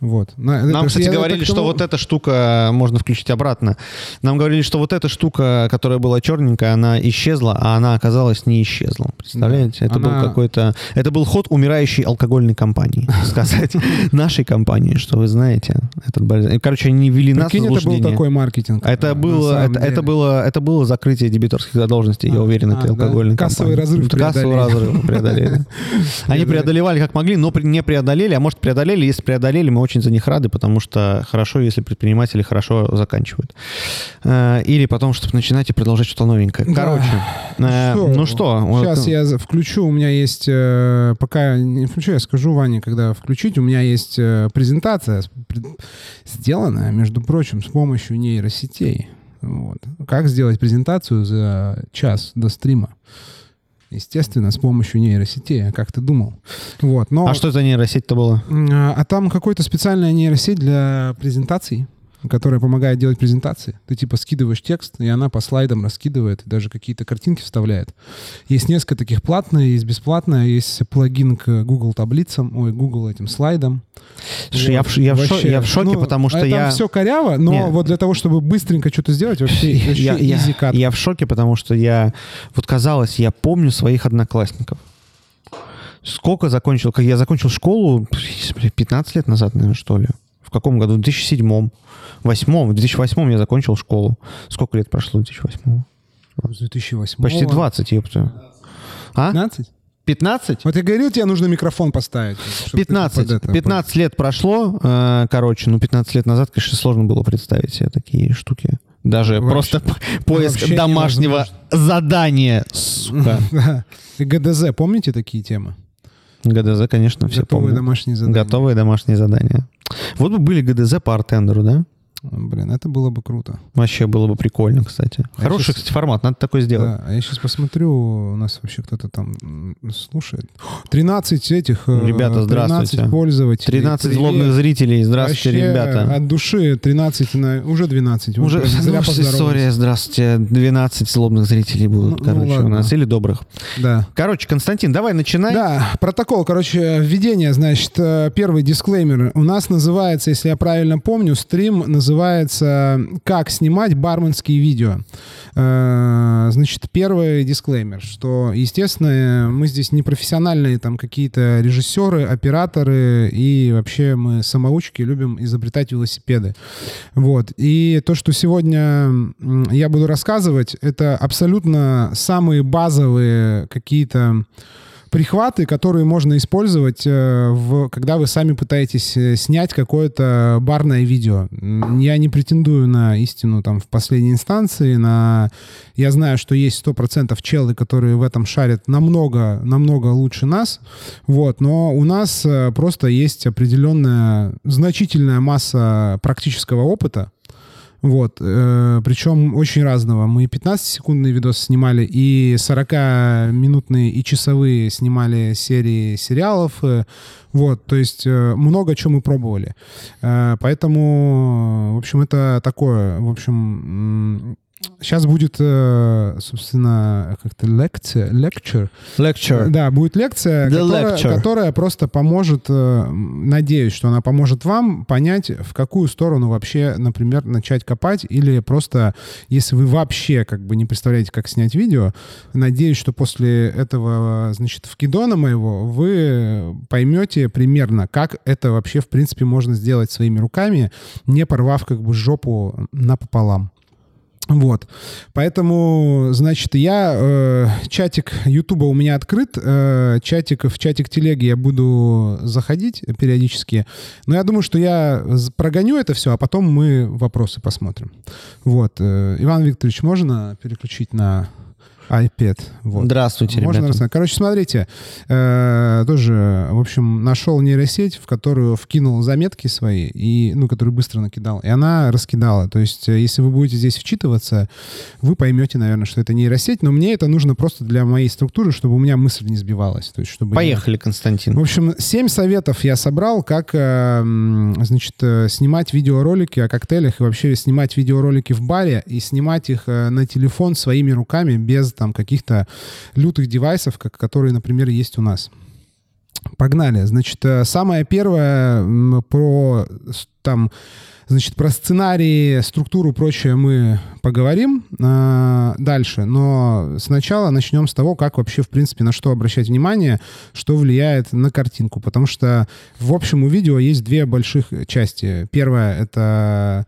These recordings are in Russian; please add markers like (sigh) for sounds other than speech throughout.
Вот. На- Нам, это- кстати, я- говорили, это что тому- вот эта штука можно включить обратно. Нам говорили, что вот эта штука, которая была черненькая, она исчезла, а она оказалась не исчезла. Представляете? Это Она- был какой-то... Это был ход умирающей алкогольной компании, (laughs) сказать. Нашей компании, что вы знаете. Этот бальзам. Короче, они ввели нас Прикинь, это был такой маркетинг. Это было, это, это было, это было закрытие дебиторских задолженностей, я А, уверен, а, этой да? алкогольной Кассовый разрыв Кассовый разрыв преодолели. (laughs) Они преодолевали как могли, но не преодолели, а может преодолели. Если преодолели, мы очень за них рады, потому что хорошо, если предприниматели хорошо заканчивают. Э, Или потом, чтобы начинать и продолжать что-то новенькое. Да. Короче, э, ну что? вот, Сейчас я за- включу, у меня есть, э, пока не включу, я скажу Ване, когда включить, у меня есть э, презентация, сделанная, между прочим, с помощью нейросетей. Вот. Как сделать презентацию за час до стрима? Естественно, с помощью нейросетей, а как ты думал? Вот, но... А что это нейросеть-то было? А а там какой-то специальная нейросеть для презентаций, которая помогает делать презентации. Ты типа скидываешь текст, и она по слайдам раскидывает, и даже какие-то картинки вставляет. Есть несколько таких платные, есть бесплатные, есть плагин к Google таблицам, ой, Google этим слайдам. Слушай, я в ш- я в шо- Вообще, я в шоке, ну, потому что а там я- все коряво, но Не. вот для того, чтобы быстренько что-то сделать, вообще, (laughs) вообще Я, я- я в шоке, потому что я, вот казалось, я помню своих одноклассников. Сколько закончил? Как я закончил школу бля, 15 лет назад, наверное, что ли. В каком году? В 2007. Восьмом. В 2008 я закончил школу. Сколько лет прошло в 2008? С 2008 Почти 20, ёпта. А? 15? 15? Вот я говорил, тебе нужно микрофон поставить. чтобы ты 15. под это- 15 лет прошло, э, короче, ну 15 лет назад, конечно, сложно было представить себе такие штуки. Даже Вообще- просто (laughs) поиск вообще домашнего задания, сука. (laughs) ГДЗ, помните такие темы? ГДЗ, конечно, все Готовые помнят. домашние задания. Готовые домашние задания. Вот бы были ГДЗ по артендеру, да? Блин, это было бы круто. Вообще было бы прикольно, кстати. А Хороший, щас- кстати, формат, надо такой сделать. Да, а я сейчас посмотрю, у нас вообще кто-то там слушает. 13 этих... э, Ребята, 13 здравствуйте. пользователей. 13 Привет. злобных зрителей. Здравствуйте, Вообще ребята. От души 13 на... Уже 12. Вот Уже зря ну, история, здравствуйте. 12 злобных зрителей будут, Ну, ну короче, у ладно. нас. Или добрых. Да. Короче, Константин, давай начинай. Да, протокол, короче, введение, значит, э, первый дисклеймер. У нас называется, если я правильно помню, стрим называется «Как снимать барменские видео». Э, Значит, первый дисклеймер, что, естественно, мы здесь не профессиональные там какие-то режиссеры, операторы, и вообще мы самоучки, любим изобретать велосипеды. Вот. И то, что сегодня я буду рассказывать, это абсолютно самые базовые какие-то прихваты, которые можно использовать, э, в, когда вы сами пытаетесь э, снять какое-то барное видео. Я не претендую на истину там в последней инстанции, на... Я знаю, что есть 100% челы, которые в этом шарят намного, намного лучше нас, вот, но у нас э, просто есть определенная значительная масса практического опыта, вот, э, причем очень разного. Мы 15-секундные видосы снимали, и 40-минутные, и часовые снимали серии сериалов. э, вот, то есть э, много чего мы пробовали. Поэтому, в общем, это такое, в общем... Сейчас будет, э, собственно, как-то лекция, lecture. Lecture. Да, будет лекция, The которая, lecture. которая просто поможет, э, надеюсь, что она поможет вам понять, в какую сторону вообще, например, начать копать, или просто, если вы вообще как бы не представляете, как снять видео, надеюсь, что после этого, значит, вкидона моего вы поймете примерно, как это вообще, в принципе, можно сделать своими руками, не порвав как бы жопу напополам. Вот. Поэтому, значит, я... э, чатик Ютуба у меня открыт. э, чатик, в чатик телеги я буду заходить периодически. Но я думаю, что я прогоню это все, а потом мы вопросы посмотрим. Вот. э, Иван Викторович, можно переключить на iPad? Вот. Здравствуйте, Можно ребята. рассказать? Короче, смотрите, э, тоже, в общем, нашел нейросеть, в которую вкинул заметки свои, и, ну, которую быстро накидал, и она раскидала. То есть, э, если вы будете здесь вчитываться, вы поймете, наверное, что это нейросеть, но мне это нужно просто для моей структуры, чтобы у меня мысль не сбивалась. То есть, чтобы Поехали, В Константин. общем, семь советов я собрал, как, э, значит, э, снимать видеоролики о коктейлях и вообще снимать видеоролики в баре и снимать их э, на телефон своими руками без там каких-то лютых девайсов, как, которые, например, есть у нас. Погнали. Значит, э, самое первое про там Значит, про сценарии, структуру, прочее мы поговорим э, дальше, но сначала начнем с того, как вообще, в принципе, на что обращать внимание, что влияет на картинку, потому что в общем у видео есть две больших части. Первая — это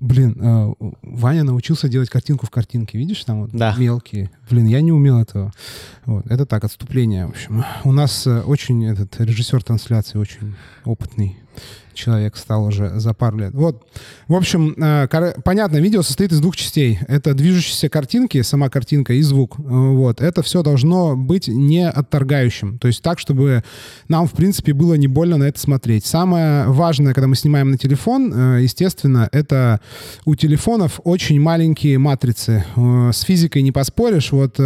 Блин, э, Ваня научился делать картинку в картинке. Видишь, там вот да. мелкие. Блин, я не умел этого. Вот. Это так, отступление, в общем. У нас э, очень этот режиссер трансляции очень опытный человек стал уже за пару лет. Вот, в общем, э, понятно, видео состоит из двух частей. Это движущиеся картинки, сама картинка и звук. Э, вот, это все должно быть не отторгающим. То есть так, чтобы нам, в принципе, было не больно на это смотреть. Самое важное, когда мы снимаем на телефон, э, естественно, это у телефонов очень маленькие матрицы. С физикой не поспоришь. Вот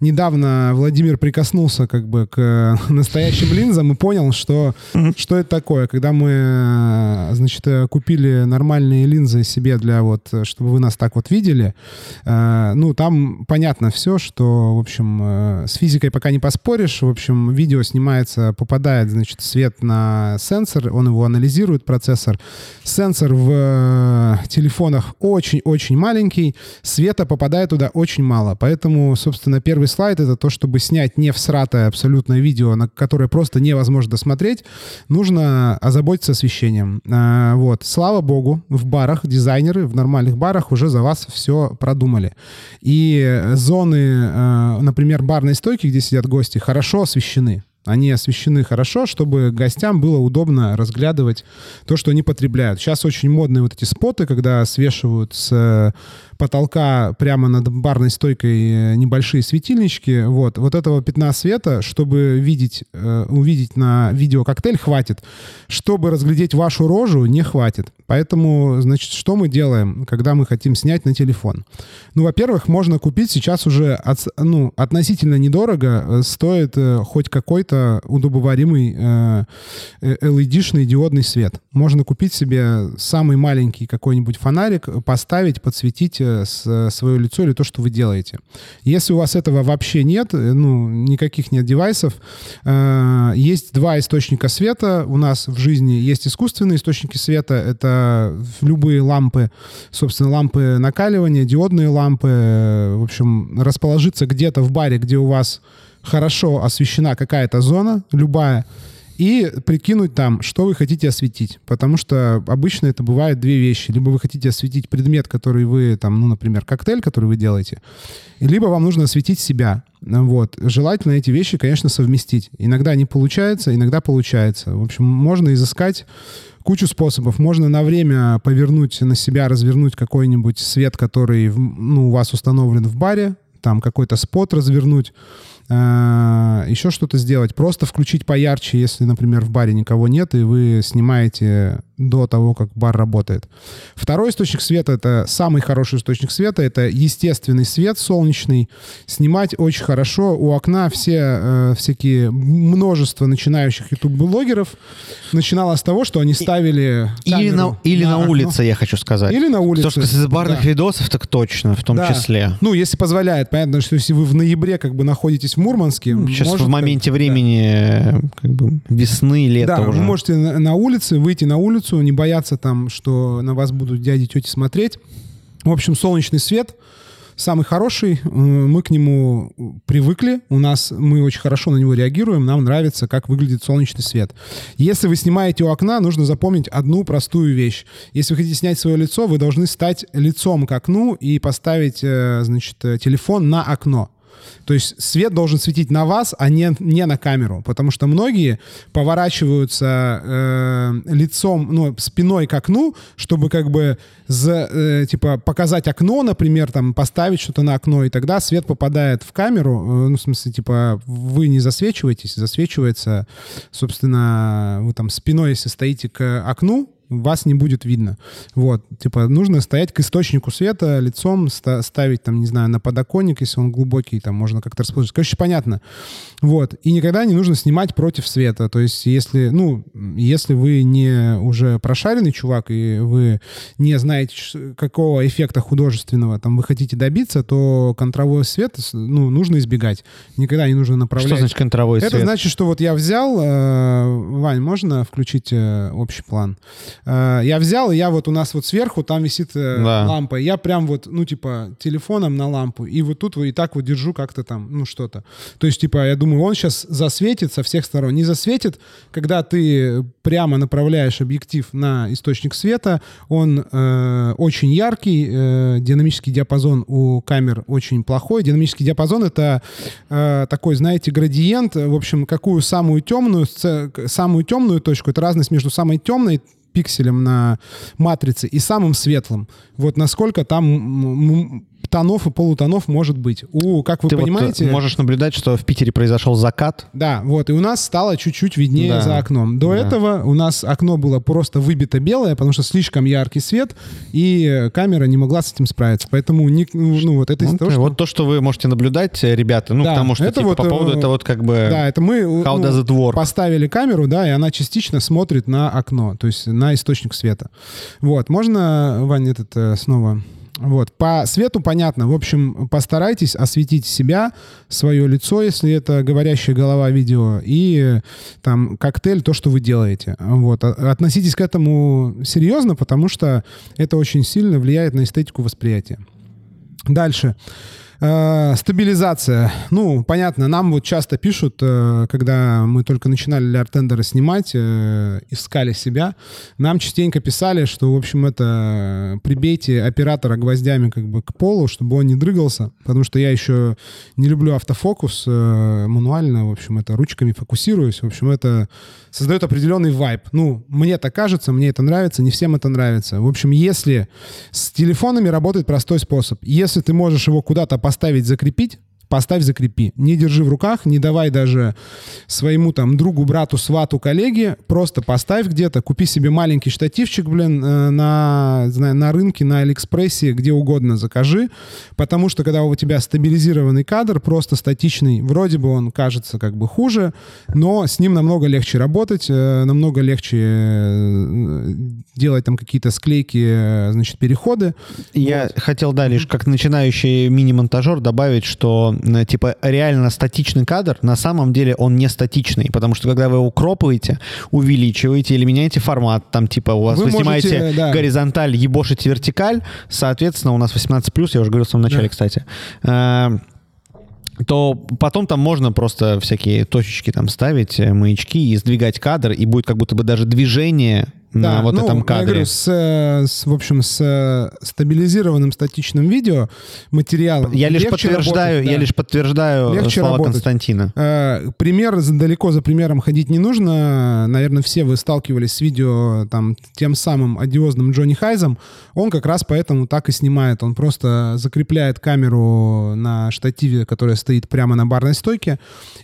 недавно Владимир прикоснулся как бы к (laughs) настоящим линзам и понял, что, что это такое. Когда мы, э, значит, э, купили нормальные линзы себе для вот, чтобы вы нас так вот видели, э, ну, там понятно все, что, в общем, с физикой пока не поспоришь. В общем, видео снимается, попадает, значит, свет на сенсор, он его анализирует, процессор. Сенсор в телефонах очень-очень маленький, света попадает туда очень мало. Поэтому, собственно, первый слайд — это то, чтобы снять не всратое абсолютно видео, на которое просто невозможно досмотреть, нужно озаботиться освещением. А, вот. Слава богу, в барах дизайнеры, в нормальных барах уже за вас все продумали. И зоны, а, например, барной стойки, где сидят гости, хорошо освещены. Они освещены хорошо, чтобы гостям было удобно разглядывать то, что они потребляют. Сейчас очень модные вот эти споты, когда свешивают с потолка прямо над барной стойкой э, небольшие светильнички. Вот, вот этого пятна света, чтобы видеть, э, увидеть на видео коктейль, хватит. Чтобы разглядеть вашу рожу, не хватит. Поэтому, значит, что мы делаем, когда мы хотим снять на телефон? Ну, во-первых, можно купить сейчас уже от, ну, относительно недорого, э, стоит хоть какой-то удобоваримый э, LED-шный диодный свет. Можно купить себе самый маленький какой-нибудь фонарик, поставить, подсветить с, свое лицо или то, что вы делаете. Если у вас этого вообще нет, э, ну, никаких нет девайсов, э, есть два источника света у нас в жизни. Есть искусственные источники света, это любые лампы, собственно, лампы накаливания, диодные лампы. В общем, расположиться где-то в баре, где у вас хорошо освещена какая-то зона, любая, и прикинуть там, что вы хотите осветить. Потому что обычно это бывает две вещи. Либо вы хотите осветить предмет, который вы, там, ну, например, коктейль, который вы делаете, либо вам нужно осветить себя. Вот. Желательно эти вещи, конечно, совместить. Иногда не получается, иногда получается. В общем, можно изыскать кучу способов. Можно на время повернуть на себя, развернуть какой-нибудь свет, который ну, у вас установлен в баре, там какой-то спот развернуть, еще что-то сделать. Просто включить поярче, если, например, в баре никого нет, и вы снимаете до того, как бар работает. Второй источник света — это самый хороший источник света. Это естественный свет солнечный. Снимать очень хорошо. У окна все э, всякие множество начинающих YouTube-блогеров начинало с того, что они ставили Или на, или на, на улице, я хочу сказать. Или на улице. То, что из барных да. видосов, так точно, в том да. числе. Ну, если позволяет. Понятно, что если вы в ноябре как бы находитесь в Мурманске... Сейчас может, в моменте времени да. как бы весны, лета да, уже. вы можете на, на улице, выйти на улицу, улицу, не бояться там, что на вас будут дяди, тети смотреть. В общем, солнечный свет самый хороший, э, мы к нему привыкли, у нас мы очень хорошо на него реагируем, нам нравится, как выглядит солнечный свет. Если вы снимаете у окна, нужно запомнить одну простую вещь. Если вы хотите снять свое лицо, вы должны стать лицом к окну и поставить, э, значит, телефон на окно. То есть свет должен светить на вас, а не, не на камеру. Потому что многие поворачиваются э, лицом, ну, спиной к окну, чтобы как бы за, э, типа показать окно, например, там поставить что-то на окно, и тогда свет попадает в камеру. Э, ну, в смысле, типа, вы не засвечиваетесь, засвечивается, собственно, вы там спиной, если стоите к окну, вас не будет видно. Вот, типа, нужно стоять к источнику света лицом, ста- ставить там, не знаю, на подоконник, если он глубокий, там можно как-то расположить. Короче, понятно. Вот, и никогда не нужно снимать против света. То есть, если, ну, если вы не уже прошаренный чувак, и вы не знаете, какого эффекта художественного там вы хотите добиться, то контровой свет, ну, нужно избегать. Никогда не нужно направлять. Что значит контровой Это свет? значит, что вот я взял, э, Вань, можно включить э, общий план? Э, я взял, и я вот у нас вот сверху там висит э, Да. лампа, я прям вот, ну типа телефоном на лампу, и вот тут вот и так вот держу как-то там, ну что-то. То есть типа я думаю, он сейчас засветит со всех сторон. Не засветит, когда ты прямо направляешь объектив на источник света, он э, очень яркий, э, динамический диапазон у камер очень плохой. Динамический диапазон это э, такой, знаете, градиент, в общем, какую самую темную, самую темную точку, это разность между самой темной пикселем на матрице и самым светлым. Вот насколько там тонов и полутонов может быть. У, как вы Ты вот, э, понимаете... можешь наблюдать, что в Питере произошел закат. Да, вот, и у нас стало чуть-чуть виднее Да. за окном. До Да. этого у нас окно было просто выбито белое, потому что слишком яркий свет, и камера не могла с этим справиться. Поэтому, не, ну, ну, вот это из-за Вот, того, что... вот то, что вы можете наблюдать, э, ребята, ну, Да, потому что, это типа, вот, по поводу, э, это вот как бы... Да, это мы How ну, does it work? поставили камеру, да, и она частично смотрит на окно, то есть на источник света. Вот, можно, Вань, этот снова... Вот, по свету понятно. В общем, постарайтесь осветить себя, свое лицо, если это говорящая голова видео, и там коктейль, то, что вы делаете. Вот, а- относитесь к этому серьезно, потому что это очень сильно влияет на эстетику восприятия. Дальше. Э, стабилизация. Ну, понятно, нам вот часто пишут, э, когда мы только начинали для артендера снимать, э, искали себя, нам частенько писали, что, в общем, это э, прибейте оператора гвоздями как бы к полу, чтобы он не дрыгался, потому что я еще не люблю автофокус э, мануально, в общем, это ручками фокусируюсь, в общем, это создает определенный вайб. Ну, мне так кажется, мне это нравится, не всем это нравится. В общем, если с телефонами работает простой способ. Если ты можешь его куда-то поставить, закрепить, поставь, закрепи. Не держи в руках, не давай даже своему там другу, брату, свату, коллеге. Просто поставь где-то, купи себе маленький штативчик, блин, э, на, знаю, на рынке, на Алиэкспрессе, где угодно закажи. Потому что когда у тебя стабилизированный кадр, просто статичный, вроде бы он кажется как бы хуже, но с ним намного легче работать, э, намного легче э, делать там какие-то склейки, значит, переходы. Я хотел, да, лишь как начинающий мини-монтажер добавить, что, типа, реально статичный кадр, на самом деле он не статичный, потому что когда вы его кропаете, увеличиваете или меняете формат, там, типа, у вас Вы вы, можете, снимаете да. горизонталь, ебошите вертикаль, соответственно, у нас 18+, я уже говорил в самом начале, Да. кстати, э, то потом там можно просто всякие точечки там ставить, э, маячки и сдвигать кадр, и будет как будто бы даже движение на вот ну, этом Я кадре. говорю, с, э, с, в общем, с э, стабилизированным статичным видео материалом. Я лишь подтверждаю, работать, я да. лишь подтверждаю Легче слова работать. Константина. Э, Пример, далеко за примером ходить не нужно. Наверное, все вы сталкивались с видео там тем самым одиозным Джонни Хайзом. Он как раз поэтому так и снимает. Он просто закрепляет камеру на штативе, которая стоит прямо на барной стойке,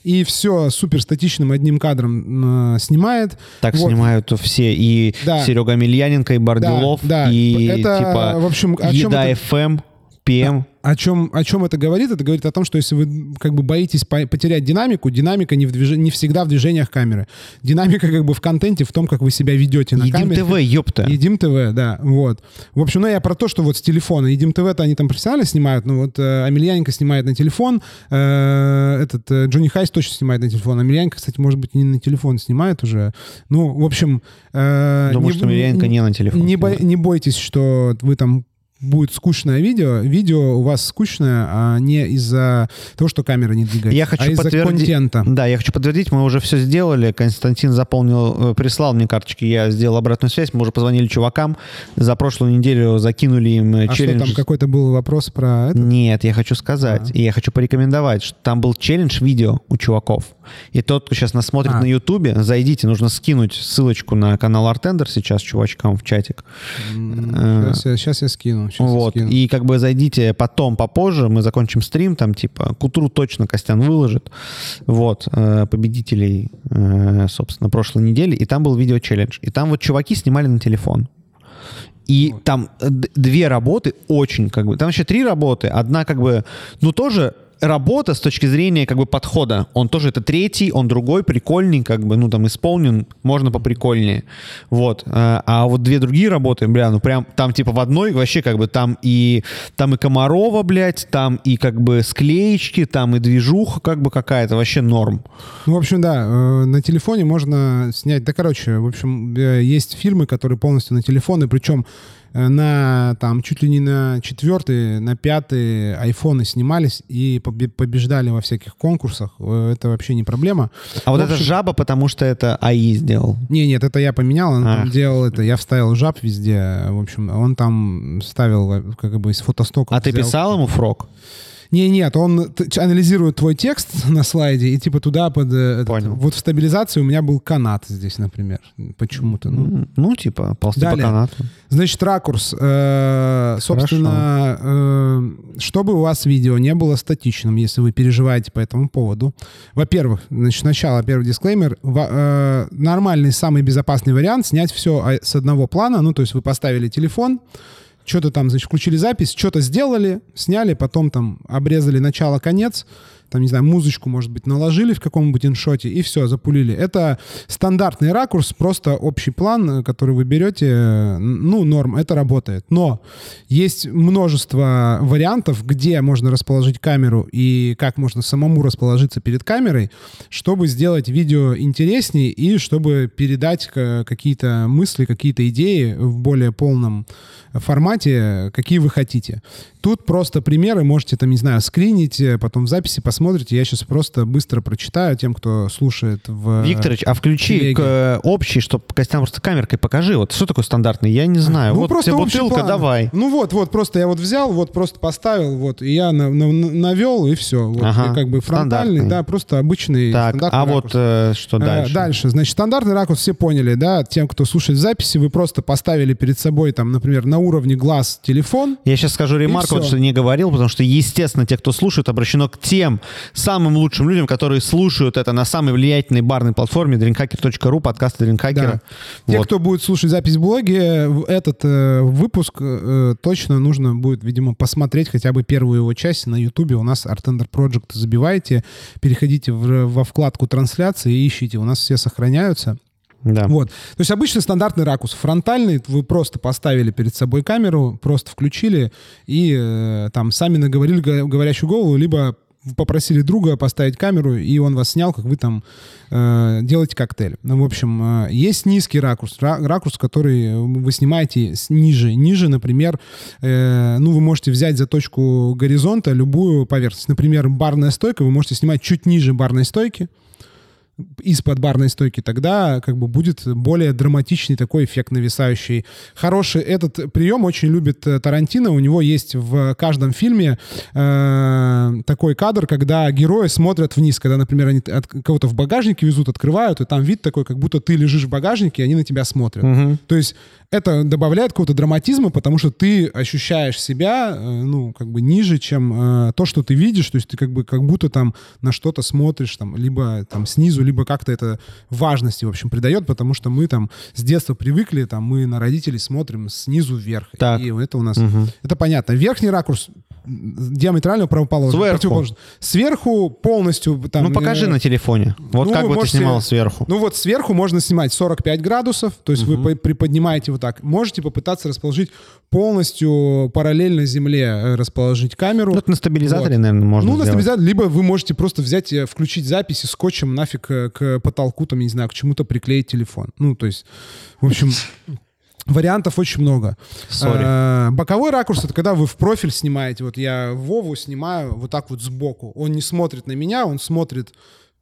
и все супер статичным одним кадром э, снимает. Так Вот. снимают все и Да. Серега Мельяненко, и Бардюлов, Да, да. и Это, типа в общем, о чем Еда это- FM, ПМ. О чем, о чем это говорит? Это говорит о том, что если вы как бы боитесь по- потерять динамику, динамика не, в движ... не всегда в движениях камеры. Динамика как бы в контенте, в том, как вы себя ведете на Едим камере. ТВ, ёпта. Едим ТВ, да, вот. В общем, ну я про то, что вот с телефона. Едим ТВ-то они там профессионально снимают, но вот э, Амельяненко снимает на телефон, э, этот э, Джонни Хайс точно снимает на телефон. Амельяненко, кстати, может быть, не на телефон снимает уже. Ну, в общем... Э, Думаю, не- что Мельяненко не на телефон. не, бо- не бойтесь, что вы там будет скучное видео. Видео у вас скучное, а не из-за того, что камера не двигается, Я хочу а из-за подтвердить- контента. Да, я хочу подтвердить, мы уже все сделали. Константин заполнил, э, прислал мне карточки, я сделал обратную связь. Мы уже позвонили чувакам. За прошлую неделю закинули им э, А челлендж. что там, какой-то был вопрос про это? Нет, я хочу сказать, А. и я хочу порекомендовать, что там был челлендж видео у чуваков. И тот, кто сейчас нас смотрит А. на Ютубе, зайдите, нужно скинуть ссылочку на канал Артендер сейчас чувачкам в чатик. М, Э, Сейчас я, щас я скину. Я Вот. скину. И как бы зайдите потом, попозже, мы закончим стрим, там типа к утру точно Костян выложит. Вот. э, Победителей, э, собственно, прошлой недели. И там был видео-челлендж. И там вот чуваки снимали на телефон. И там э, д- две работы очень как бы... Там вообще три работы. Одна как бы, ну тоже работа с точки зрения как бы подхода. Он тоже это третий, он другой, прикольный, как бы, ну там исполнен, можно поприкольнее. Вот. А а вот две другие работы, бля, ну прям там типа в одной вообще как бы там и там и Комарова, блядь, там и как бы склеечки, там и движуха как бы какая-то, вообще норм. Ну, в общем, да, э, на телефоне можно снять. Да, короче, в общем, э, есть фильмы, которые полностью на телефоны, причем э, на там чуть ли не на четвертый, на пятый айфоны снимались и побе- побеждали во всяких конкурсах. Э, Это вообще не проблема. А вот В это общем- жаба, потому что это АИ сделал. Не, нет, это я поменял, он А. там делал это, я вставил жаб везде, в общем, он там ставил э, как бы из фотостока. А ты писал ему фрог? Не, нет, он анализирует твой текст на слайде и типа туда под... э, этот- Понял. вот в стабилизации у меня был канат здесь, например, почему-то. Ну, Ну, типа, ползти по Далее. канату. Значит, ракурс. Э, собственно, э, чтобы у вас видео не было статичным, если вы переживаете по этому поводу. Во-первых, значит, сначала первый дисклеймер. Во- э, нормальный, самый безопасный вариант снять все с одного плана. Ну, то есть вы поставили телефон, что-то там, значит, включили запись, что-то сделали, сняли, потом там обрезали начало-конец, там, не знаю, музычку, может быть, наложили в каком-нибудь иншоте, и все, запулили. Это стандартный ракурс, просто общий план, э, который вы берете, э, ну, норм, это работает. Но есть множество вариантов, где можно расположить камеру и как можно самому расположиться перед камерой, чтобы сделать видео интереснее и чтобы передать э, какие-то мысли, какие-то идеи в более полном формате, какие вы хотите. Тут просто примеры, можете там, не знаю, скринить, потом в записи посмотрите. Я сейчас просто быстро прочитаю тем, кто слушает в... Викторович, а включи телеге. к, э, общий, чтобы Костян просто камеркой покажи. Вот что такое стандартный? Я не знаю. Ну, вот просто тебе бутылка, план. давай. Ну вот, вот, просто я вот взял, вот просто поставил, вот, и я на- на- на- навел, и все. Вот, Ага, и как бы фронтальный, да, просто обычный Так, стандартный а ракурс. вот э, что Э, дальше? Дальше. Значит, стандартный ракурс все поняли, да? Тем, кто слушает записи, вы просто поставили перед собой, там, например, на уровне глаз телефон. Я сейчас скажу ремарку, вот что не говорил, потому что, естественно, те, кто слушает, обращено к тем самым лучшим людям, которые слушают это на самой влиятельной барной платформе drinkhacker.ru, подкасты Дринкхакера. Да. Те, Вот. кто будет слушать запись в блоге, этот э, выпуск э, точно нужно будет, видимо, посмотреть хотя бы первую его часть на Ютубе. У нас Artender Project забивайте, переходите в- во вкладку трансляции и ищите. У нас все сохраняются. Да. Вот. То есть обычный стандартный ракурс. Фронтальный, вы просто поставили перед собой камеру, просто включили и э, там сами наговорили говорящую голову, либо попросили друга поставить камеру, и он вас снял, как вы там э, делаете коктейль. Ну, в общем, э, есть низкий ракурс, ра- ракурс, который вы снимаете ниже. Ниже, например, э, ну, вы можете взять за точку горизонта любую поверхность. Например, барная стойка, вы можете снимать чуть ниже барной стойки, из-под барной стойки, тогда как бы будет более драматичный такой эффект нависающий. Хороший этот прием очень любит э, Тарантино. У него есть в каждом фильме э, такой кадр, когда герои смотрят вниз, когда, например, они от кого-то в багажнике везут, открывают, и там вид такой, как будто ты лежишь в багажнике, и они на тебя смотрят. Мгм. То есть это добавляет какого-то драматизма, потому что ты ощущаешь себя, э, ну, как бы ниже, чем э, то, что ты видишь. То есть ты как бы как будто там на что-то смотришь, там, либо там снизу, либо как-то это важности, в общем, придает, потому что мы там с детства привыкли, там, мы на родителей смотрим снизу вверх. Так. И это у нас... Мгм. Это понятно. Верхний ракурс диаметрально правоположный. Сверху. полностью... Там, ну, покажи э, на телефоне. Вот ну, как вы бы ты можете- снимал сверху. ну вот сверху можно снимать 45 градусов, то есть вы по- приподнимаете вот так. Можете попытаться расположить полностью параллельно земле, э, расположить камеру. Ну, это на стабилизаторе, Вот. наверное, можно ну, на сделать. стабилизатор, либо вы можете просто взять, э, включить запись и скотчем нафиг э, к потолку, там, я не знаю, к чему-то приклеить телефон. Ну, то есть, в общем, (laughs) вариантов очень много. Сори. Э, Боковой ракурс — это когда вы в профиль снимаете. Вот я Вову снимаю вот так вот сбоку. Он не смотрит на меня, он смотрит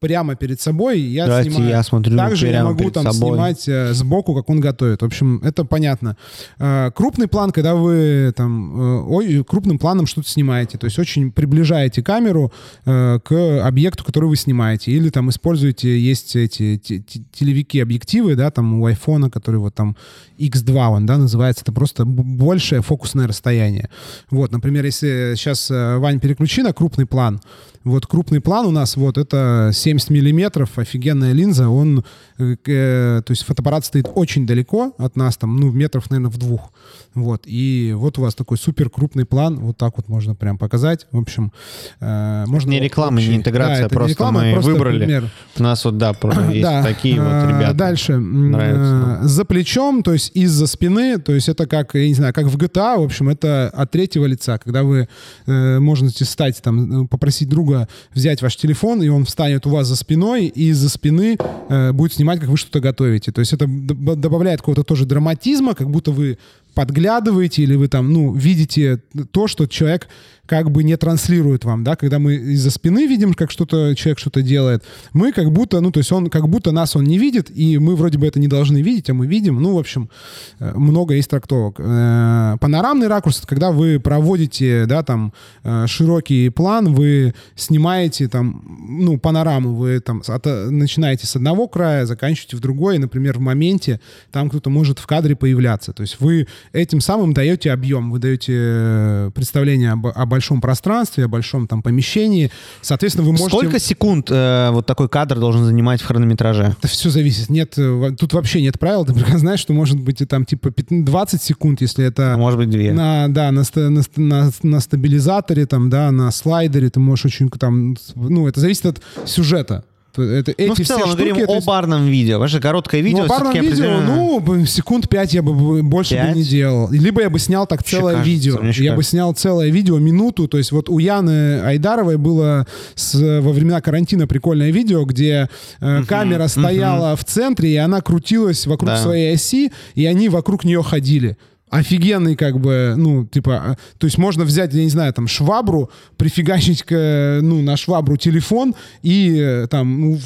прямо перед собой, я Давайте снимаю. я смотрю Также я могу там собой. снимать э, сбоку, как он готовит. В общем, это понятно. Э, крупный план, когда вы там э, ой, крупным планом что-то снимаете, то есть очень приближаете камеру э, к объекту, который вы снимаете, или там используете, есть эти те- те- телевики объективы, да, там у айфона, который вот там X2 он, да, называется, это просто большее фокусное расстояние. Вот, например, если сейчас, Вань, переключи на крупный план, вот крупный план у нас, вот это 70 миллиметров, офигенная линза, он, э, э, то есть фотоаппарат стоит очень далеко от нас, там, ну, метров, наверное, в двух, вот, и вот у вас такой супер крупный план, вот так вот можно прям показать, в общем, э, можно... Не реклама, не интеграция, Да, это не просто реклама, мы просто выбрали. пример. У нас вот, да, (clears throat) есть Да, такие вот э, ребята. Дальше. Нравится. За плечом, то есть из-за спины, то есть это как, я не знаю, как в GTA, в общем, это от третьего лица, когда вы э, можете стать там, попросить друга взять ваш телефон, и он встанет у вас за спиной, и из-за спины э, будет снимать, как вы что-то готовите. То есть это добавляет какого-то тоже драматизма, как будто вы подглядываете или вы там, ну, видите то, что человек как бы не транслирует вам, да, когда мы из-за спины видим, как что-то человек что-то делает, мы как будто, ну, то есть он как будто нас он не видит, и мы вроде бы это не должны видеть, а мы видим, ну, в общем, э, много есть трактовок. Э, Панорамный ракурс, это когда вы проводите, да, там, э, широкий план, вы снимаете там, ну, панораму, вы там от- начинаете с одного края, заканчиваете в другой, например, в моменте там кто-то может в кадре появляться, то есть вы этим самым даете объем, вы даете э, представление об, о большом пространстве, о большом там помещении, соответственно, вы можете... Сколько секунд э, вот такой кадр должен занимать в хронометраже? Это все зависит. Нет, э, тут вообще нет правил. Ты прекрасно знаешь, что может быть и там типа 15 20 секунд, если это А может быть, две. на, да, на, на, на, на стабилизаторе, там, да, на слайдере ты можешь очень там, ну, это зависит от сюжета. Это, эти Ну, в все целом, мы штуки, говорим это о барном видео. Ваше короткое видео ну, барном видео, определенно- ну, секунд 5 я бы больше Пять? бы не делал. Либо я бы снял так целое кажется, видео. мне Я бы снял целое видео, минуту. То есть вот у Яны Айдаровой было с- во времена карантина прикольное видео, где э, камера стояла в центре, и она крутилась вокруг Да. своей оси, и они вокруг нее ходили. Офигенный, как бы, ну, типа, а, то есть можно взять, я не знаю, там, швабру, прифигачить, к, ну, на швабру телефон и э, там ну,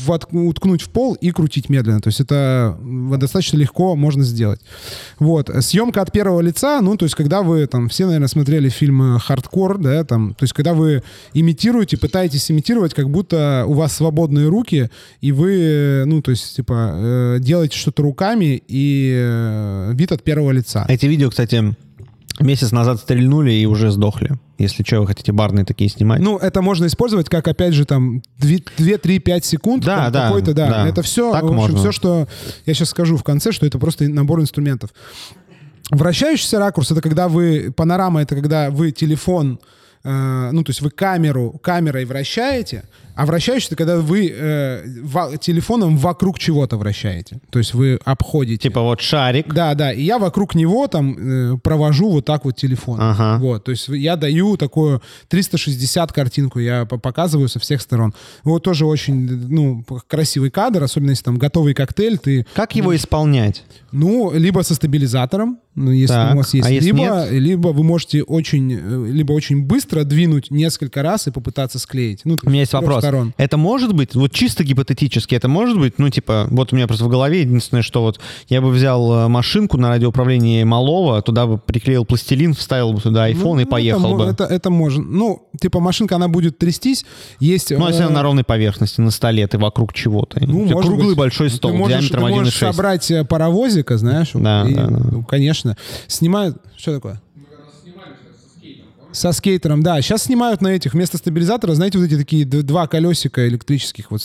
уткнуть в пол и крутить медленно. То есть это достаточно легко можно сделать. Вот. Съемка от первого лица, ну, то есть когда вы, там, все, наверное, смотрели фильм э, «Хардкор», да, там, то есть когда вы имитируете, пытаетесь имитировать, как будто у вас свободные руки, и вы, э, ну, то есть, типа, э, делаете что-то руками и э, вид от первого лица. Эти видео, кстати, месяц назад стрельнули и уже сдохли. Если что, вы хотите барные такие снимать. Ну, это можно использовать как, опять же, там, 2-3-5 секунд. Да, да, какой-то, да. да. Это все, Так в общем, можно. все, что я сейчас скажу в конце, что это просто набор инструментов. Вращающийся ракурс — это когда вы... Панорама — это когда вы телефон... э, ну, то есть вы камеру камерой вращаете, а вращающийся — когда вы э, во- телефоном вокруг чего-то вращаете. То есть вы обходите. Типа вот шарик. Да, да, и я вокруг него там э, провожу вот так вот телефон. Ага. Вот, то есть я даю такую 360 картинку, я по- показываю со всех сторон. Вот тоже очень, ну, красивый кадр, особенно если там готовый коктейль, ты, Как его исполнять? Ну, либо со стабилизатором, ну, если Так, у вас есть, а если либо, нет? либо вы можете очень, э, либо очень быстро двинуть несколько раз и попытаться склеить. Ну, У меня есть вопрос. сторон. Это может быть, вот чисто гипотетически, это может быть, ну, типа, вот у меня просто в голове единственное, что вот я бы взял э, машинку на радиоуправлении малого, туда бы приклеил пластилин, вставил бы туда iPhone Ну, и поехал это, бы. Это, это можно. Ну, типа машинка, она будет трястись. Есть... Ну, если э, она на ровной поверхности, на столе, ты вокруг чего-то. Ну, круглый быть. большой Ты стол, можешь- диаметром ты можешь 1,6. собрать э, паровозика, знаешь. Да, и, да, да. ну, конечно. Снимают... Что такое? Со скейтером, да. Сейчас снимают на этих вместо стабилизатора, знаете, вот эти такие два колесика электрических, вот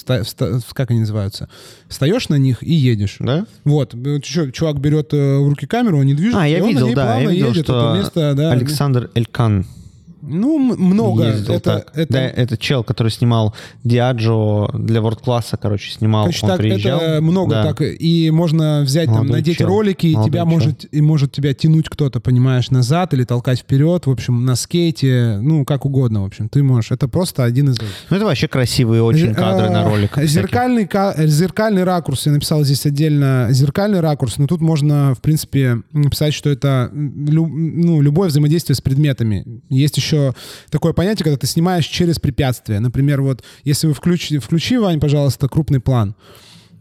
как они называются? Встаешь на них и едешь. Да? Вот, чувак берет э, в руки камеру, он не движет, А, я видел, да, я видел, едет. что Это место, да, Александр Элькан Ну, много. ездил это, так. это, Да, это чел, который снимал Диаджо для World класса, короче, снимал. Короче, он так, приезжал. это много Да. так. И можно взять, там, Молодой надеть чел. ролики, и тебя чел. может, и может тебя тянуть кто-то, понимаешь, назад или толкать вперед, в общем, на скейте, ну, как угодно, в общем. Ты можешь. Это просто один из... Ну, это вообще красивые очень кадры на э, ролик. всякие. Зеркальный, ка- зеркальный ракурс. Я написал здесь отдельно зеркальный ракурс, но тут можно, в принципе, написать, что это ну, любое взаимодействие с предметами. Есть еще еще такое понятие, когда ты снимаешь через препятствие. Например, вот если вы включите, включи, Вань, пожалуйста, крупный план.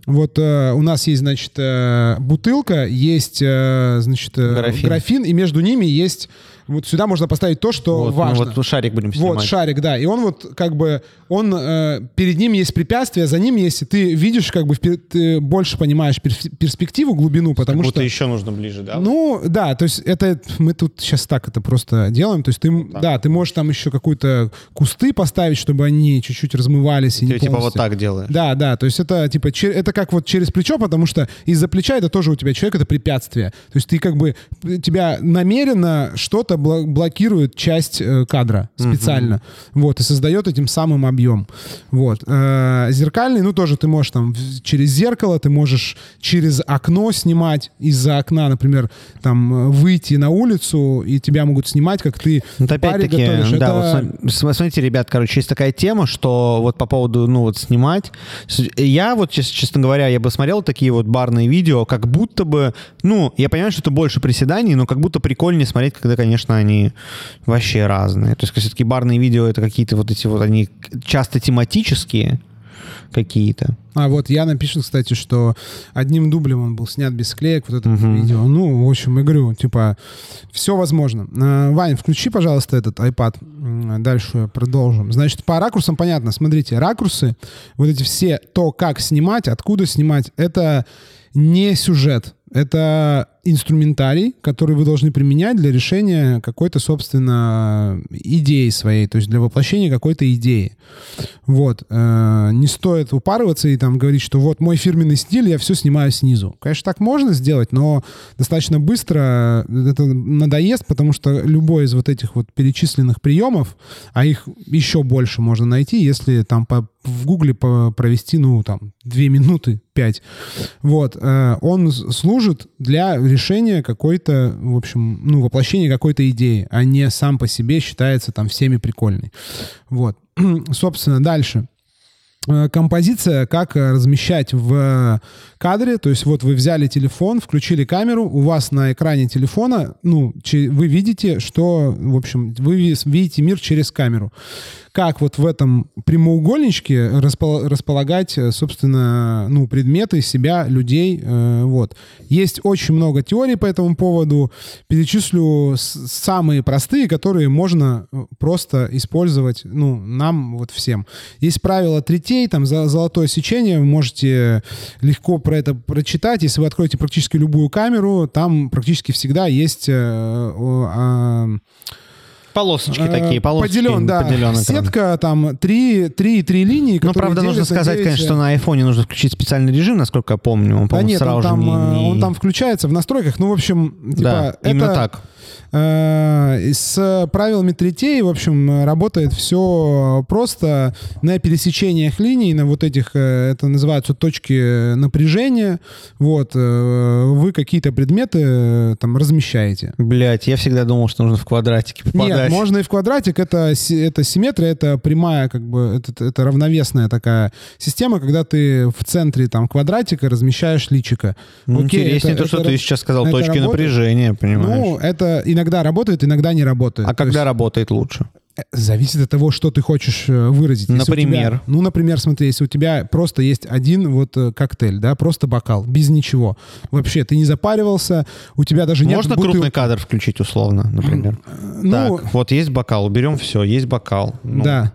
Вот э, у нас есть, значит, э, бутылка, есть, э, значит, э, Графин. графин, и между ними есть вот сюда можно поставить то, что Вот, важно. Мы вот шарик будем снимать. Вот шарик, да. И он вот как бы, он, э, перед ним есть препятствие, за ним есть, и ты видишь, как бы, ты больше понимаешь перс- перспективу, глубину, потому Как будто что... еще нужно ближе, да? Ну, да, то есть это мы тут сейчас так это просто делаем. То есть ты, да, ты можешь там еще какую-то кусты поставить, чтобы они чуть-чуть размывались и Ты не типа вот полностью- так делаешь. да, да, то есть это типа это как вот через плечо, потому что из-за плеча это тоже у тебя человек это препятствие. То есть ты как бы тебя намеренно что-то блокирует часть э, кадра специально, вот и создает этим самым объем. Вот Э, зеркальный, ну тоже ты можешь там через зеркало, ты можешь через окно снимать из-за окна, например, там э, выйти на улицу и тебя могут снимать, как ты Вот паре опять-таки, готовишь. да, Это- вот см- смотрите, ребят, короче, есть такая тема, что вот по поводу, ну, вот снимать. Я вот, чес- честно говоря, я бы смотрел такие вот барные видео, как будто бы, ну, я понимаю, что это больше приседаний, но как будто прикольнее смотреть, когда, конечно, они вообще разные. То есть, все-таки барные видео это какие-то вот эти вот, они часто тематические какие-то. А вот я напишу, кстати, что одним дублем он был снят без склеек, вот это Мгм. видео. Ну, в общем, говорю, типа, все возможно. А, Вань, включи, пожалуйста, этот iPad. Дальше продолжим. Значит, по ракурсам понятно. Смотрите, ракурсы, вот эти все, то, как снимать, откуда снимать, это не сюжет. Это инструментарий, который вы должны применять для решения какой-то, собственно, идеи своей, то есть для воплощения какой-то идеи. Вот. Э, Не стоит упарываться и там говорить, что вот мой фирменный стиль, я все снимаю снизу. Конечно, так можно сделать, но достаточно быстро это надоест, потому что любой из вот этих вот перечисленных приемов, а их еще больше можно найти, если там по, в Гугле провести, ну, там, две минуты, пять. Вот. э, Он служит для решения какой-то, в общем, ну, воплощения какой-то идеи, а не сам по себе считается там всеми прикольный. Вот. (clears throat) Собственно, дальше. Э, Композиция, как э, размещать в кадре, то есть вот вы взяли телефон, включили камеру, у вас на экране телефона, ну, вы видите, что, в общем, вы ви- видите мир через камеру. Как вот в этом прямоугольничке распол- располагать, э, собственно, ну, предметы, себя, людей, э, вот. Есть очень много теорий по этому поводу. Перечислю самые простые, которые можно э, просто использовать, ну, нам вот всем. Есть правило третей, там золотое сечение, вы можете легко про это прочитать. Если вы откроете практически любую камеру, там практически всегда есть э, а, Полосочки э, такие, полосочки. поделен, да, поделен сетка, там три, три, три линии, Ну, правда, нужно сказать, 9, конечно, что на айфоне нужно включить специальный режим, насколько я помню. Он, Да по-моему, нет, сразу он там, не- э, не- он там включается в настройках. Ну, в общем, типа, Да, это, именно так. Э, с правилами третей, в общем, э, работает все просто на пересечениях линий, на вот этих, э, это называются точки напряжения. Вот, э, вы какие-то предметы э, там размещаете. Блять, я всегда думал, что нужно в квадратике попадать. Нет, можно и в квадратик. Это, это симметрия, это прямая, как бы, это, это равновесная такая система, когда ты в центре там квадратика размещаешь личика. Ну, Окей, Интереснее это- то, что это ты сейчас сказал, это точки работает? напряжения, понимаешь? Ну, это иногда работает, иногда не работает. а То когда есть, работает лучше? э, зависит от того, что ты хочешь э, выразить. Если Например? тебя- ну, например, смотри, если у тебя просто есть один вот э, коктейль, да, просто бокал, без ничего. Вообще, ты не запаривался, у тебя даже нет Можно бутылки. крупный кадр включить условно, например? Ну, так, вот есть бокал, уберем все, есть бокал. Ну, да.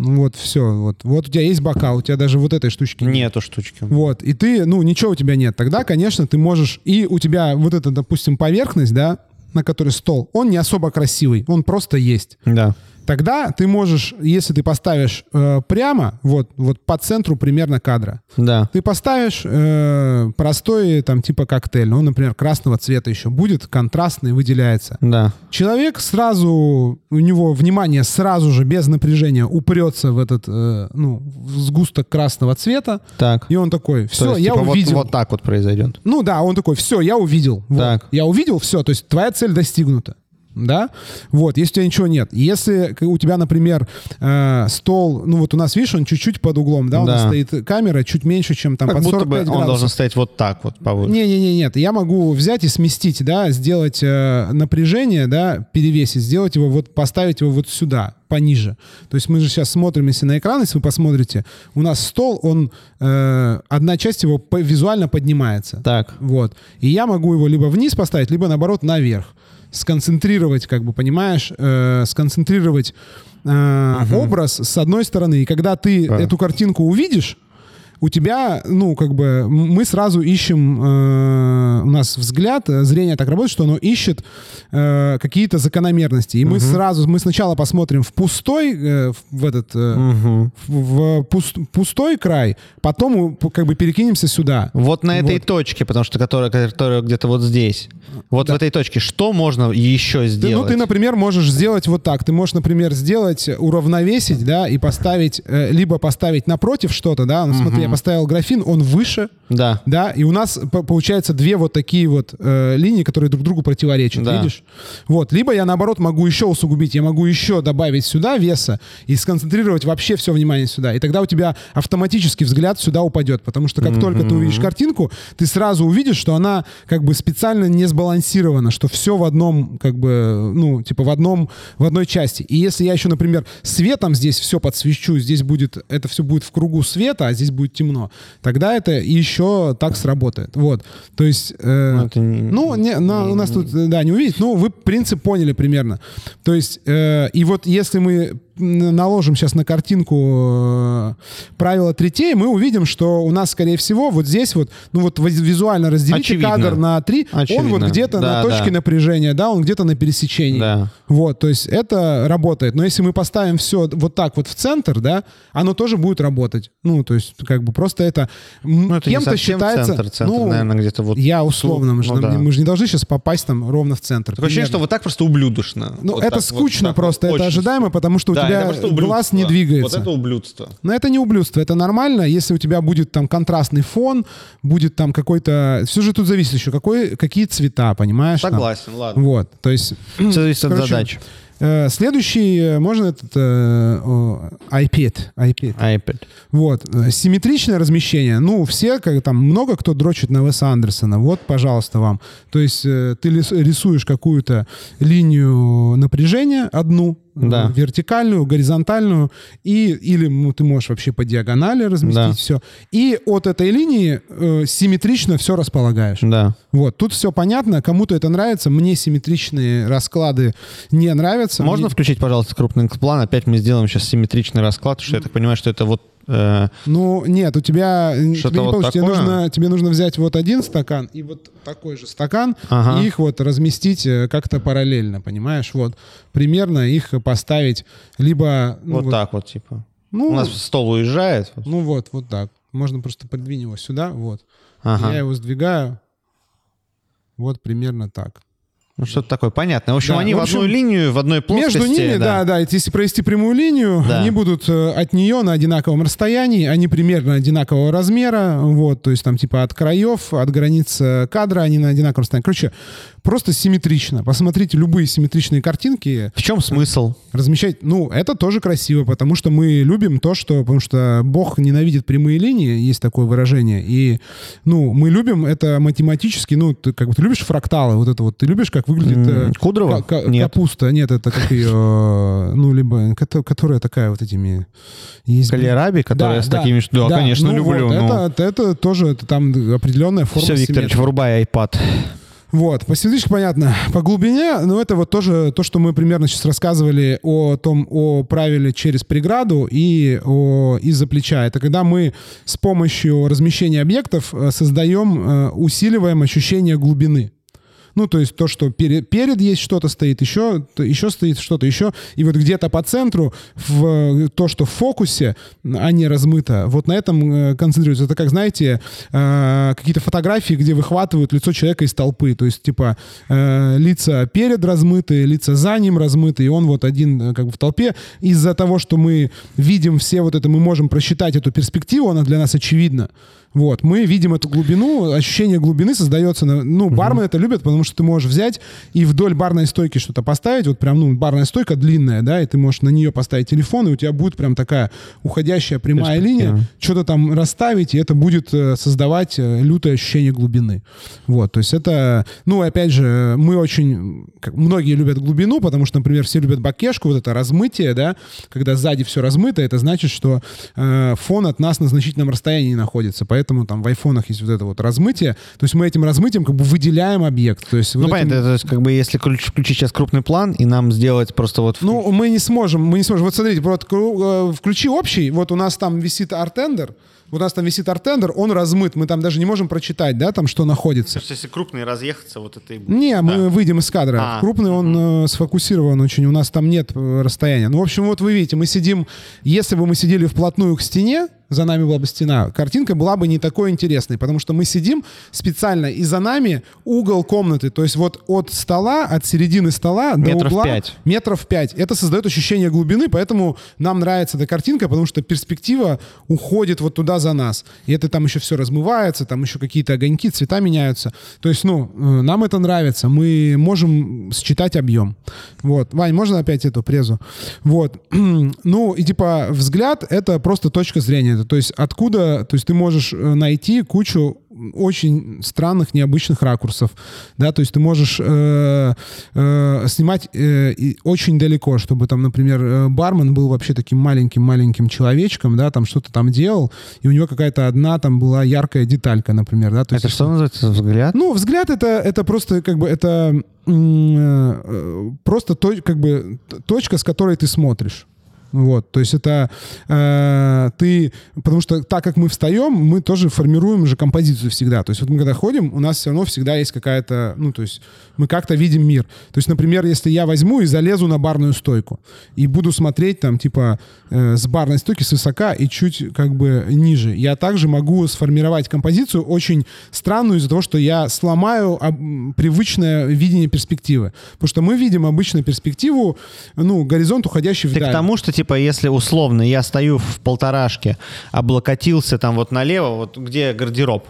Ну, вот все. Вот. вот у тебя есть бокал, у тебя даже вот этой штучки нет. Нету штучки. Вот, и ты, ну, ничего у тебя нет. Тогда, конечно, ты можешь... И у тебя вот эта, допустим, поверхность, да, на которой стол, он не особо красивый, он просто есть. Да. Тогда ты можешь, если ты поставишь э, прямо, вот, вот по центру примерно кадра, Да. ты поставишь э, простой, там, типа коктейль, ну, например, красного цвета еще будет, контрастный, выделяется. Да. Человек сразу, у него внимание сразу же, без напряжения, упрется в этот, э, ну, в сгусток красного цвета, Так. и он такой, То все, есть, я типа, вот- увидел. Вот, так вот произойдет. Ну да, он такой, все, я увидел. Вот. Так. Я увидел, все, то есть твоя цель достигнута. Да, вот, если у тебя ничего нет. Если у тебя, например, э, стол, ну вот у нас, видишь, он чуть-чуть под углом, да, у нас Да. стоит камера чуть меньше, чем там Как под будто 45 бы он градусов. должен стоять вот так вот повыше. Не-не-не, нет. Я могу взять и сместить, да, сделать э, напряжение, да, перевесить, сделать его вот, поставить его вот сюда, пониже. То есть мы же сейчас смотрим, если на экран, если вы посмотрите, у нас стол, он, э, одна часть его по- визуально поднимается. Так. Вот. И я могу его либо вниз поставить, либо наоборот наверх. Сконцентрировать, как бы, понимаешь, э, сконцентрировать э, образ с одной стороны. И когда ты Да. эту картинку увидишь, у тебя, ну, как бы, мы сразу ищем, э, у нас взгляд, э, зрение так работает, что оно ищет э, какие-то закономерности. И мы сразу, мы сначала посмотрим в пустой, э, в, этот, э, Мгм. в, в пуст- пустой край, потом как бы перекинемся сюда. Вот на этой Вот. точке, потому что которая, которая где-то вот здесь. Вот Да. в этой точке. Что можно еще Ты, сделать? ну, ты, например, можешь сделать вот так. Ты можешь, например, сделать, уравновесить, да, и поставить, э, либо поставить напротив что-то, да. Ну, смотри, я поставил графин, он выше, Да. да, и у нас получается две вот такие вот э, линии, которые друг другу противоречат, Да. видишь? Вот, либо я наоборот могу еще усугубить, я могу еще добавить сюда веса и сконцентрировать вообще все внимание сюда, и тогда у тебя автоматически взгляд сюда упадет, потому что как только ты увидишь картинку, ты сразу увидишь, что она как бы специально не сбалансирована, что все в одном, как бы, ну, типа в одном, в одной части. И если я еще, например, светом здесь все подсвечу, здесь будет, это все будет в кругу света, а здесь будет темно, тогда это еще так сработает. Вот. То есть... э, Ну, это не- ну, не, на- у нас тут, э, да, не увидеть, но вы принцип поняли примерно. То есть, э, и вот если мы наложим сейчас на картинку э, правило третей, мы увидим, что у нас, скорее всего, вот здесь вот, ну вот ви- визуально разделите Очевидно. кадр на три, он вот где-то Да, на точке да. напряжения, да, он где-то на пересечении. Да. Вот, то есть это работает. Но если мы поставим все вот так вот в центр, да, оно тоже будет работать. Ну, то есть как бы просто это, Ну, это кем-то считается... центр. Центр, ну, наверное, где-то вот... я условно, мы же, ну нам- да. мы же не должны сейчас попасть там ровно в центр. Такое ощущение, что вот так просто ублюдочно. Ну, Вот это так, скучно вот так просто, вот, это очень ожидаемо, потому что у Да, это тебя просто глаз не двигается. Вот это ублюдство. Но это не ублюдство, это нормально, если у тебя будет там контрастный фон, будет там какой-то... Все же тут зависит еще, какой, какие цвета, понимаешь? там? Согласен, ладно. Вот, то есть... Все зависит от задач. э, следующий, э, можно этот э, iPad, iPad. iPad. Вот. Симметричное размещение. Ну, все, как там, много кто дрочит на Веса Андерсона. Вот, пожалуйста, вам. То есть э, ты рисуешь какую-то линию напряжения, одну, Да. вертикальную, горизонтальную, и, или ну, ты можешь вообще по диагонали разместить Да. все. И от этой линии э, симметрично все располагаешь. Да. Вот, тут все понятно, кому-то это нравится, мне симметричные расклады не нравятся. Можно Мне- включить, пожалуйста, крупный план? Опять мы сделаем сейчас симметричный расклад, потому что я так понимаю, что это вот... э, Ну, нет, у тебя Что-то тебе не вот получится. Тебе нужно, тебе нужно взять вот один стакан и вот такой же стакан, Ага. и их вот разместить э, как-то параллельно, понимаешь? Вот примерно их поставить либо... Ну, вот, так вот, типа. Ну, У нас стол уезжает. вот. ну вот, вот так. Можно просто подвинь его сюда, вот. Ага. Я его сдвигаю. Вот примерно так. Ну, что-то такое понятное. В общем, Да, они в в, общем, одну линию, в одной плоскости. Между ними, да, да, если провести прямую линию, Да. они будут э, от нее на одинаковом расстоянии, они примерно одинакового размера, вот, то есть там типа от краев, от границ э, кадра они на одинаковом расстоянии. Короче, просто симметрично. Посмотрите любые симметричные картинки, В чем смысл? размещать. Ну, это тоже красиво, потому что мы любим то, что, потому что Бог ненавидит прямые линии, есть такое выражение, и, ну, мы любим это математически, ну, ты как бы ты любишь фракталы, вот это вот, ты любишь, как выглядит э, М, Кудрова? Ка- ка- Нет. Капуста, нет, это как ее, ну, либо, кото- которая такая вот этими... Есть... Калераби, которая с такими... что- Да, конечно, ну люблю. вот, ну. это, это тоже это там определенная форма Все, Викторович, симметрии. врубай iPad. Вот, по симметричке понятно. По глубине, ну, это вот тоже то, что мы примерно сейчас рассказывали о том, о правиле через преграду и о из-за плеча. Это когда мы с помощью размещения объектов э, создаем, э, усиливаем ощущение глубины. Ну, то есть то, что перед, перед есть что-то стоит, еще, еще стоит что-то, еще. И вот где-то по центру в то, что в фокусе, а не размыто, вот на этом э, концентрируется. Это как, знаете, э, какие-то фотографии, где выхватывают лицо человека из толпы. То есть, типа, э, лица перед размыты, лица за ним размыты, и он вот один как бы в толпе. Из-за того, что мы видим все вот это, мы можем просчитать эту перспективу, она для нас очевидна. Вот, мы видим эту глубину, ощущение глубины создается, на, ну, бармены это любят, потому что ты можешь взять и вдоль барной стойки что-то поставить, вот прям, ну, барная стойка длинная, да, и ты можешь на нее поставить телефон, и у тебя будет прям такая уходящая прямая линия, что-то там расставить, и это будет э, создавать э, лютое ощущение глубины. Вот, то есть это, ну, опять же, мы очень, как, многие любят глубину, потому что, например, все любят бакешку, вот это размытие, да, когда сзади все размыто, это значит, что э, фон от нас на значительном расстоянии находится, поэтому там в айфонах есть вот это вот размытие, то есть мы этим размытием как бы выделяем объект. То есть ну, вот понятно, этим... то есть как бы если включить сейчас крупный план и нам сделать просто вот... Ну, мы не сможем, мы не сможем. Вот смотрите, вот э, включи общий, вот у нас там висит артендер, вот у нас там висит артендер, он размыт, мы там даже не можем прочитать, да, там что находится. То есть если крупный разъехаться, вот это и будет. Не, Да. мы выйдем из кадра. А, Крупный он э, сфокусирован очень, у нас там нет э, расстояния. Ну, в общем, вот вы видите, мы сидим, если бы мы сидели вплотную к стене, за нами была бы стена, картинка была бы не такой интересной, потому что мы сидим специально, и за нами угол комнаты, то есть вот от стола, от середины стола до Метров угла пять. метров пять. Это создает ощущение глубины, поэтому нам нравится эта картинка, потому что перспектива уходит вот туда за нас. И это там еще все размывается, там еще какие-то огоньки, цвета меняются. То есть, ну, э, нам это нравится. Мы можем считать объем. Вот. Вань, можно опять эту презу? Вот. (clears throat) Ну, и типа взгляд — это просто точка зрения. Это, То есть откуда... То есть ты можешь э, найти кучу очень странных, необычных ракурсов, да, то есть ты можешь э, э, снимать э, очень далеко, чтобы там, например, э, бармен был вообще таким маленьким-маленьким человечком, да, там что-то там делал, и у него какая-то одна там была яркая деталька, например, да. То Это есть, что называется взгляд? ну, взгляд это, это просто как бы это э, просто то, как бы точка, с которой ты смотришь. Вот, то есть это э, ты, потому что так как мы встаем, мы тоже формируем же композицию всегда. То есть вот мы когда ходим, у нас все равно всегда есть какая-то, ну то есть мы как-то видим мир. То есть, например, если я возьму и залезу на барную стойку и буду смотреть там типа э, с барной стойки свысока и чуть как бы ниже, я также могу сформировать композицию очень странную из-за того, что я сломаю привычное видение перспективы. Потому что мы видим обычно перспективу, ну, горизонт, уходящий Ты вдаль. к тому, что, типа, если условно я стою в полторашке, облокотился там вот налево, вот где гардероб,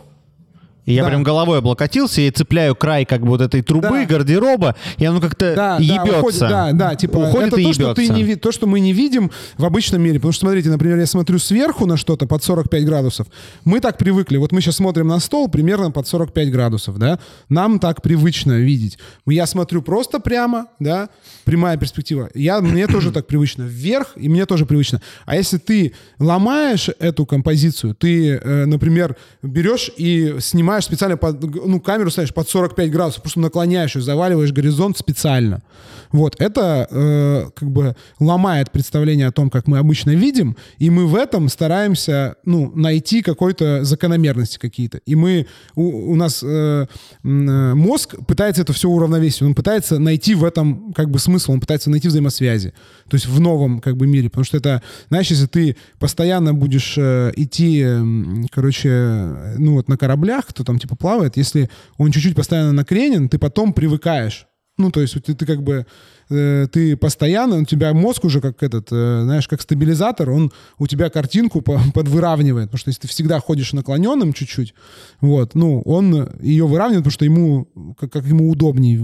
и я Да. прям головой облокотился и цепляю край как бы вот этой трубы Да. гардероба, и оно как-то Да, ебется. да, уходит, да, да, типа Уходит это и то, что ты ебется. не то, что мы не видим в обычном мире. Потому что, смотрите, например, я смотрю сверху на что-то под 45 градусов. Мы так привыкли. Вот мы сейчас смотрим на стол примерно под 45 градусов, да. Нам так привычно видеть. Я смотрю просто прямо, да, прямая перспектива. Я, мне тоже так привычно. Вверх, и мне тоже привычно. А если ты ломаешь эту композицию, ты, э, например, берешь и снимаешь специально под, ну, камеру ставишь под 45 градусов, просто наклоняешь ее, заваливаешь горизонт специально. Вот, это э, как бы ломает представление о том, как мы обычно видим, и мы в этом стараемся, ну, найти какой-то закономерности какие-то. И мы, у, у нас э, э, мозг пытается это все уравновесить, он пытается найти в этом как бы смысл, он пытается найти взаимосвязи, то есть в новом как бы мире, потому что это, знаешь, если ты постоянно будешь э, идти, м, короче, э, ну вот на кораблях, кто там типа плавает, если он чуть-чуть постоянно накренен, ты потом привыкаешь. Ну, то есть ты, ты как бы э, ты постоянно, у тебя мозг уже как этот, э, знаешь, как стабилизатор, он у тебя картинку по- (laughs) подвыравнивает, потому что если ты всегда ходишь наклоненным чуть-чуть, вот, ну, он ее выравнивает, потому что ему, как, как ему удобнее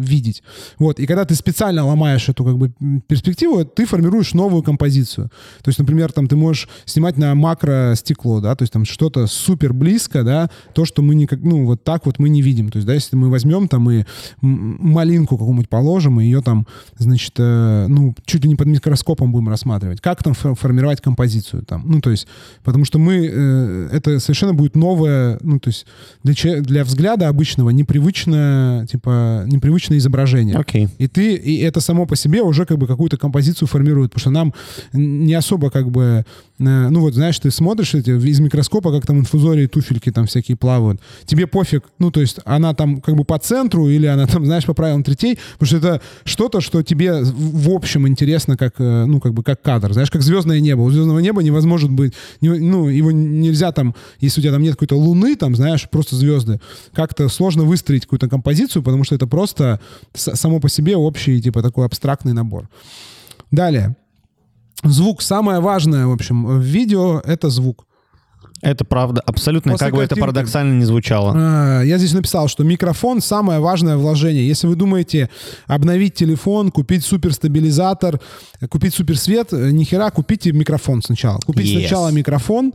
видеть. Вот, и когда ты специально ломаешь эту как бы перспективу, ты формируешь новую композицию. То есть, например, там ты можешь снимать на макро стекло, да, то есть там что-то супер близко, да, то, что мы никак, ну, вот так вот мы не видим. То есть, да, если мы возьмем там и малинку какую-нибудь положим, и ее там, значит, э, ну, чуть ли не под микроскопом будем рассматривать. Как там фо- формировать композицию там? Ну, то есть, потому что мы, э, это совершенно будет новое, ну, то есть для, для взгляда обычного непривычное, типа, непривычное изображение. Окей. И ты, и это само по себе уже как бы какую-то композицию формирует, потому что нам не особо как бы, э, ну вот знаешь, ты смотришь эти из микроскопа, как там инфузории туфельки там всякие плавают, тебе пофиг, ну то есть она там как бы по центру или она там, знаешь, по правилам третей, потому что это что-то, что тебе в общем интересно как, э, ну как бы как кадр, знаешь, как звездное небо. У звездного неба невозможно быть, ну его нельзя там, если у тебя там нет какой-то луны, там, знаешь, просто звезды, как-то сложно выстроить какую-то композицию, потому что это просто само по себе общий, типа, такой абстрактный набор. Далее. Звук. Самое важное, в общем, в видео — это звук. Это правда, абсолютно, После как бы это картинки. парадоксально не звучало. А, Я здесь написал, что микрофон самое важное вложение. Если вы думаете обновить телефон, купить суперстабилизатор, купить суперсвет, э, нихера, купите микрофон сначала. Купите Yes. сначала микрофон,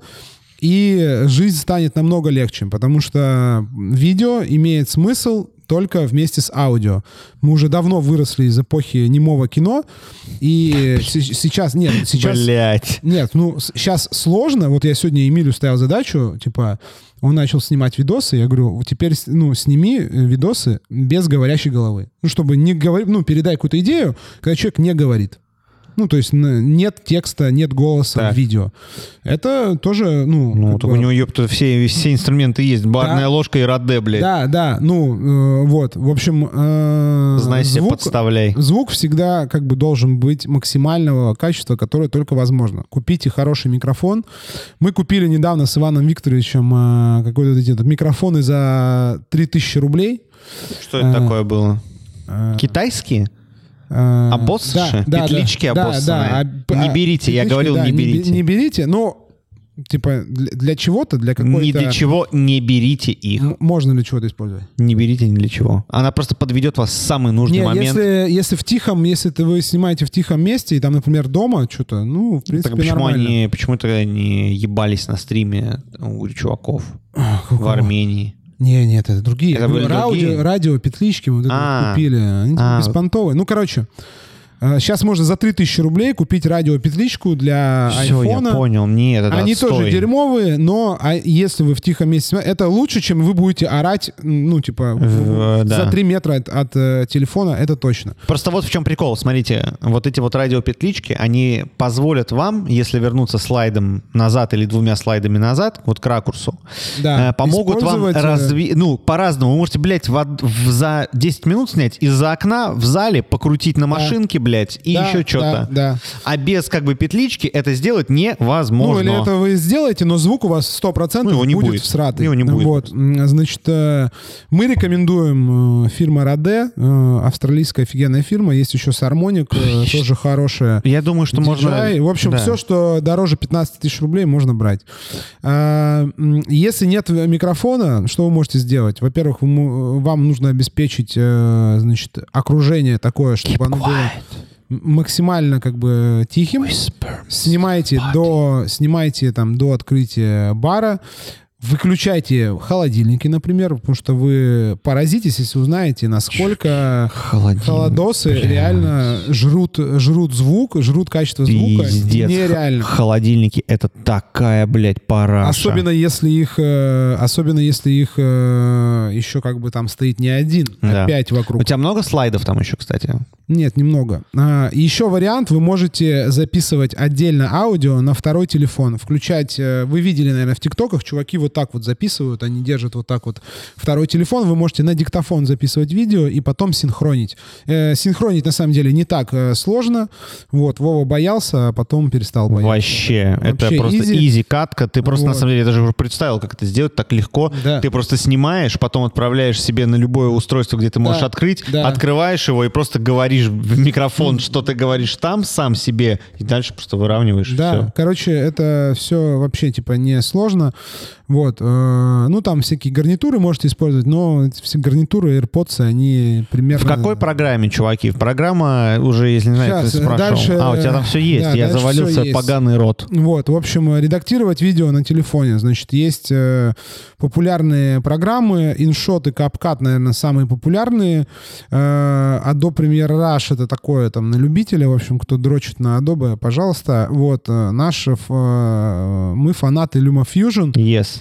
и жизнь станет намного легче, потому что видео имеет смысл только вместе с аудио. Мы уже давно выросли из эпохи немого кино, и се- сейчас, нет, сейчас... Блять. Нет, ну, сейчас сложно. Вот я сегодня Эмилю ставил задачу, типа, он начал снимать видосы, я говорю, теперь, ну, сними э, видосы без говорящей головы. Ну, чтобы не говорить, ну, передай какую-то идею, когда человек не говорит. Ну, то есть нет текста, нет голоса Так. в видео. Это тоже, ну... Ну, так бы- у него, ёпта, все, все инструменты есть. Барная Да. ложка и раде, блядь. Да, да, ну, э, вот, в общем... э, Знай себе, звук- подставляй. Звук всегда как бы должен быть максимального качества, которое только возможно. Купите хороший микрофон. Мы купили недавно с Иваном Викторовичем э, какой-то этот микрофоны за 3000 рублей. Что это А. такое было? Э, Китайские? Э, Обоссыши? да, да, Петлички да, обоссанные? да, Не а, берите, я говорил, да, не бе- берите. Не берите, но типа для, чего-то, для какой-то... Ни для чего не берите их. Можно для чего-то использовать? Не берите ни для чего. Она просто подведет вас в самый нужный Не, момент. если, если в тихом, если ты вы снимаете в тихом месте, и там, например, дома что-то, ну, в принципе, Так почему нормально. они почему то они ебались на стриме у чуваков у в? Армении? Не, нет, это другие. Это были радио, другие? радио, петлички мы вот А. купили. Они типа А. беспонтовые. Ну, короче, сейчас можно за 3000 рублей купить радио-петличку для Все, я айфона. понял. Нет, это Они отстой. тоже дерьмовые, но а если вы в тихом месте, это лучше, чем вы будете орать, ну, типа, В- да. за 3 метра от, от, э, телефона, это точно. Просто вот в чем прикол. Смотрите, вот эти вот радиопетлички, они позволят вам, если вернуться слайдом назад или двумя слайдами назад, вот к ракурсу, Да, э, помогут вам э, разви... Ну, по-разному. Вы можете, блядь, в в- за 10 минут снять из-за окна в зале, покрутить на машинке, блядь, и Да, еще что-то. Да, да. А без как бы петлички это сделать невозможно. Ну, или это вы сделаете, но звук у вас 100% Ну, его не будет, будет. всратый. Его не будет. Вот. Значит, э, мы рекомендуем э, фирма Раде, э, австралийская офигенная фирма. Есть еще Сармоник, тоже хорошая. Я думаю, что можно... DJI. В общем, Да. все, что дороже 15 тысяч рублей, можно брать. Если нет микрофона, что вы можете сделать? Во-первых, вам нужно обеспечить значит, окружение такое, чтобы оно было м- максимально как бы тихим. Снимайте до, снимайте там до открытия бара. Выключайте холодильники, например, потому что вы поразитесь, если узнаете, насколько Холодильник, холодосы бля. реально жрут, жрут звук, жрут качество звука. Пиздец. Нереально. Холодильники это такая, блядь, параша. Особенно если их, э, особенно если их э, еще как бы там стоит не один, Да. а пять У вокруг. тебя много слайдов там еще, кстати? Нет, немного. А, еще вариант, вы можете записывать отдельно аудио на второй телефон, включать, э, вы видели, наверное, в ТикТоках, чуваки вот так вот записывают, они держат вот так вот второй телефон, вы можете на диктофон записывать видео и потом синхронить. Э, синхронить на самом деле не так э, сложно, вот, Вова боялся, а потом перестал бояться. Вообще, это Вообще просто easy. изи катка. Ты просто на Вот. самом деле, я даже уже представил, как это сделать так легко. Да. Ты просто снимаешь, потом отправляешь себе на любое устройство, где ты можешь Да, открыть, да. открываешь его и просто говоришь в микрофон, что ты говоришь там сам себе, и дальше просто выравниваешь. Да, всё. короче, это все вообще типа не сложно. Вот, э, ну там всякие гарнитуры можете использовать, но все гарнитуры AirPods, они примерно... В какой программе, чуваки? Программа уже, если не знаю, Щас, ты спрашивал. дальше, а, у тебя там все есть. да, я завалился поганый рот. Вот, в общем, э, редактировать видео на телефоне. Значит, есть э, популярные программы, InShot и CapCut, наверное, самые популярные. Э, Adobe Premiere Rush — это такое там на любителя, в общем, кто дрочит на Adobe, пожалуйста. Вот, э, наш, э, мы фанаты LumaFusion, Yes.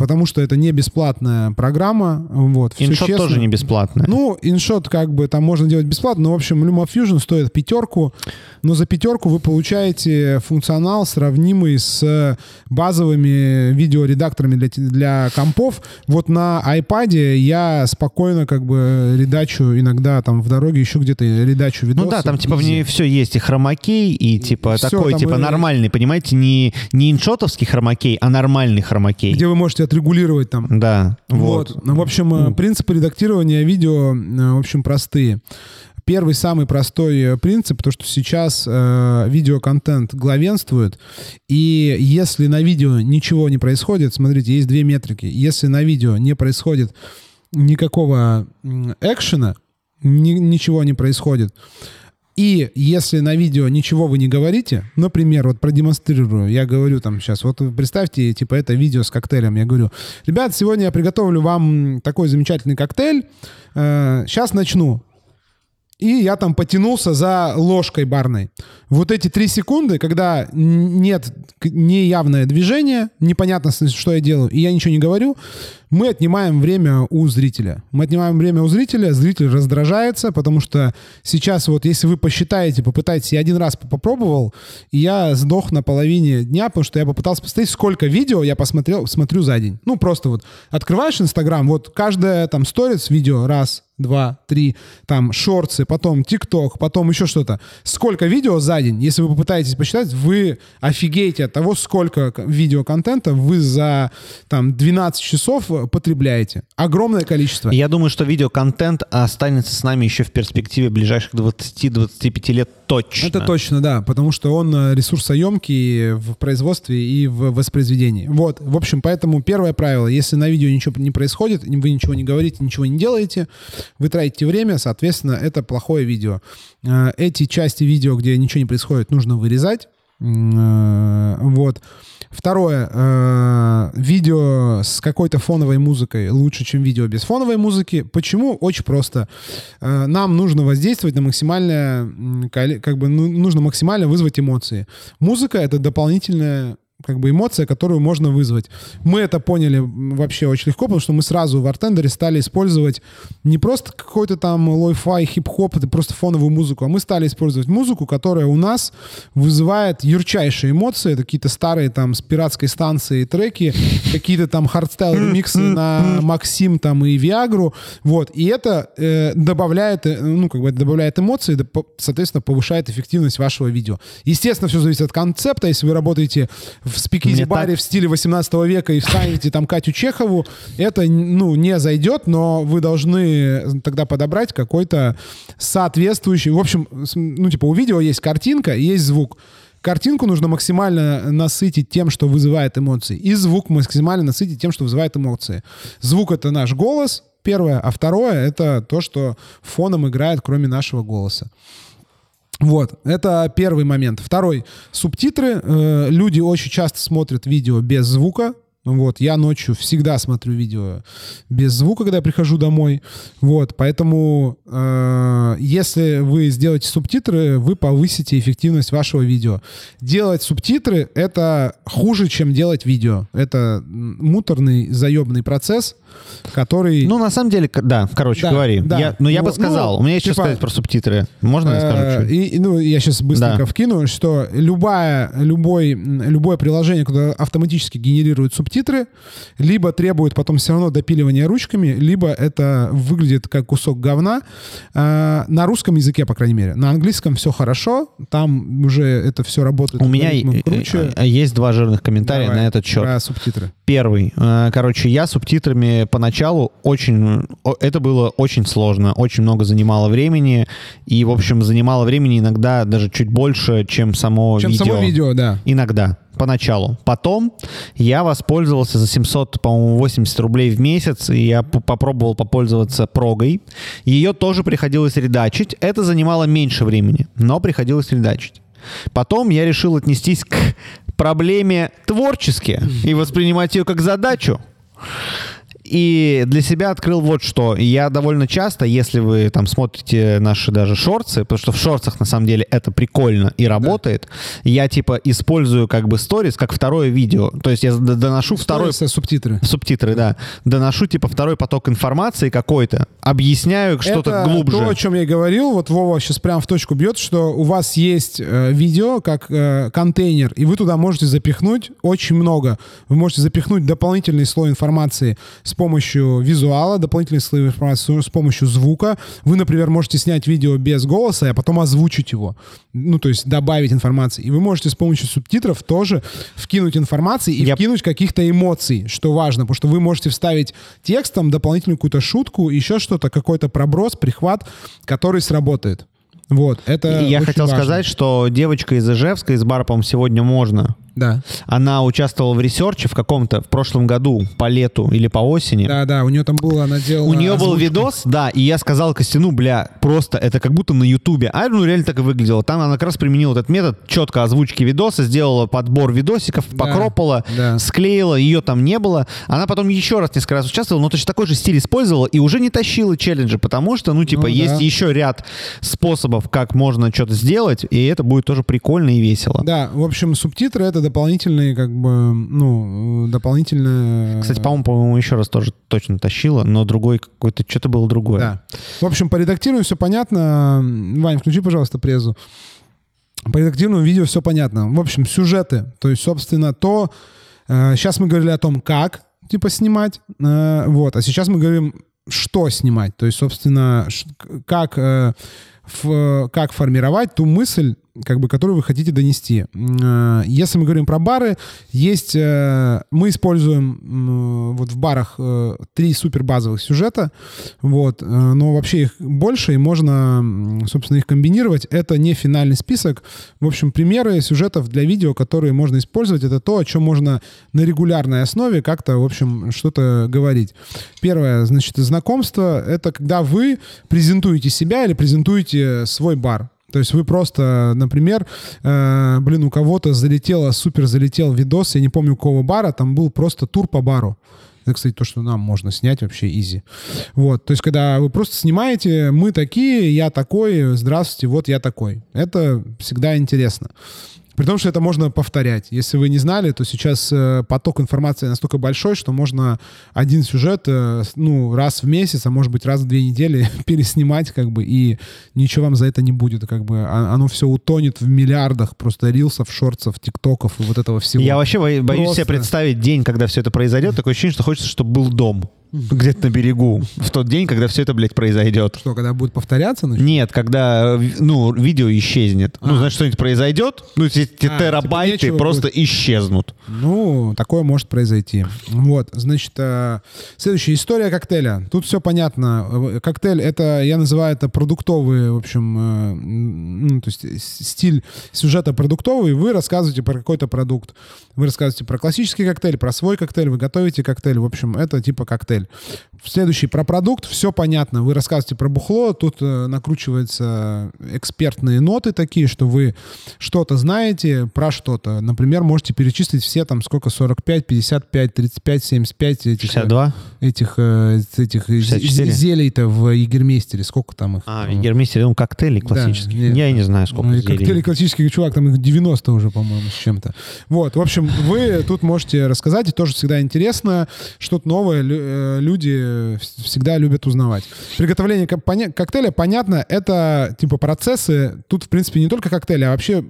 потому что это не бесплатная программа. Вот, InShot тоже не бесплатная. Ну, InShot как бы там можно делать бесплатно, но, в общем, LumaFusion стоит пятерку, но за пятерку вы получаете функционал, сравнимый с базовыми видеоредакторами для, для компов. Вот на iPad я спокойно как бы редачу иногда там в дороге еще где-то редачу видосы. Ну да, там типа в ней все есть, и хромакей, и типа Всё такой, типа и- нормальный, понимаете, не, не иншотовский хромакей, а нормальный хромакей. Где вы можете отрегулировать там Да, Вот. вот. Ну, в общем, э, принципы редактирования видео, э, в общем, простые. Первый самый простой э, принцип, то что сейчас э, видеоконтент главенствует, и если на видео ничего не происходит, смотрите, есть две метрики. Если на видео не происходит никакого экшена, ни, ничего не происходит, и если на видео ничего вы не говорите, например, вот продемонстрирую, я говорю там сейчас, вот представьте, типа, это видео с коктейлем, я говорю, ребят, сегодня я приготовлю вам такой замечательный коктейль, э, сейчас начну. И я там потянулся за ложкой барной. Вот эти три секунды, когда нет неявное движение, непонятно, что я делаю, и я ничего не говорю, мы отнимаем время у зрителя. Мы отнимаем время у зрителя, зритель раздражается, потому что сейчас вот если вы посчитаете, попытаетесь, я один раз попробовал, и я сдох на половине дня, потому что я попытался посмотреть, сколько видео я посмотрел, смотрю за день. Ну, просто вот открываешь Инстаграм, вот каждое там сторис видео раз, два, три, там шорты, потом ТикТок, потом еще что-то. Сколько видео за день, если вы попытаетесь посчитать, вы офигеете от того, сколько видеоконтента вы за там 12 часов потребляете. Огромное количество. Я думаю, что видеоконтент останется с нами еще в перспективе ближайших 20-25 лет точно. Это точно, да, потому что он э, ресурсоемкий в производстве и в воспроизведении. Вот, в общем, поэтому первое правило, если на видео ничего не происходит, вы ничего не говорите, ничего не делаете, вы тратите время, соответственно, это плохое видео. Э, эти части видео, где ничего не происходит, нужно вырезать. Э, вот. Второе. Э, видео с какой-то фоновой музыкой лучше, чем видео без фоновой музыки. Почему? Очень просто. Нам нужно воздействовать на максимальное, как бы ну, нужно максимально вызвать эмоции. Музыка — это дополнительная как бы эмоция, которую можно вызвать. Мы это поняли вообще очень легко, потому что мы сразу в Артендере стали использовать не просто какой-то там lo-fi, хип-хоп, это просто фоновую музыку, а мы стали использовать музыку, которая у нас вызывает ярчайшие эмоции, это какие-то старые там с пиратской станции треки, какие-то там hardstyle ремиксы на Максим там и Виагру, вот, и это э, добавляет, э, ну, как бы добавляет эмоции, соответственно, повышает эффективность вашего видео. Естественно, все зависит от концепта, если вы работаете в спикизи-баре так... в стиле 18 века и встанете там Катю Чехову, это, ну, не зайдет, но вы должны тогда подобрать какой-то соответствующий... В общем, ну, типа, у видео есть картинка и есть звук. Картинку нужно максимально насытить тем, что вызывает эмоции. И звук максимально насытить тем, что вызывает эмоции. Звук — это наш голос, первое. А второе — это то, что фоном играет, кроме нашего голоса. Вот, это первый момент. Второй, субтитры. Э, люди очень часто смотрят видео без звука, вот, я ночью всегда смотрю видео без звука, когда я прихожу домой. Вот, поэтому э, если вы сделаете субтитры, вы повысите эффективность вашего видео. Делать субтитры — это хуже, чем делать видео. Это муторный, заебный процесс, который... Ну, на самом деле, да, короче, да, говори. Да. Я, ну, я ну, бы сказал, ну, у меня есть типа, что сказать про субтитры. Можно я скажу э, чуть? И, ну, я сейчас быстренько да. вкину, что любая, любой, любое приложение, которое автоматически генерирует субтитры, либо требует потом все равно допиливания ручками, либо это выглядит как кусок говна. А, на русском языке, по крайней мере. На английском все хорошо, там уже это все работает. У меня круче. есть два жирных комментария Давай, на этот счет. Про субтитры. Первый. А, короче, я субтитрами поначалу очень... Это было очень сложно, очень много занимало времени, и, в общем, занимало времени иногда даже чуть больше, чем само чем видео. Чем само видео, да. Иногда поначалу. Потом я воспользовался за 700, по-моему, 80 рублей в месяц, и я попробовал попользоваться прогой. Ее тоже приходилось редачить. Это занимало меньше времени, но приходилось редачить. Потом я решил отнестись к проблеме творчески и воспринимать ее как задачу. И для себя открыл вот что. Я довольно часто, если вы там смотрите наши даже шорты, потому что в шортах на самом деле это прикольно и работает, да. я типа использую как бы сторис как второе видео. То есть я доношу Stories второй... субтитры. Субтитры, да. Доношу типа второй поток информации какой-то, объясняю что-то глубже. то, о чем я говорил, вот Вова сейчас прям в точку бьет, что у вас есть э, видео как э, контейнер, и вы туда можете запихнуть очень много. Вы можете запихнуть дополнительный слой информации с помощью визуала, дополнительной слоевой информации с помощью звука. Вы, например, можете снять видео без голоса, а потом озвучить его. Ну, то есть добавить информации. И вы можете с помощью субтитров тоже вкинуть информации и Я- вкинуть каких-то эмоций, что важно, потому что вы можете вставить текстом дополнительную какую-то шутку, еще что-то, какой-то проброс, прихват, который сработает. Вот, это Я хотел важно. сказать, что девочка из Ижевска, из бара, по-моему, сегодня можно. Да, Она участвовала в ресерче в каком-то в прошлом году по лету или по осени. да, да, у нее там было, она делала... У нее был озвучку. видос, да, и я сказал Костяну, бля, просто это как будто на Ютубе. А ну реально так и выглядело. Там она как раз применила этот метод четко озвучки видоса, сделала подбор видосиков, Да, покропала, да. склеила, ее там не было. Она потом еще раз несколько раз участвовала, но точно такой же стиль использовала и уже не тащила челленджи, потому что, ну, типа, Ну, есть да. еще ряд способов, как можно что-то сделать, и это будет тоже прикольно и весело. Да, в общем, субтитры это дополнительные, как бы, ну, э, дополнительные... Кстати, по-моему, по-моему, еще раз тоже точно тащила, но другой какой-то, что-то было другое. Да. В общем, по редактированию все понятно. Вань, включи, пожалуйста, презу. По редактированию видео все понятно. В общем, сюжеты. То есть, собственно, то... э, сейчас мы говорили о том, как, типа, снимать. э, вот. А сейчас мы говорим, что снимать. То есть, собственно, как... э, ф- как формировать ту мысль, как бы, которую вы хотите донести. Э, Если мы говорим про бары, есть, э, мы используем м, вот в барах э, три супер базовых сюжета, вот, э, но вообще их больше, и можно, собственно, их комбинировать. Это не финальный список. В общем, примеры сюжетов для видео, которые можно использовать, это то, о чем можно на регулярной основе как-то, в общем, что-то говорить. Первое, значит, знакомство — это когда вы презентуете себя или презентуете свой бар. То есть вы просто, например, э, блин, у кого-то залетело, супер залетел видос, я не помню, у какого бара, там был просто тур по бару. Это, кстати, то, что нам можно снять вообще изи. Вот, то есть, когда вы просто снимаете, мы такие, я такой, здравствуйте, вот я такой. Это всегда интересно. При том, что это можно повторять. Если вы не знали, то сейчас э, поток информации настолько большой, что можно один сюжет, э, ну, раз в месяц, а может быть раз в две недели (laughs) переснимать, как бы, и ничего вам за это не будет, как бы. А- Оно все утонет в миллиардах просто рилсов, шортсов, тиктоков и вот этого всего. Я вообще бо- боюсь Просто. себе представить день, когда все это произойдет. Такое ощущение, что хочется, чтобы был дом. Где-то на берегу. В тот день, когда все это, блядь, произойдет. Что, когда будет повторяться? Ну, Нет, когда, э, ну, видео исчезнет. Ну, значит, что-нибудь произойдет, ну, эти А, терабайты типа просто исчезнут. Ну, такое может произойти. Вот, значит, э, следующая история коктейля. Тут все понятно. Э, Коктейль это, я называю это продуктовый, в общем, э, ну, то есть стиль сюжета продуктовый. Вы рассказываете про какой-то продукт. Вы рассказываете про классический коктейль, про свой коктейль, вы готовите коктейль. В общем, это типа коктейль. Следующий про продукт. Все понятно. Вы рассказываете про бухло. Тут э, накручиваются экспертные ноты такие, что вы что-то знаете про что-то. Например, можете перечислить все там сколько 45, 55, 35, 75 этих, 62? этих, э, этих зе- 64? зелей-то в Егермейстере. Сколько там их? А, Гермистер, ну, коктейли классические. нет, Я и да. не знаю, сколько Ну, зелий. коктейли классический чувак, там их 90 уже, по-моему, с чем-то. Вот, в общем, вы тут можете рассказать, и тоже всегда интересно, что-то новое э, люди вс- всегда любят узнавать. Приготовление коктейля, понятно, это типа процессы, тут, в принципе, не только коктейли, а вообще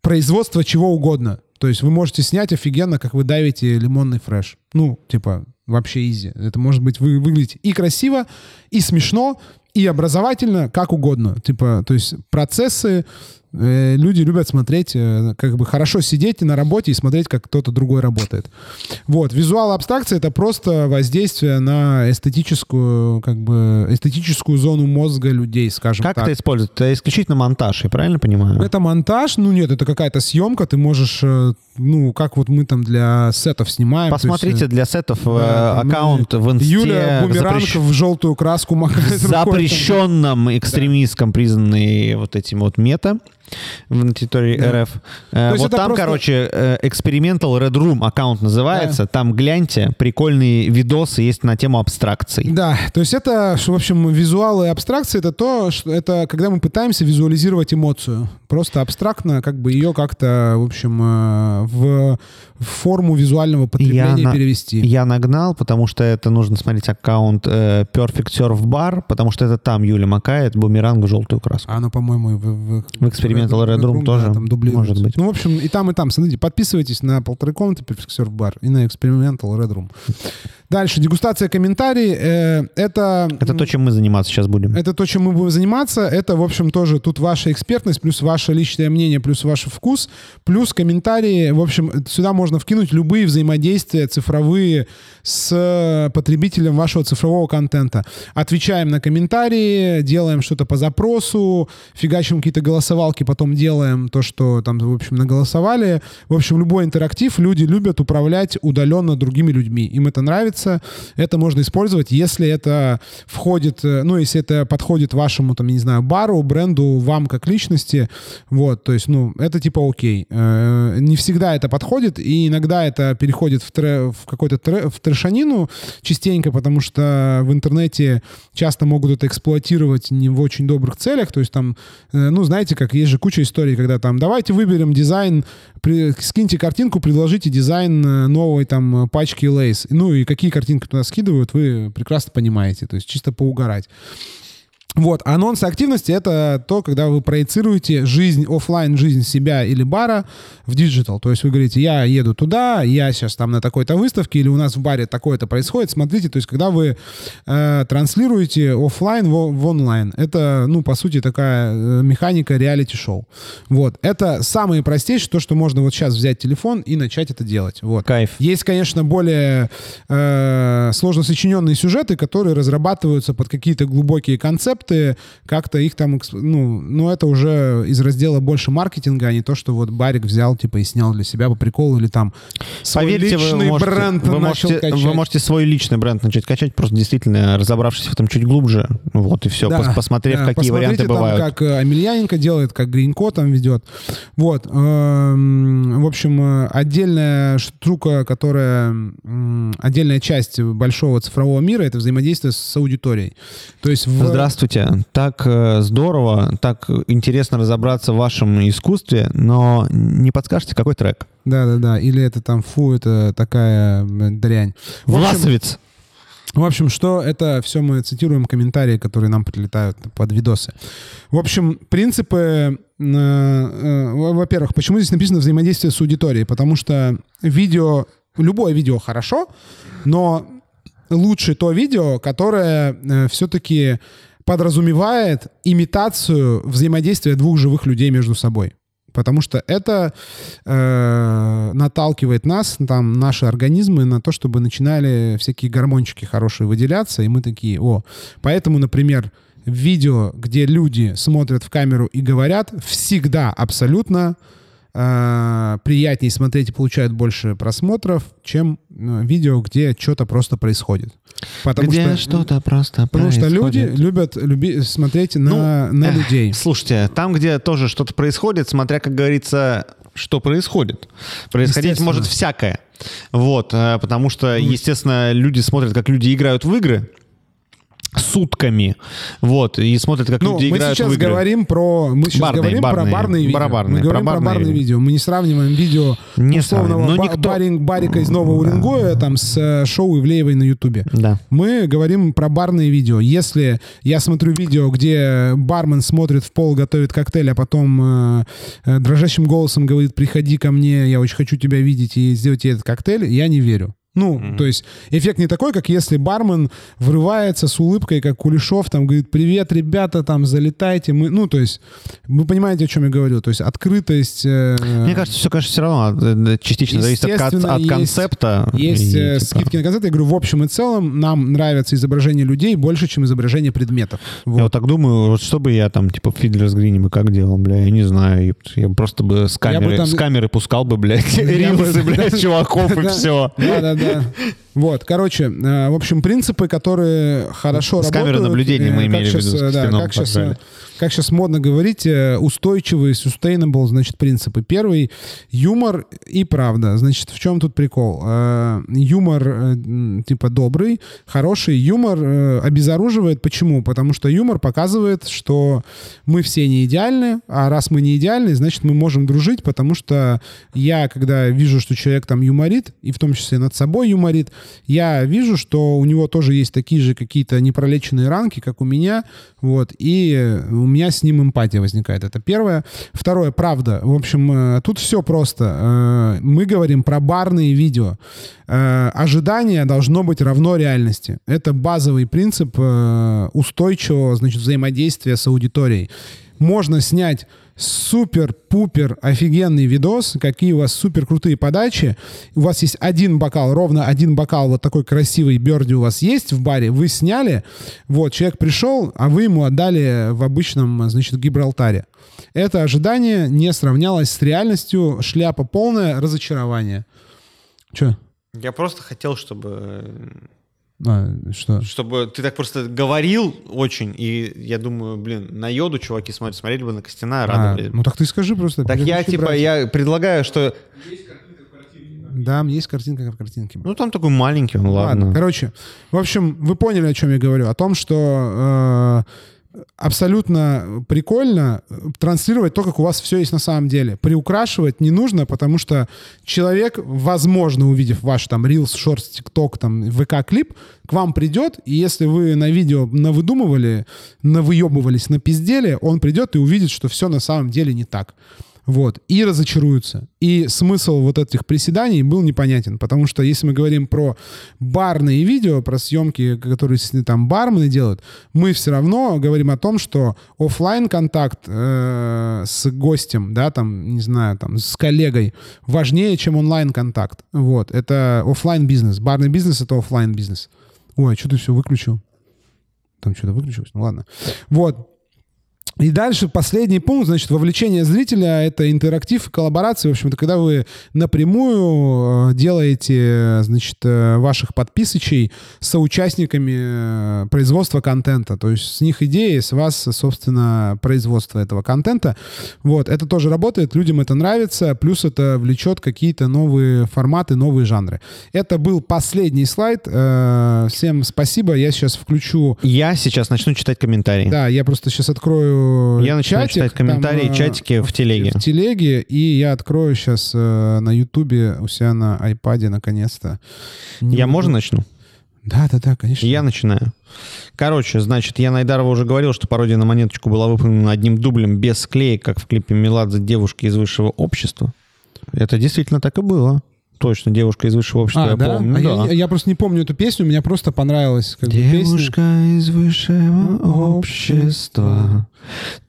производство чего угодно. То есть вы можете снять офигенно, как вы давите лимонный фреш. Ну, типа, вообще изи. Это может быть вы, выглядеть и красиво, и смешно, и образовательно, как угодно. Типа, то есть процессы, э, люди любят смотреть, э, как бы хорошо сидеть на работе и смотреть, как кто-то другой работает. Вот, визуал абстракция — это просто воздействие на эстетическую, как бы, эстетическую зону мозга людей, скажем Как так. это используют? Это исключительно монтаж, я правильно понимаю? Это монтаж, ну нет, это какая-то съемка, ты можешь, э, ну, как вот мы там для сетов снимаем. есть, Посмотрите э, для сетов э, да, там, аккаунт в инсте. Юля Бумеранг запрещ- в желтую краску макает запрещенном экстремистском признанный вот этим вот мета на территории Да. РФ. Э, есть Вот там, просто- короче, э, Experimental Red Room аккаунт называется. Там гляньте, прикольные видосы есть на тему абстракций. Да, то есть это, в общем, визуалы и абстракции, это то, что это когда мы пытаемся визуализировать эмоцию. Просто абстрактно, как бы ее как-то, в общем, э, в, форму визуального потребления на- перевести. Я нагнал, потому что это нужно смотреть аккаунт э, Perfect Surf Bar, потому что это там Юля макает бумеранг в желтую краску. А оно, по-моему, в, в- В Experimental Experimental Red Room да, тоже там дублируется. может быть. Ну, в общем, и там, и там. Смотрите, подписывайтесь на полторы комнаты Perfect бар и на Experimental Red Room. Дальше, дегустация комментарий. Э, это... Это то, чем мы заниматься сейчас будем. Это то, чем мы будем заниматься. Это, в общем, тоже тут ваша экспертность, плюс ваше личное мнение, плюс ваш вкус, плюс комментарии. В общем, сюда можно вкинуть любые взаимодействия цифровые с потребителем вашего цифрового контента. Отвечаем на комментарии, делаем что-то по запросу, фигачим какие-то голосовалки, потом делаем то, что там, в общем, наголосовали. В общем, любой интерактив люди любят управлять удаленно другими людьми. Им это нравится. Это можно использовать, если это входит, э, ну, если это подходит вашему, там, не знаю, бару, бренду, вам как личности. Вот, то есть, ну, это типа окей. Э, Не всегда это подходит, и иногда это переходит в, тре- в какой-то тре- в трешанину частенько, потому что в интернете часто могут это эксплуатировать не в очень добрых целях. То есть там, э, ну, знаете, как есть же куча историй, когда там давайте выберем дизайн, при- скиньте картинку, предложите дизайн э, новой там э, пачки Lays. Ну и какие картинки туда скидывают, вы прекрасно понимаете. То есть чисто поугарать. Вот, анонсы активности — это то, когда вы проецируете жизнь, оффлайн жизнь себя или бара в digital. То есть вы говорите, я еду туда, я сейчас там на такой-то выставке, или у нас в баре такое-то происходит. Смотрите, то есть когда вы э, транслируете оффлайн в, в онлайн, это, ну, по сути, такая э, механика реалити-шоу. Вот, это самое простейшее, то, что можно вот сейчас взять телефон и начать это делать. Вот. Кайф. Есть, конечно, более э, сложно сочиненные сюжеты, которые разрабатываются под какие-то глубокие концепты, как-то их там, ну, ну, это уже из раздела больше маркетинга, а не то, что вот Барик взял, типа, и снял для себя по приколу, или там свой Поверьте, вы личный можете, бренд вы, начал можете, качать. вы можете свой личный бренд начать качать, просто действительно разобравшись в этом чуть глубже. Вот и все, Да, посмотрев, да, какие варианты там, бывают. как э, Амельяненко делает, как Гринько там ведет. Вот. эм, В общем, э, отдельная штука, которая... Отдельная часть большого цифрового мира — это взаимодействие с аудиторией. То есть в... Здравствуйте. Так э, здорово, так интересно разобраться в вашем искусстве, но не подскажете, какой трек? Да-да-да. Или это там, фу, это такая дрянь. В Власовец. В общем, что это все мы цитируем комментарии, которые нам прилетают под видосы. В общем, принципы, э, э, во-первых, почему здесь написано взаимодействие с аудиторией? Потому что видео, любое видео хорошо, но лучше то видео, которое все-таки подразумевает имитацию взаимодействия двух живых людей между собой. Потому что это э, наталкивает нас, там, наши организмы на то, чтобы начинали всякие гормончики хорошие выделяться, и мы такие, о. Поэтому, например, видео, где люди смотрят в камеру и говорят, всегда абсолютно э, приятнее смотреть и получают больше просмотров, чем э, видео, где что-то просто происходит. Потому Где что, что-то просто потому что люди происходит. любят люби, смотреть на, на эх, людей. Слушайте, там, где тоже что-то происходит, смотря, как говорится, что происходит. Происходить может всякое. Вот, э, потому что, естественно, люди смотрят, как люди играют в игры сутками. Вот, и смотрят, как Ну, люди мы играют сейчас в игры. говорим про, мы сейчас Барные, говорим барные, про барные видео. барабарные, мы говорим про про барные барные видео. Мы не сравниваем видео Не условного. Но ба- никто- барин- барика из Нового Уренгоя там с э, шоу Ивлеевой на Ютубе. Да. Мы говорим про барные видео. Если я смотрю видео, где бармен смотрит в пол, готовит коктейль, а потом э, э, дрожащим голосом говорит, приходи ко мне, я очень хочу тебя видеть и сделать тебе этот коктейль, я не верю. Ну, то есть эффект не такой, как если бармен врывается с улыбкой, как Кулешов, там говорит, привет, ребята, там, залетайте. Мы, ну, то есть, вы понимаете, о чем я говорю. То есть открытость... э, Мне кажется, все, конечно, все равно э, частично зависит от, от есть- концепта. Есть и, э, типа, скидки на концерт. Я говорю, в общем и целом нам нравятся изображения людей больше, чем изображения предметов. Я Вот. вот так думаю, вот что бы я там, типа, в Fiddler's Green бы как делал, бля, я не знаю. Я просто бы с Я бы камеры, там- с камеры пускал бы, блядь, Я бы- рилсы, (laughs) блядь, чуваков и все. Да-да-да. Вот, короче, э, в общем, принципы, которые хорошо С камеры работают. наблюдения э, мы как имели в виду, э, с Да, как сейчас. Как сейчас модно говорить, э, устойчивый, sustainable, значит, принципы. Первый — юмор и правда. Значит, в чем тут прикол? Э, Юмор, э, типа, добрый, хороший. Юмор обезоруживает. Почему? Потому что юмор показывает, что мы все не идеальны, а раз мы не идеальны, значит, мы можем дружить, потому что я, когда вижу, что человек там юморит, и в том числе над собой юморит, я вижу, что у него тоже есть такие же какие-то непролеченные ранки, как у меня, вот, и у меня с ним эмпатия возникает. Это первое. Второе, правда. В общем, э, тут все просто. Э, мы говорим про барные видео. Э, ожидание должно быть равно реальности. Это базовый принцип устойчивого, значит, взаимодействия с аудиторией. Можно снять супер-пупер офигенный видос, какие у вас супер крутые подачи. У вас есть один бокал, ровно один бокал вот такой красивый берди у вас есть в баре, вы сняли, вот, человек пришел, а вы ему отдали в обычном, значит, Гибралтаре. Это ожидание не сравнялось с реальностью, шляпа полная, разочарование. Че? Я просто хотел, чтобы а, что? Чтобы ты так просто говорил очень, и я думаю, блин, на йоду чуваки смотрели, смотрели бы на Костяна, а, радовались. ну так ты скажи просто. Так я типа, брать. я предлагаю, что... Да, есть картинка в картинке. Ну, там такой маленький, он, ладно. ладно. Короче, в общем, вы поняли, о чем я говорю. О том, что э, абсолютно прикольно транслировать то, как у вас все есть на самом деле. Приукрашивать не нужно, потому что человек, возможно, увидев ваш там Reels, Shorts, TikTok, там, ВК-клип, к вам придет, и если вы на видео навыдумывали, навыебывались, напиздели, он придет и увидит, что все на самом деле не так. Вот. И разочаруются. И смысл вот этих приседаний был непонятен. Потому что если мы говорим про барные видео, про съемки, которые там бармены делают, мы все равно говорим о том, что офлайн контакт э, с гостем, да, там, не знаю, там, с коллегой важнее, чем онлайн контакт. Вот. Это офлайн бизнес. Барный бизнес — это офлайн бизнес. Ой, а что ты все выключил? Там что-то выключилось? Ну ладно. Вот. И дальше последний пункт, значит, вовлечение зрителя — это интерактив и коллаборация. В общем-то, когда вы напрямую э, делаете, значит, э, ваших подписчиков соучастниками э, производства контента. То есть с них идеи, с вас, собственно, производство этого контента. Вот, это тоже работает, людям это нравится, плюс это влечет какие-то новые форматы, новые жанры. Это был последний слайд. Всем спасибо. Я сейчас включу... Я сейчас начну читать комментарии. Да, я просто сейчас открою я начинаю чатик, читать комментарии, там, э, чатики в телеге. В телеге, и я открою сейчас э, на Ютубе у себя на айпаде наконец-то. Не я можно начну? Да, да, да, конечно. Я начинаю. Короче, значит, я Найдарова уже говорил, что пародия на монеточку была выполнена одним дублем без склеек, как в клипе Меладзе «Девушки из высшего общества». Это действительно так и было. Точно, девушка из высшего общества, а, я да? помню. А да. Я, я просто не помню эту песню, мне просто понравилась. Как девушка бы, из высшего общества.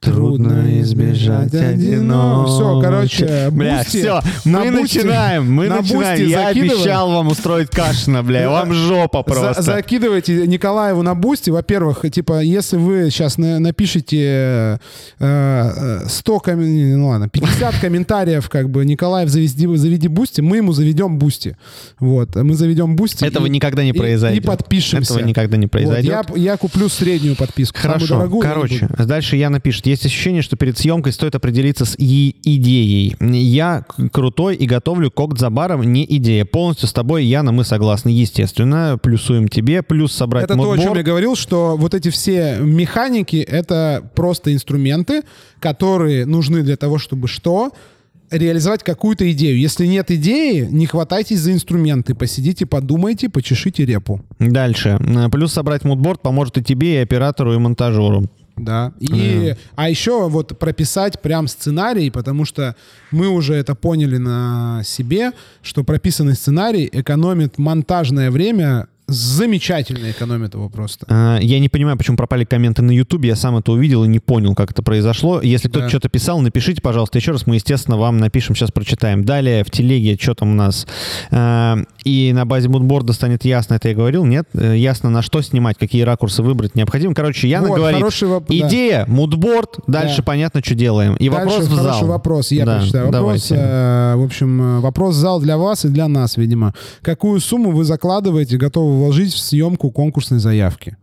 Трудно избежать одиночества. Все, короче, бля, все, мы начинаем, мы начинаем. Я обещал вам устроить Кашина, бля, вам жопа просто. За закидывайте Николаеву на Boosty. Во-первых, типа, если вы сейчас на напишите э, 100 комментариев, ну ладно, 50 комментариев, как бы, Николаев, заведи, заведи Boosty, мы ему заведем Boosty. Вот, мы заведем Boosty. Этого и, никогда не произойдет. И, и подпишемся. Этого никогда не произойдет. Вот, я, я куплю среднюю подписку. Хорошо, короче, дальше Яна пишет, есть ощущение, что перед съемкой стоит определиться с и идеей. Я крутой и готовлю кокт за баром, не идея. Полностью с тобой, Яна, мы согласны, естественно. Плюсуем тебе, плюс собрать Это moodboard. то, о чем я говорил, что вот эти все механики — это просто инструменты, которые нужны для того, чтобы что? Реализовать какую-то идею. Если нет идеи, не хватайтесь за инструменты, посидите, подумайте, почешите репу. Дальше. Плюс собрать мудборд поможет и тебе, и оператору, и монтажеру. Да. И, mm. А еще вот прописать прям сценарий, потому что мы уже это поняли на себе, что прописанный сценарий экономит монтажное время замечательно экономит его просто. А, я не понимаю, почему пропали комменты на YouTube. Я сам это увидел и не понял, как это произошло. Если кто-то да. что-то писал, напишите, пожалуйста, еще раз. Мы, естественно, вам напишем, сейчас прочитаем. Далее в телеге, что там у нас. А, и на базе мудборда станет ясно, это я говорил, нет? Э, ясно, на что снимать, какие ракурсы выбрать необходимо. Короче, Яна вот, говорит, воп... идея, мудборд, дальше да. понятно, что делаем. И дальше вопрос в зал. Хороший вопрос, я да, прочитаю. Вопрос, э, в общем, э, вопрос в зал для вас и для нас, видимо. Какую сумму вы закладываете, готовы вложить в съемку конкурсной заявки.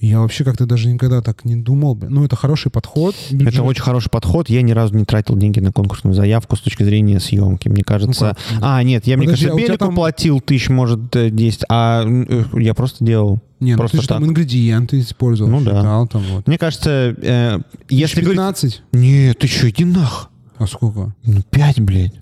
Я вообще как-то даже никогда так не думал. Ну, это хороший подход. Бюджет. Это очень хороший подход. Я ни разу не тратил деньги на конкурсную заявку с точки зрения съемки. Мне кажется... Ну, а, нет, я, Подожди, мне кажется, а Белику там... платил тысяч, может, 10, а э, я просто делал. Не, ну просто ты же там ингредиенты использовал. Ну считал, да. Там, вот. Мне кажется, э, если 15? Говорить... Нет, ты что, иди нах. А сколько? Ну, 5, блядь.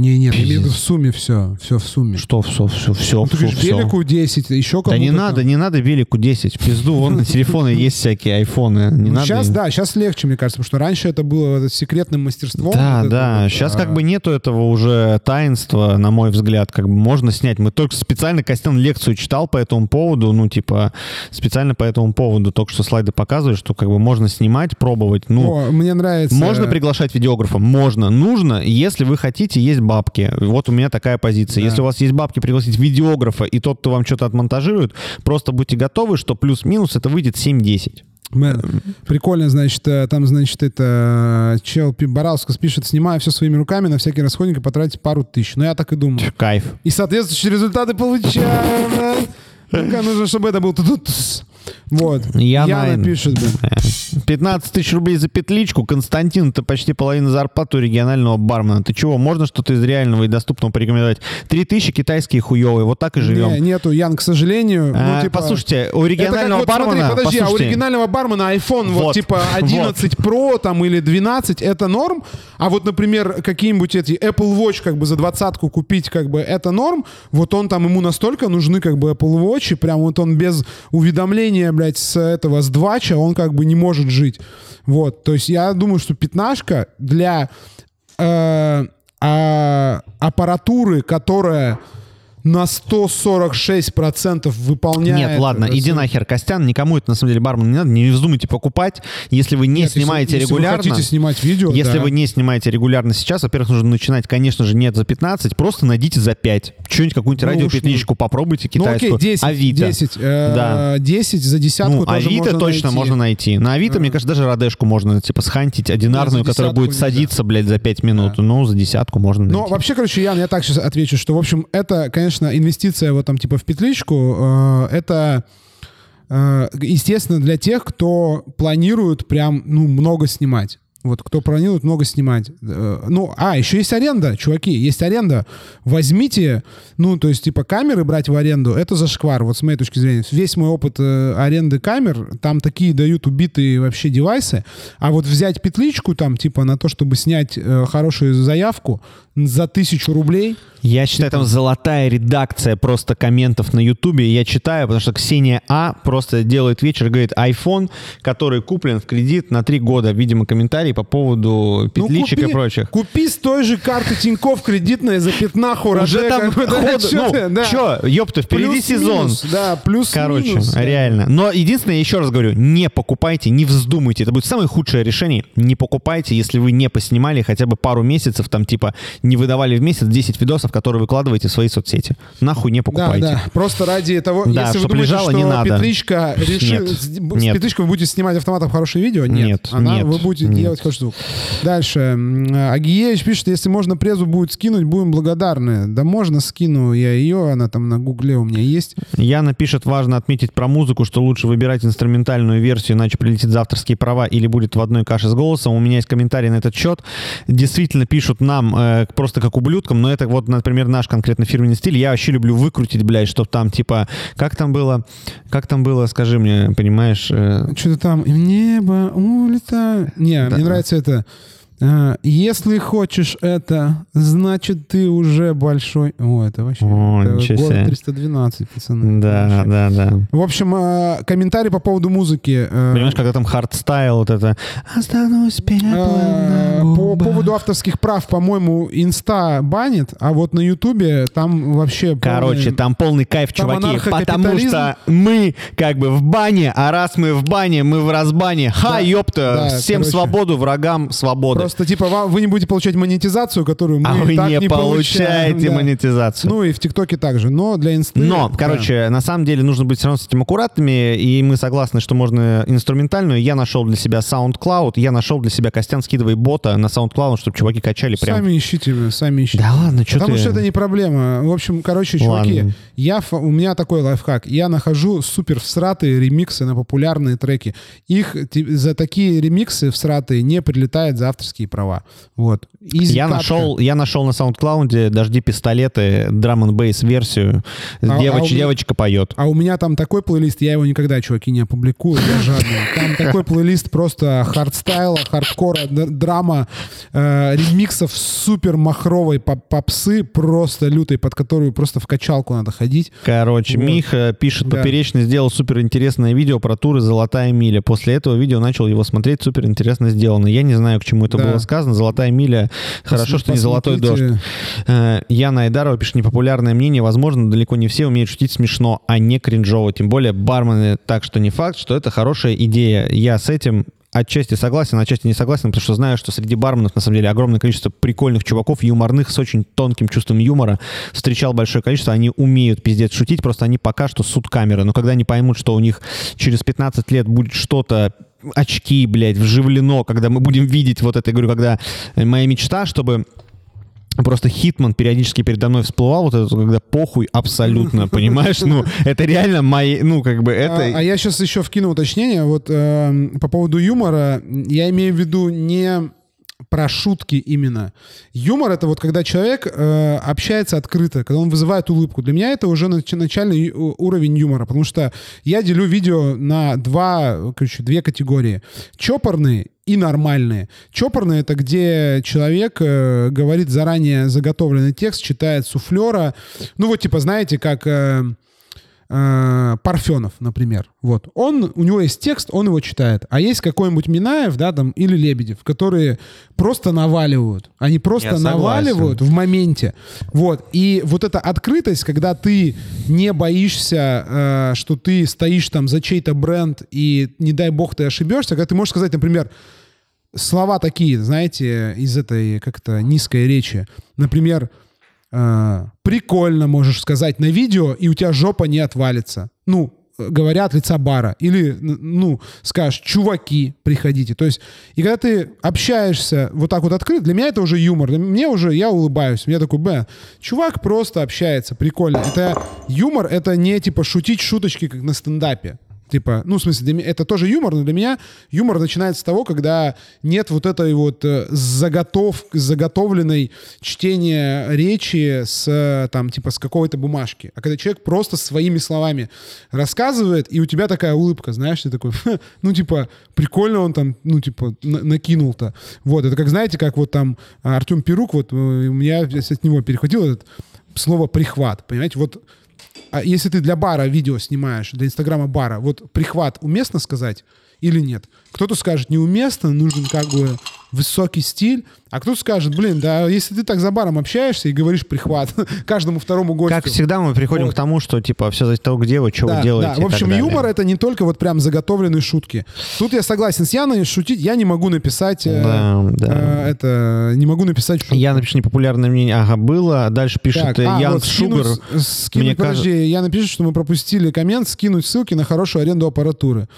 Не, нет, я имею в виду в сумме все. Все в сумме. Что, все, все, все, Ну, ты говоришь, велику 10, еще кому-то. Да не надо, не надо велику 10. Пизду, вон на телефоны есть всякие айфоны. Не Ну, надо. Сейчас, да, сейчас легче, мне кажется, потому что раньше это было секретным мастерством. Да, да. Сейчас а, как бы нету этого уже таинства, на мой взгляд. Как бы можно снять. Мы только специально Костян лекцию читал по этому поводу. Ну, типа, специально по этому поводу только что слайды показывают, что как бы можно снимать, пробовать. Ну, О, мне нравится. Можно приглашать видеографа? Можно. Нужно, если вы хотите, есть бабки. Вот у меня такая позиция. Да. Если у вас есть бабки пригласить видеографа, и тот, кто вам что-то отмонтажирует, просто будьте готовы, что плюс-минус это выйдет 7-10. Мэ- Прикольно, значит, э, там, значит, это э, чел Бараускас пишет, снимаю все своими руками, на всякий расходник и потратить пару тысяч. Ну, я так и думал. Кайф. И соответствующие результаты получаем. Только нужно, чтобы это был. Вот. Я Яна на- пишет, блин. 15 тысяч рублей за петличку. Константин, это почти половина зарплаты у регионального бармена. Ты чего, можно что-то из реального и доступного порекомендовать? 3 тысячи китайские хуевые. Вот так и живем. Не, нету, Ян, к сожалению. А, ну, типа, послушайте, у регионального вот, смотри, бармена... подожди, а у послушайте, оригинального бармена iPhone вот, Вот. типа (laughs) 11 Pro там или 12 это норм, а вот, например, какие-нибудь эти Apple Watch как бы за двадцатку купить как бы это норм, вот он там ему настолько нужны как бы Apple Watch, и прям вот он без уведомления, блядь, с этого, с двача, он как бы не может жить. Вот, то есть я думаю, что пятнашка для э, а, аппаратуры, которая на 146% выполняет... Нет, ладно, э, иди свой- нахер, Костян, никому это на самом деле бармен не надо, не вздумайте покупать, если вы не Нет, если- снимаете если регулярно. вы хотите снимать видео, Если да. вы не снимаете регулярно сейчас, во-первых, нужно начинать, конечно же, нет за 15, просто найдите за 5. Что-нибудь, какую-нибудь Ну радиопетличку попробуйте Ну китайскую. окей, 10, Авито. 10, э, Да. 10 за десятку Ну, тоже Авито можно точно найти. можно найти. На Авито, мне кажется, даже радешку можно, типа, схантить одинарную, Да, которая будет нельзя. садиться, блядь, за 5 минут. Ну, за десятку можно найти. Но вообще, короче, Ян, я так сейчас отвечу, что, в общем, это, конечно, инвестиция вот там типа в петличку, э, это, э, естественно, для тех, кто планирует прям, ну, много снимать. Вот кто планирует много снимать. Э, Ну, а, еще есть аренда, чуваки, есть аренда. Возьмите, ну, то есть, типа, камеры брать в аренду, это зашквар, вот с моей точки зрения. Весь мой опыт э, аренды камер, там такие дают убитые вообще девайсы. А вот взять петличку там, типа, на то, чтобы снять э, хорошую заявку за тысячу рублей, Я считаю, там золотая редакция просто комментов на Ютубе. Я читаю, потому что Ксения А просто делает вечер, говорит, iPhone, который куплен в кредит на три года. Видимо, комментарий по поводу Ну, петличек купи, и прочих. Купи с той же карты Тинькофф кредитной за пятнаху. Уже там да, чё ну, да. чё, ёпта, впереди сезон. Плюс-минус, Да, плюс Короче, минус. реально. Но единственное, еще раз говорю, не покупайте, не вздумайте. Это будет самое худшее решение. Не покупайте, если вы не поснимали хотя бы пару месяцев, там типа не выдавали в месяц 10 видосов, которые выкладываете в свои соцсети. Нахуй не Да, покупайте. да, просто ради того, Да, если вы думаете, лежало, что не надо. петличка решит, Нет, с, с нет. петличкой вы будете снимать автоматом хорошее видео, нет. Нет, Она, нет, вы будете нет. делать хороший звук. Дальше. Агиевич пишет, если можно презу будет скинуть, будем благодарны. Да можно скину я ее, она там на гугле у меня есть. Яна пишет, важно отметить про музыку, что лучше выбирать инструментальную версию, иначе прилетит за авторские права или будет в одной каше с голосом. У меня есть комментарий на этот счет. Действительно пишут нам э, просто как ублюдкам, но это вот, например, наш конкретно фирменный стиль. Я вообще люблю выкрутить, блядь, чтобы там типа, как там было, как там было, скажи мне, понимаешь, э, Что-то там небо улетаю. Не, Да. мне нравится это. А, Если хочешь это, значит ты уже большой. О, это вообще О, это ничего город себе. 312, пацаны. да, да, да. В общем, э, комментарий по поводу музыки. э, Понимаешь, когда там хардстайл, вот это «Останусь на По губах». поводу авторских прав, по-моему, инста банит, а вот на ютубе там вообще... Короче, полный- там полный кайф, Там чуваки, потому что мы как бы в бане, а раз мы в бане, мы в разбане. Ха, Да, ёпта, да, всем короче. свободу, врагам свободы. Просто, типа, вам, вы не будете получать монетизацию, которую мы а вы так не, не получаем, получаете да. монетизацию. Ну и в ТикТоке также, но для инсты... Но, да. короче, на самом деле нужно быть все равно с этим аккуратными, и мы согласны, что можно инструментальную. Я нашел для себя SoundCloud, я нашел для себя Костян, скидывай бота на SoundCloud, чтобы чуваки качали прям. Сами ищите, сами ищите. Да ладно, что Потому ты... что это не проблема. В общем, короче, чуваки, Ладно. я, у меня такой лайфхак. Я нахожу супер всратые ремиксы на популярные треки. И за такие ремиксы всратые не прилетает за авторские авторские права. Вот. Easy Я нашел, я нашел на SoundCloud «Дожди пистолеты» drum n bass версию. А- а Девоч- у меня- Девочка поет. А у меня там такой плейлист, я его никогда, чуваки, не опубликую, я жадный. Там такой плейлист просто хардстайла, хардкора, драма, э, ремиксов супер махровой поп- попсы, просто лютой, под которую просто в качалку надо ходить. Короче, Вот. Миха пишет, Да. Поперечный сделал суперинтересное видео про туры «Золотая миля». После этого видео начал его смотреть, суперинтересно сделано. Я не знаю, к чему это Да. было сказано. «Золотая миля» Хорошо, что не золотой дождь. Э, Яна Айдарова пишет непопулярное мнение. Возможно, далеко не все умеют шутить смешно, а не кринжово. Тем более бармены. Так что не факт, что это хорошая идея. Я с этим отчасти согласен, отчасти не согласен, потому что знаю, что среди барменов на самом деле огромное количество прикольных чуваков, юморных, с очень тонким чувством юмора. Встречал большое количество, они умеют пиздец шутить, просто они пока что суд камеры. Но когда они поймут, что у них через 15 лет будет что-то очки, блядь, вживлено, когда мы будем видеть вот это, я говорю, когда э, моя мечта, чтобы Просто Хитман периодически передо мной всплывал, вот это, когда похуй абсолютно, (laughs) понимаешь? Ну, это реально мои, ну, как бы, это... А, а я сейчас еще вкину уточнение. Вот эм, по поводу юмора, я имею в виду не про шутки именно. Юмор это вот когда человек э, общается открыто, когда он вызывает улыбку. Для меня это уже нач- начальный уровень юмора, потому что я делю видео на два, короче, две категории. Чопорные и нормальные. Чопорные — это где человек э, говорит заранее заготовленный текст, читает суфлера. Ну вот типа, знаете, как... э, э, Парфенов, например. Вот. Он, у него есть текст, он его читает. А есть какой-нибудь Минаев, да, там, или Лебедев, которые просто наваливают. Они просто Я согласен. наваливают в моменте. Вот. И вот эта открытость, когда ты не боишься, э, что ты стоишь там за чей-то бренд, и не дай бог ты ошибешься, когда ты можешь сказать, например, слова такие, знаете, из этой как-то низкой речи. Например, э, прикольно можешь сказать на видео, и у тебя жопа не отвалится. Ну, э, говоря от лица бара. Или, ну, скажешь, чуваки, приходите. То есть, и когда ты общаешься вот так вот открыто, для меня это уже юмор. Мне уже, я улыбаюсь. Я такой, б, чувак просто общается, прикольно. Это юмор, это не типа шутить шуточки, как на стендапе. Типа, ну, в смысле, для меня это тоже юмор, но для меня юмор начинается с того, когда нет вот этой вот э, заготов, заготовленной чтения речи с, э, там, типа, с какой-то бумажки. А когда человек просто своими словами рассказывает, и у тебя такая улыбка, знаешь, ты такой, «Ха, ну, типа, прикольно он там, ну, типа, на- накинул-то. Вот, это как, знаете, как вот там Артем Перук, вот, э, меня от него перехватил этот слово «прихват», понимаете, вот а если ты для бара видео снимаешь, для инстаграма бара, вот прихват уместно сказать или нет? Кто-то скажет, неуместно, нужен как бы высокий стиль, а кто-то скажет, блин, да если ты так за баром общаешься и говоришь прихват (laughs) каждому второму гостю. Как всегда мы приходим Вот. к тому, что, типа, все зависит от того, где вы, что Да, вы делаете. да. В общем, юмор это не только вот прям заготовленные шутки. Тут я согласен с Яной, шутить я не могу написать. э, Да, да. э, это не могу написать шутку. Я напишу непопулярное мнение. Ага, было. Дальше пишет Так, э, а, Ян вот скинуть, Шугар. с- скинуть, Мне подожди, я напишу, что мы пропустили коммент, скинуть ссылки на хорошую аренду аппаратуры.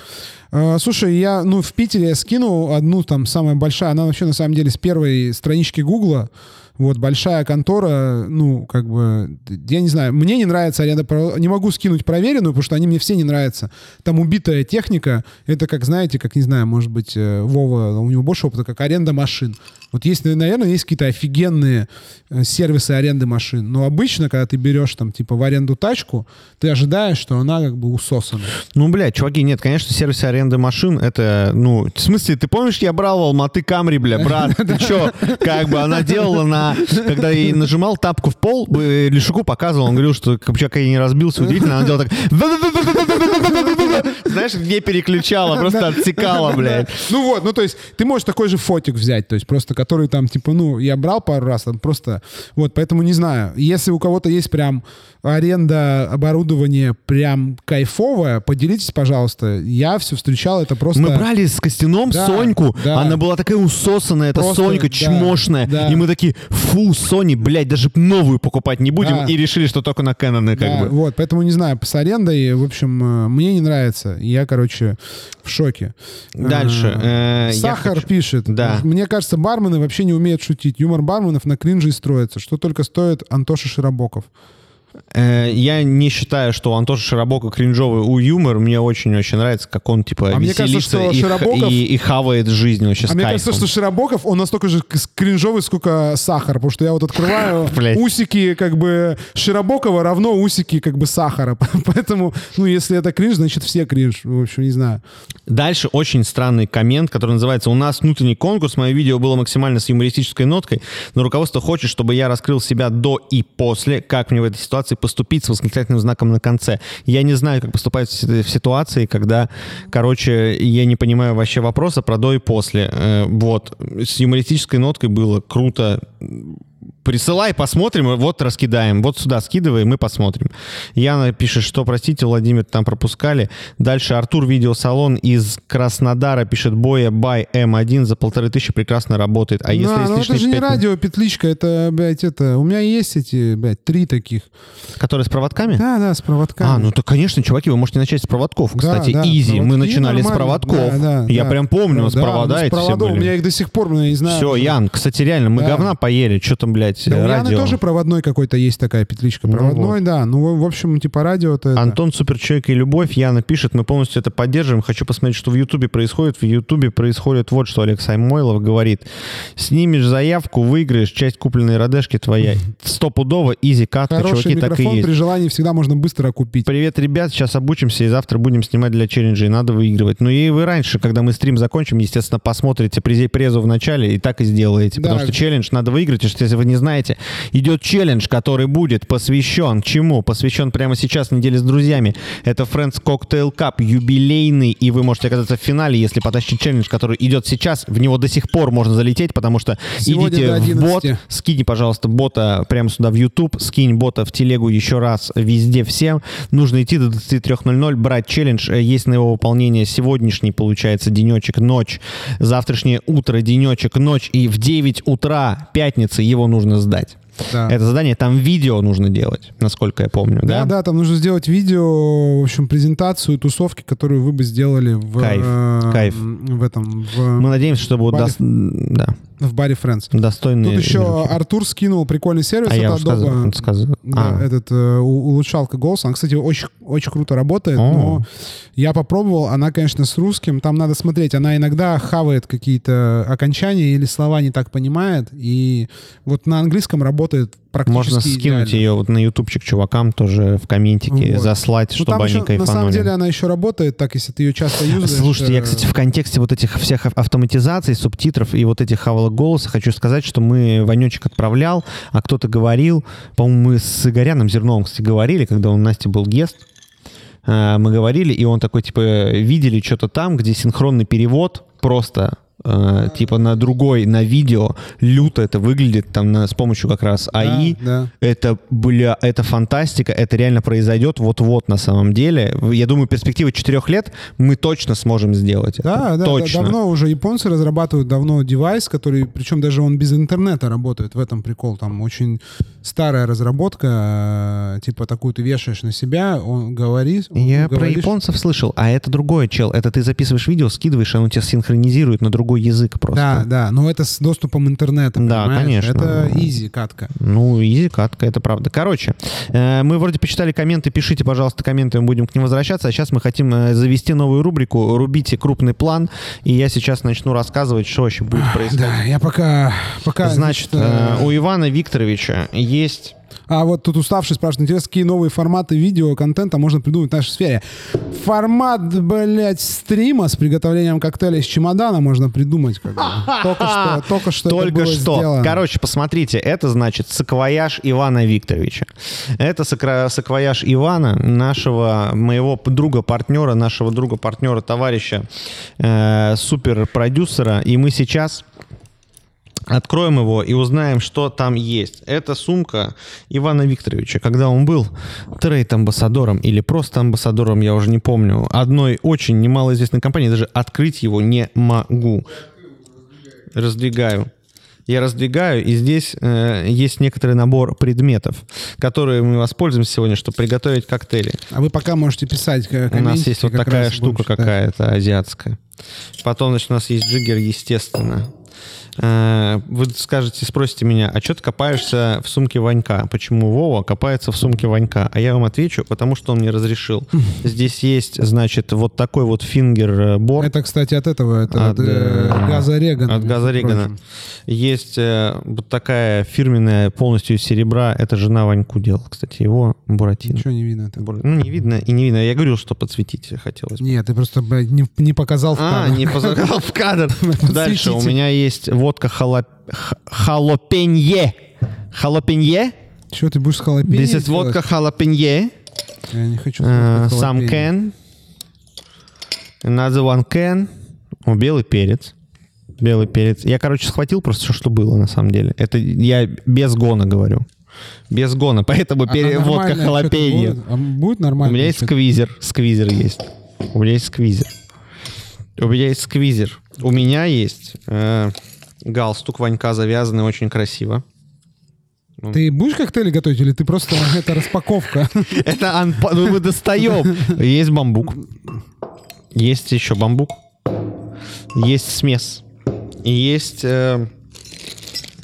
Э, слушай, я, ну, в Питере я скинул одну там самая большая, она вообще на самом деле с первой странички Гугла, вот, большая контора, ну, как бы, я не знаю, мне не нравится аренда, не могу скинуть проверенную, потому что они мне все не нравятся. Там убитая техника, это как, знаете, как, не знаю, может быть, э, Вова, у него больше опыта, как аренда машин. Вот есть, наверное, есть какие-то офигенные э, сервисы аренды машин, но обычно, когда ты берешь там, типа, в аренду тачку, ты ожидаешь, что она как бы усосана. Ну, блядь, чуваки, нет, конечно, сервисы аренды машин, это, ну, в смысле, ты помнишь, я брал Алматы Камри, бля, брат, (laughs) ты чё, как бы она делала на, (laughs) когда я нажимал тапку в пол, э, Лешуку показывал, он говорил, что бы человек не разбился, удивительно, она делала так, (laughs) знаешь, не переключала, просто отсекала, блядь. Ну вот, ну то есть ты можешь такой же фотик взять, то есть просто который там типа, ну я брал пару раз, там просто вот, поэтому не знаю. Если у кого-то есть прям аренда оборудования прям кайфовая, поделитесь, пожалуйста. Я все встречал, это просто. Мы брали с Костяном Да, Соньку, да. она была такая усосанная, эта Просто, Сонька, да, чмошная, да. и мы такие, фу, Сони, блядь, даже новую покупать не будем, Да. и решили, что только на Кэноны, как Да, бы. Вот, поэтому не знаю, с арендой, в общем, э, мне не нравится. Я, короче, в шоке. Дальше. Э, э, Сахар хочу- пишет. Да. Мне кажется, бармены вообще не умеют шутить. Юмор барменов на кринже и строится. Что только стоит Антоша Широбоков. Э, Я не считаю, что у Антоша Широбока кринжовый у юмор. Мне очень-очень нравится, как он, типа, А мне кажется, веселится что и, Широбоков- и- и хавает жизнь вообще А мне кайфом. кажется, что Широбоков, он настолько же кринжовый, сколько сахар, потому что я вот открываю (laughs) усики, как бы, Широбокова равно усики, как бы, сахара. (laughs) Поэтому, ну, если это кринж, значит, все кринж. В общем, не знаю. Дальше очень странный коммент, который называется «У нас внутренний конкурс, мое видео было максимально с юмористической ноткой, но руководство хочет, чтобы я раскрыл себя до и после. Как мне в этой ситуации поступить с восклицательным знаком на конце? Я не знаю, как поступать в си- в ситуации, когда, короче, я не понимаю вообще вопроса про до и после. Э, Вот. С юмористической ноткой было круто. Присылай, посмотрим, вот раскидаем. Вот сюда скидывай, мы посмотрим. Яна пишет, что, простите, Владимир, там пропускали. Дальше Артур Видеосалон из Краснодара пишет, боя бай М1 за полторы тысячи прекрасно работает. А если Да, есть ну это же не пять- радио, петличка, это, блядь, это... У меня есть эти, блядь, три таких. Которые с проводками? Да, да, с проводками. А, ну то, конечно, чуваки, вы можете начать с проводков. Да, Кстати, да, изи. Мы проводки начинали с проводков. Да, да, Я да. прям помню, у нас Да, провода ну, с эти все проводов. У меня были. их до сих пор, ну, я не знаю. Все, Ян, кстати, реально, мы Да. говна поели. Что там, блядь, Да, у Яны радио? тоже проводной какой-то есть такая петличка. Ну Проводной, да. Ну, в общем, типа радио-то это... Антон Суперчеловек и Любовь, Яна пишет, мы полностью это поддерживаем. Хочу посмотреть, что в Ютубе происходит. В Ютубе происходит вот что Олег Саймойлов говорит. Снимешь заявку, выиграешь, часть купленной родешки твоя. Стопудово, изи катка, Хороший чуваки, так и есть. при желании всегда можно быстро купить. Привет, ребят, сейчас обучимся и завтра будем снимать для челленджей, надо выигрывать. Ну и вы раньше, когда мы стрим закончим, естественно, посмотрите призе- презу в начале и так и сделаете. Да. Потому что челлендж надо выиграть, если вы не знаете, идет челлендж, который будет посвящен чему? Посвящен прямо сейчас неделе с друзьями. Это Friends Cocktail Cup, юбилейный, и вы можете оказаться в финале, если потащить челлендж, который идет сейчас. В него до сих пор можно залететь, потому что Сегодня идите в бот, 11. скинь, пожалуйста, бота прямо сюда в YouTube, скинь бота в телегу еще раз везде всем. Нужно идти до 23.00, брать челлендж. Э, Есть на его выполнение сегодняшний, получается, денечек, ночь. Завтрашнее утро, денечек, ночь. И в 9 утра пятницы его нужно сдать. Да. Это задание, там видео нужно делать, насколько я помню, да? Да, да, там нужно сделать видео, в общем, презентацию тусовки, которую вы бы сделали в, Кайф, э, кайф. в этом, в, Мы надеемся, что будут Баре. дос- да, в баре Friends. достойные... Тут еще игрушки. Артур скинул прикольный сервис А я уже сказал. Сказал. Да, А, этот э, улучшалка голоса. Она, кстати, очень, очень круто работает, О. но я попробовал. Она, конечно, с русским. Там надо смотреть. Она иногда хавает какие-то окончания или слова не так понимает. И вот на английском работает практически Можно скинуть идеально. ее вот на ютубчик чувакам тоже в комментике, Вот. заслать, Ну, чтобы они еще, кайфанули. на самом деле она еще работает так, если ты ее часто юзаешь. Слушайте, я, э, кстати, в контексте вот этих всех ав- автоматизаций, субтитров и вот этих хавалок голоса хочу сказать, что мы Ванечек отправлял, а кто-то говорил, по-моему, мы с Игоряном Зерновым, кстати, говорили, когда у Насти был гест, э, мы говорили, и он такой, типа, видели что-то там, где синхронный перевод просто э, типа на другой, на видео, люто это выглядит там на- с помощью как раз АИ. да. Это, бля, это фантастика, это реально произойдет вот-вот на самом деле. Я думаю, перспектива четырех лет мы точно сможем сделать это. Да, да, да, точно. давно уже японцы разрабатывают давно девайс, который, причем даже он без интернета работает, в этом прикол. Там очень старая разработка, э, типа такую ты вешаешь на себя, он говорит... Я про говоришь- японцев слышал, а это другой чел. Это ты записываешь видео, скидываешь, оно тебя синхронизирует на другой язык просто. Да, да, но это с доступом интернета, Да, понимаешь? конечно. Это изи катка. Ну, изи катка, это правда. Короче, э, мы вроде почитали комменты, пишите, пожалуйста, комменты, мы будем к ним возвращаться. А сейчас мы хотим э, завести новую рубрику «Рубите крупный план», и я сейчас начну рассказывать, что вообще будет происходить. Да, я пока... пока Значит, э, э, у Ивана Викторовича есть... А вот тут уставший спрашивает, интересно, какие новые форматы видео, контента можно придумать в нашей сфере? Формат, блядь, стрима с приготовлением коктейля из чемодана можно придумать. Как. (laughs) Только что, только что Только что. сделано. Короче, посмотрите, это значит саквояж Ивана Викторовича. Это саквояж Ивана, нашего, моего друга, партнера, нашего друга, партнера, товарища, э, суперпродюсера. И мы сейчас откроем его и узнаем, что там есть. Это сумка Ивана Викторовича, когда он был трейд-амбассадором или просто амбассадором, я уже не помню, одной очень немалоизвестной компании, даже открыть его не могу. Раздвигаю. Я раздвигаю, и здесь э, есть некоторый набор предметов, которые мы воспользуемся сегодня, чтобы приготовить коктейли. А вы пока можете писать У нас есть вот такая штука какая-то азиатская. Потом, значит, у нас есть джиггер, естественно. Э, Вы скажете, спросите меня, а что ты копаешься в сумке Ванька? Почему Вова копается в сумке Ванька? А я вам отвечу, потому что он мне разрешил. (laughs) Здесь есть, значит, вот такой вот фингер-борд. Это, кстати, от этого, это От, от, э, э, газа Регана. От газа Регана. прочим. Есть э, вот такая фирменная полностью из серебра. Это жена Ваньку делала, кстати, его Буратино. Ничего не видно. Бур- Ну, не видно и не видно. Я говорил, что подсветить хотелось. Нет, ты просто блядь, не, не показал в А, кадр. не (laughs) позаграл в кадр. Дальше у меня есть водка халопенье. Халопенье? Что ты будешь с халапеньо This is делать? водка халопенье. Я не хочу Uh, some can. Another one can. О, белый перец. Белый перец. Я, короче, схватил просто все, что было на самом деле. Это я без гона говорю. Без гона. (laughs) Поэтому пере- водка халапеньо. А будет У нормально? меня есть сквизер. Сквизер есть. У меня есть сквизер. У меня есть сквизер. У меня есть э, галстук Ванька завязанный очень красиво. Ты будешь коктейли готовить или ты просто (laughs) это распаковка? (laughs) Это ну, мы достаем. Есть бамбук. Есть еще бамбук. Есть смес. Есть... э,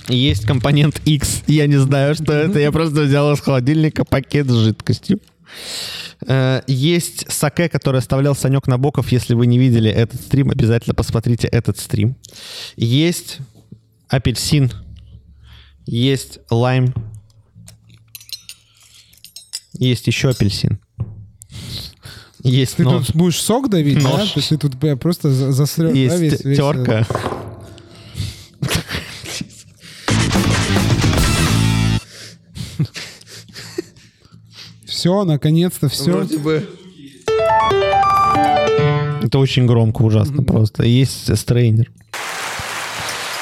есть компонент X. Я не знаю, что это. Я просто взял из холодильника пакет с жидкостью. Э, Есть саке, который оставлял Санек Набоков. Если вы не видели этот стрим, обязательно посмотрите этот стрим. Есть апельсин. Есть лайм. Есть еще апельсин. Есть Ты нож. тут будешь сок давить, да? Нож. То есть Ты тут просто за- засрёшь, да, Есть весь- весь, терка. Все, наконец-то все. бы. Это очень громко, ужасно просто. Есть стрейнер.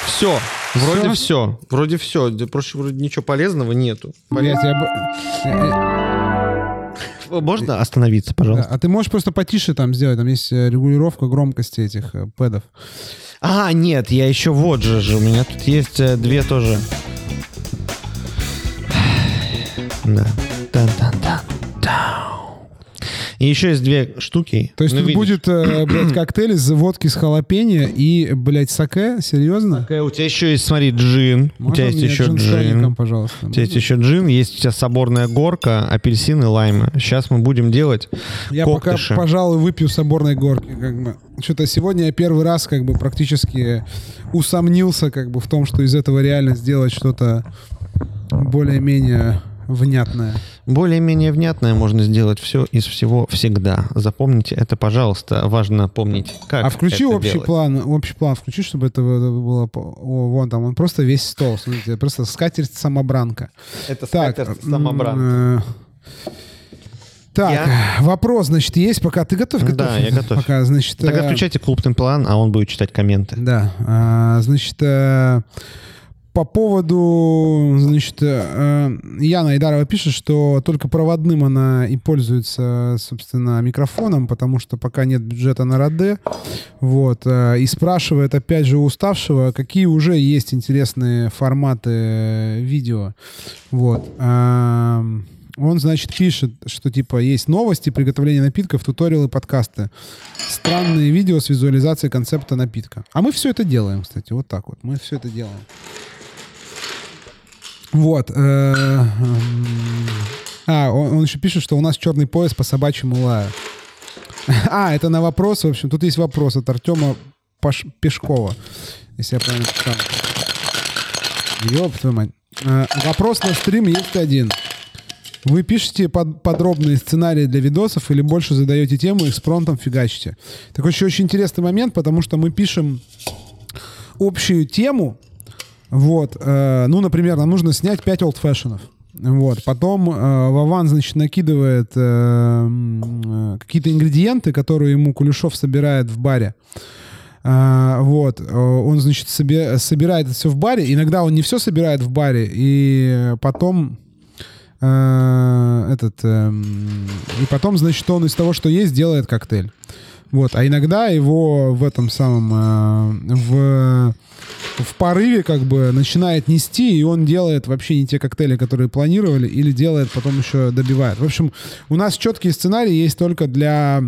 Все. Вроде все. Вроде все. Проще вроде ничего полезного нету. Блять, я бы... э, Можно остановиться, да. пожалуйста? А ты можешь просто потише там сделать, там есть э, регулировка громкости этих э, пэдов. А, нет, я еще вот же же. У меня тут есть две тоже. (sighs) Да. Тан-тан-тан. И еще есть две штуки. То есть Ну, тут видишь. будет, э, (clears throat) блядь, коктейль из водки с халапеньо и, блядь, саке? Серьезно? Такая У тебя еще есть, смотри, джин. у Можно тебя есть еще джин джин. пожалуйста? У тебя есть еще джин, есть у тебя соборная горка, апельсины, лаймы. Сейчас мы будем делать Я пока, коктыши. пожалуй, выпью соборной горки. Как бы. Что-то сегодня я первый раз как бы практически усомнился как бы в том, что из этого реально сделать что-то более-менее внятное. Более-менее внятное можно сделать все из всего всегда. Запомните это, пожалуйста. Важно помнить, как а включи это общий делать. план, общий план, включи, чтобы это было... О, вон там, он просто весь стол, смотрите, просто скатерть-самобранка. Это Так, скатерть самобранка. м, э, Так, вопрос, значит, есть, пока ты готов? Да, готов? я готов. Пока, значит... Тогда э, включайте клубный план, а он будет читать комменты. Да, а, значит, э, по поводу, значит, э, Яна Айдарова пишет, что только проводным она и пользуется, собственно, микрофоном, потому что пока нет бюджета на РАД. Вот. э, И спрашивает, опять же, уставшего, какие уже есть интересные форматы э, видео. Вот. Он, значит, пишет, что типа есть новости, приготовление напитков, туториалы, подкасты. Странные видео с визуализацией концепта напитка. А мы все это делаем, кстати, вот так вот. Мы все это делаем. Вот. э, м, А, он, еще пишет, что у нас черный пояс по собачьему лаю. А, это на вопрос, в общем, тут есть вопрос от Артема Паш- Пешкова, если я правильно читал. Ёб твою мать. Э, Вопрос на стрим есть один. Вы пишете под- подробные сценарии для видосов или больше задаете тему и экспромтом фигачите? Так очень, очень интересный момент, потому что мы пишем общую тему. Вот. э, ну, например, нам нужно снять 5 олдфэшенов. Вот. Потом э, Вован, значит, накидывает э, э, какие-то ингредиенты, которые ему Кулешов собирает в баре. А, вот, э, он, значит, себе- собирает это все в баре. Иногда он не все собирает в баре, и потом э, этот, эм, и потом, значит, он из того, что есть, делает коктейль. Вот, а иногда его в этом самом, э, в, в порыве как бы начинает нести, и он делает вообще не те коктейли, которые планировали, или делает, потом еще добивает. В общем, у нас четкие сценарии есть только для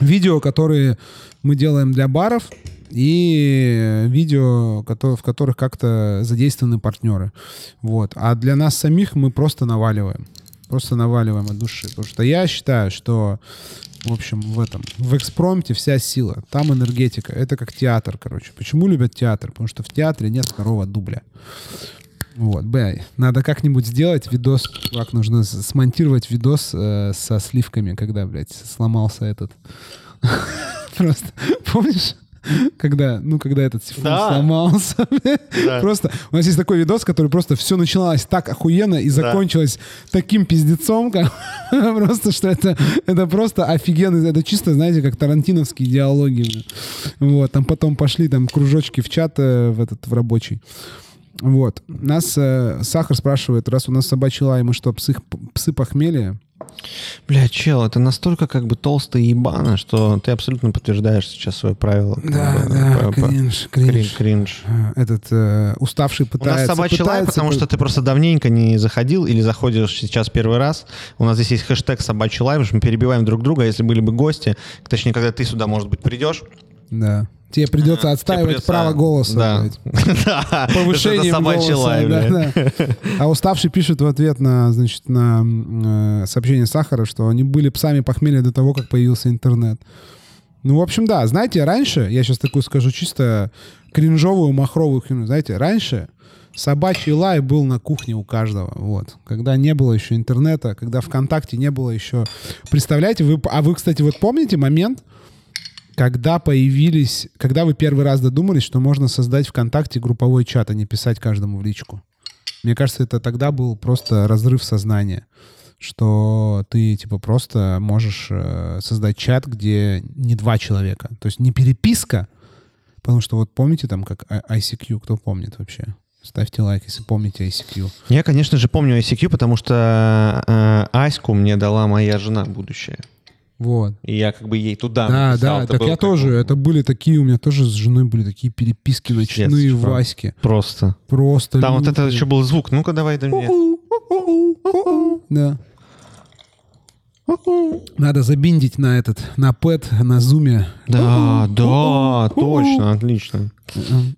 видео, которые мы делаем для баров, и видео, в которых как-то задействованы партнеры. Вот. А для нас самих мы просто наваливаем. Просто наваливаем от души. Потому что я считаю, что, в общем, в этом, в экспромте вся сила. Там энергетика. Это как театр, короче. Почему любят театр? Потому что в театре нет второго дубля. Вот, б, надо как-нибудь сделать видос, как нужно смонтировать видос э, со сливками, когда, блядь, сломался этот. (laughs) Просто, помнишь? (laughs) когда, ну, когда этот сифон да. сломался. Да. (laughs) Просто у нас есть такой видос, который просто все начиналось так охуенно и закончилось да. таким пиздецом, (laughs) как, просто что это, это просто офигенно. Это чисто, знаете, как тарантиновские диалоги. Вот, там потом пошли там кружочки в чат э, в этот в рабочий. Вот. Нас э, Сахар спрашивает, раз у нас собачий лай, мы что, псы, псы похмелья? Бля, чел, это настолько как бы толстый ебано, что ты абсолютно подтверждаешь сейчас свое правило. Да, бы, да, по, кринж, по, кринж. кринж. А, этот э, уставший пытается... У нас собачий пытается, лай, потому что ты просто давненько не заходил или заходишь сейчас первый раз. У нас здесь есть хэштег собачий лай, потому что мы перебиваем друг друга. Если были бы гости, точнее, когда ты сюда, может быть, придешь, да. Тебе придется отстаивать придется... право голоса. Да. (laughs) Повышением голоса. Лай, да, да. (laughs) А уставший пишет в ответ на, значит, на э, сообщение Сахара, что они были псами похмелья до того, как появился интернет. Ну, в общем, да. Знаете, раньше, я сейчас такую скажу чисто кринжовую, махровую херню. Знаете, раньше собачий лай был на кухне у каждого. Вот. Когда не было еще интернета, когда ВКонтакте не было еще... Представляете, вы... А вы, кстати, вот помните момент, когда появились, когда вы первый раз додумались, что можно создать ВКонтакте групповой чат, а не писать каждому в личку? Мне кажется, это тогда был просто разрыв сознания, что ты типа просто можешь э, создать чат, где не два человека, то есть не переписка, потому что вот помните там как ICQ, кто помнит вообще? Ставьте лайк, если помните ICQ. Я, конечно же, помню ICQ, потому что э, Аську мне дала моя жена будущая. Вот. И я как бы ей туда Да, написал. да, это так я тоже, это были такие, у меня тоже с женой были такие переписки ночные в Ваське. Просто. Просто. Там вот это еще был звук. Ну-ка давай до меня. Да. Надо забиндить на этот, на пэт, на зуме. Да, да, точно, отлично.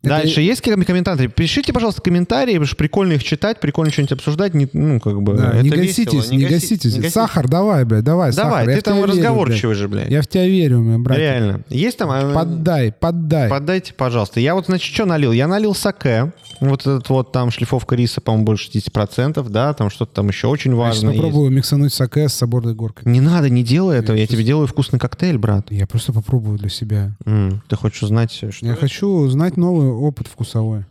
Дальше есть комментарии? Пишите, пожалуйста, комментарии, потому что прикольно их читать, прикольно что-нибудь обсуждать, не, ну, как бы, да, не, гаситесь, не, не гаситесь. Сахар, давай, блядь, давай, Давай, сахар. ты там разговорчивый же, блядь. Я в тебя верю, мой брат. Реально. Есть там... А, поддай, поддай. Поддайте, пожалуйста. Я вот, значит, что налил? Я налил саке. Вот этот вот там шлифовка риса, по-моему, больше 10%, да, там что-то там еще очень важно. Я попробую миксануть саке с соборной горкой. Не надо, не делай этого, я тебе делаю вкусный коктейль, брат. Я просто попробую для себя. Mm, ты хочешь узнать, что Я это? хочу узнать новый опыт вкусовой.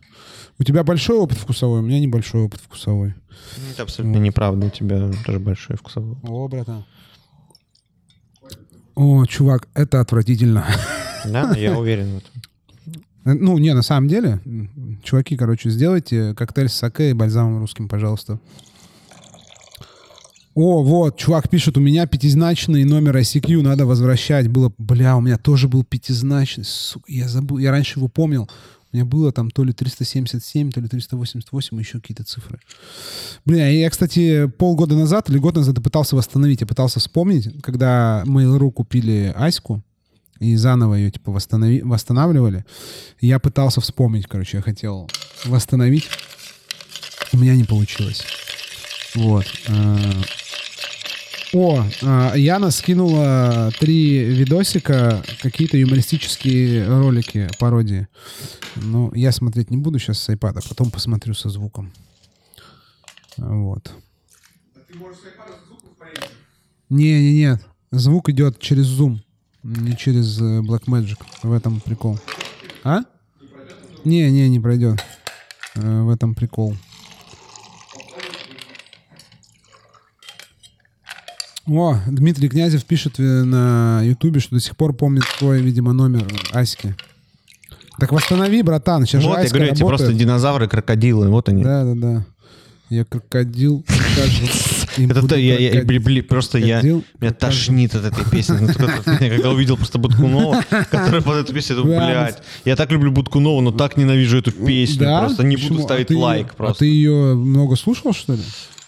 У тебя большой опыт вкусовой, у меня небольшой опыт вкусовой. Это абсолютно вот. неправда, у тебя тоже большой вкусовой. О, братан. О, чувак, это отвратительно. (laughs) Да, я уверен в этом. Э, ну, не, на самом деле, чуваки, короче, сделайте коктейль с саке и бальзамом русским, пожалуйста. О, вот, чувак пишет, у меня пятизначный номер ICQ надо возвращать. Было, бля, у меня тоже был пятизначный. Сука, я забыл, я раньше его помнил. У меня было там то ли 377, то ли 388, еще какие-то цифры. Бля, я, кстати, полгода назад или год назад пытался восстановить. Я пытался вспомнить, когда Mail.ru купили Аську и заново ее типа восстанови, восстанавливали. Я пытался вспомнить, короче, я хотел восстановить. У меня не получилось. Вот. О, а, Яна скинула три видосика, какие-то юмористические ролики, пародии. Ну, я смотреть не буду сейчас с iPad, а потом посмотрю со звуком. Вот. Не, не, нет. Звук идет через Zoom, не через э, Blackmagic. В этом прикол. А? Не, не, не пройдет. Э, в этом прикол. О, Дмитрий Князев пишет э, на Ютубе, что до сих пор помнит твой, видимо, номер Аськи. Так восстанови, братан, сейчас вот, же я говорю, эти просто динозавры, крокодилы, вот они. Да, да, да. Я крокодил, (laughs) Это я, я, просто я, меня тошнит от этой песни. Ну, когда увидел просто Будкунова, (laughs) который под эту песню, думаю, блядь, я так люблю Будкунова, но так ненавижу эту песню. Просто не буду ставить а лайк. А ты ее много слушал, что ли?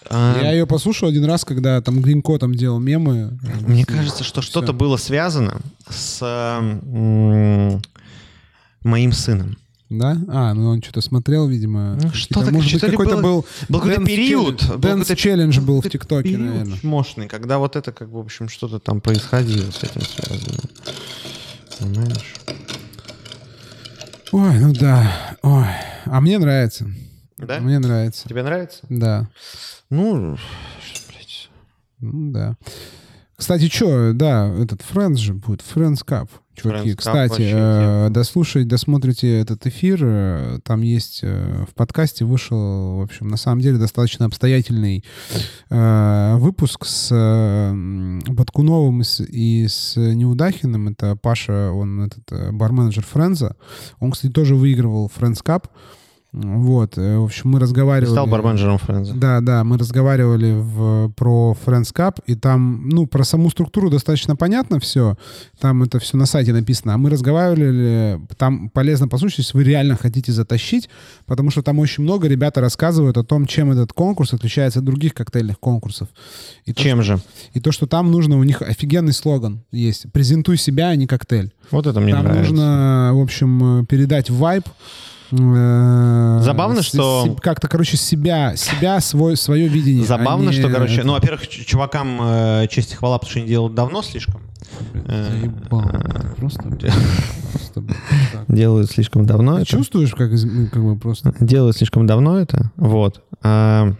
А... Я ее послушал один раз, когда там Гринко там делал мемы. Мне кажется, что что-то было связано с моим сыном. Да? А, ну он что-то смотрел, видимо. Ну, что-то- Может быть, что-то какой-то был... Был какой-то Dance период. Какой-то Challenge был в ТикТоке, наверное. мощный, когда вот это, как в общем, что-то там происходило с этим связано. Понимаешь? Ой, ну да. Ой. А мне нравится. Да? Мне нравится. Тебе нравится? Да. Ну, блядь. Ну да. Кстати, что, да, этот Friends же будет, Friends Cup. Чуваки, Friends Cup кстати, вообще э, дослушать, досмотрите этот эфир, э, там есть э, в подкасте вышел, в общем, на самом деле достаточно обстоятельный э, выпуск с э, Баткуновым и с, и с Неудахиным. Это Паша, он этот э, барменеджер Френза. Он, кстати, тоже выигрывал Friends Cup. Вот, э, в общем, мы Ты разговаривали... стал барменджером Френза. Да, да, мы разговаривали в, про Friends Cup, и там, ну, про саму структуру достаточно понятно все. Там это все на сайте написано. А мы разговаривали, там полезно послушать, если вы реально хотите затащить, потому что там очень много ребята рассказывают о том, чем этот конкурс отличается от других коктейльных конкурсов. И то, Чем же? и то, что там нужно, у них офигенный слоган есть. «Презентуй себя, а не коктейль». Вот это мне там нравится. нужно, в общем, передать вайб. Э, Забавно, с- что- Как-то, короче, себя, себя свой, свое видение. Забавно, а не что, короче, это. ну, во-первых, чувакам э, честь и хвала, потому что они делают давно слишком. э, Заебал. Просто, (laughs) просто. Делают слишком давно это. чувствуешь, как, из- ну, как бы просто... Делают слишком давно это. Вот. А,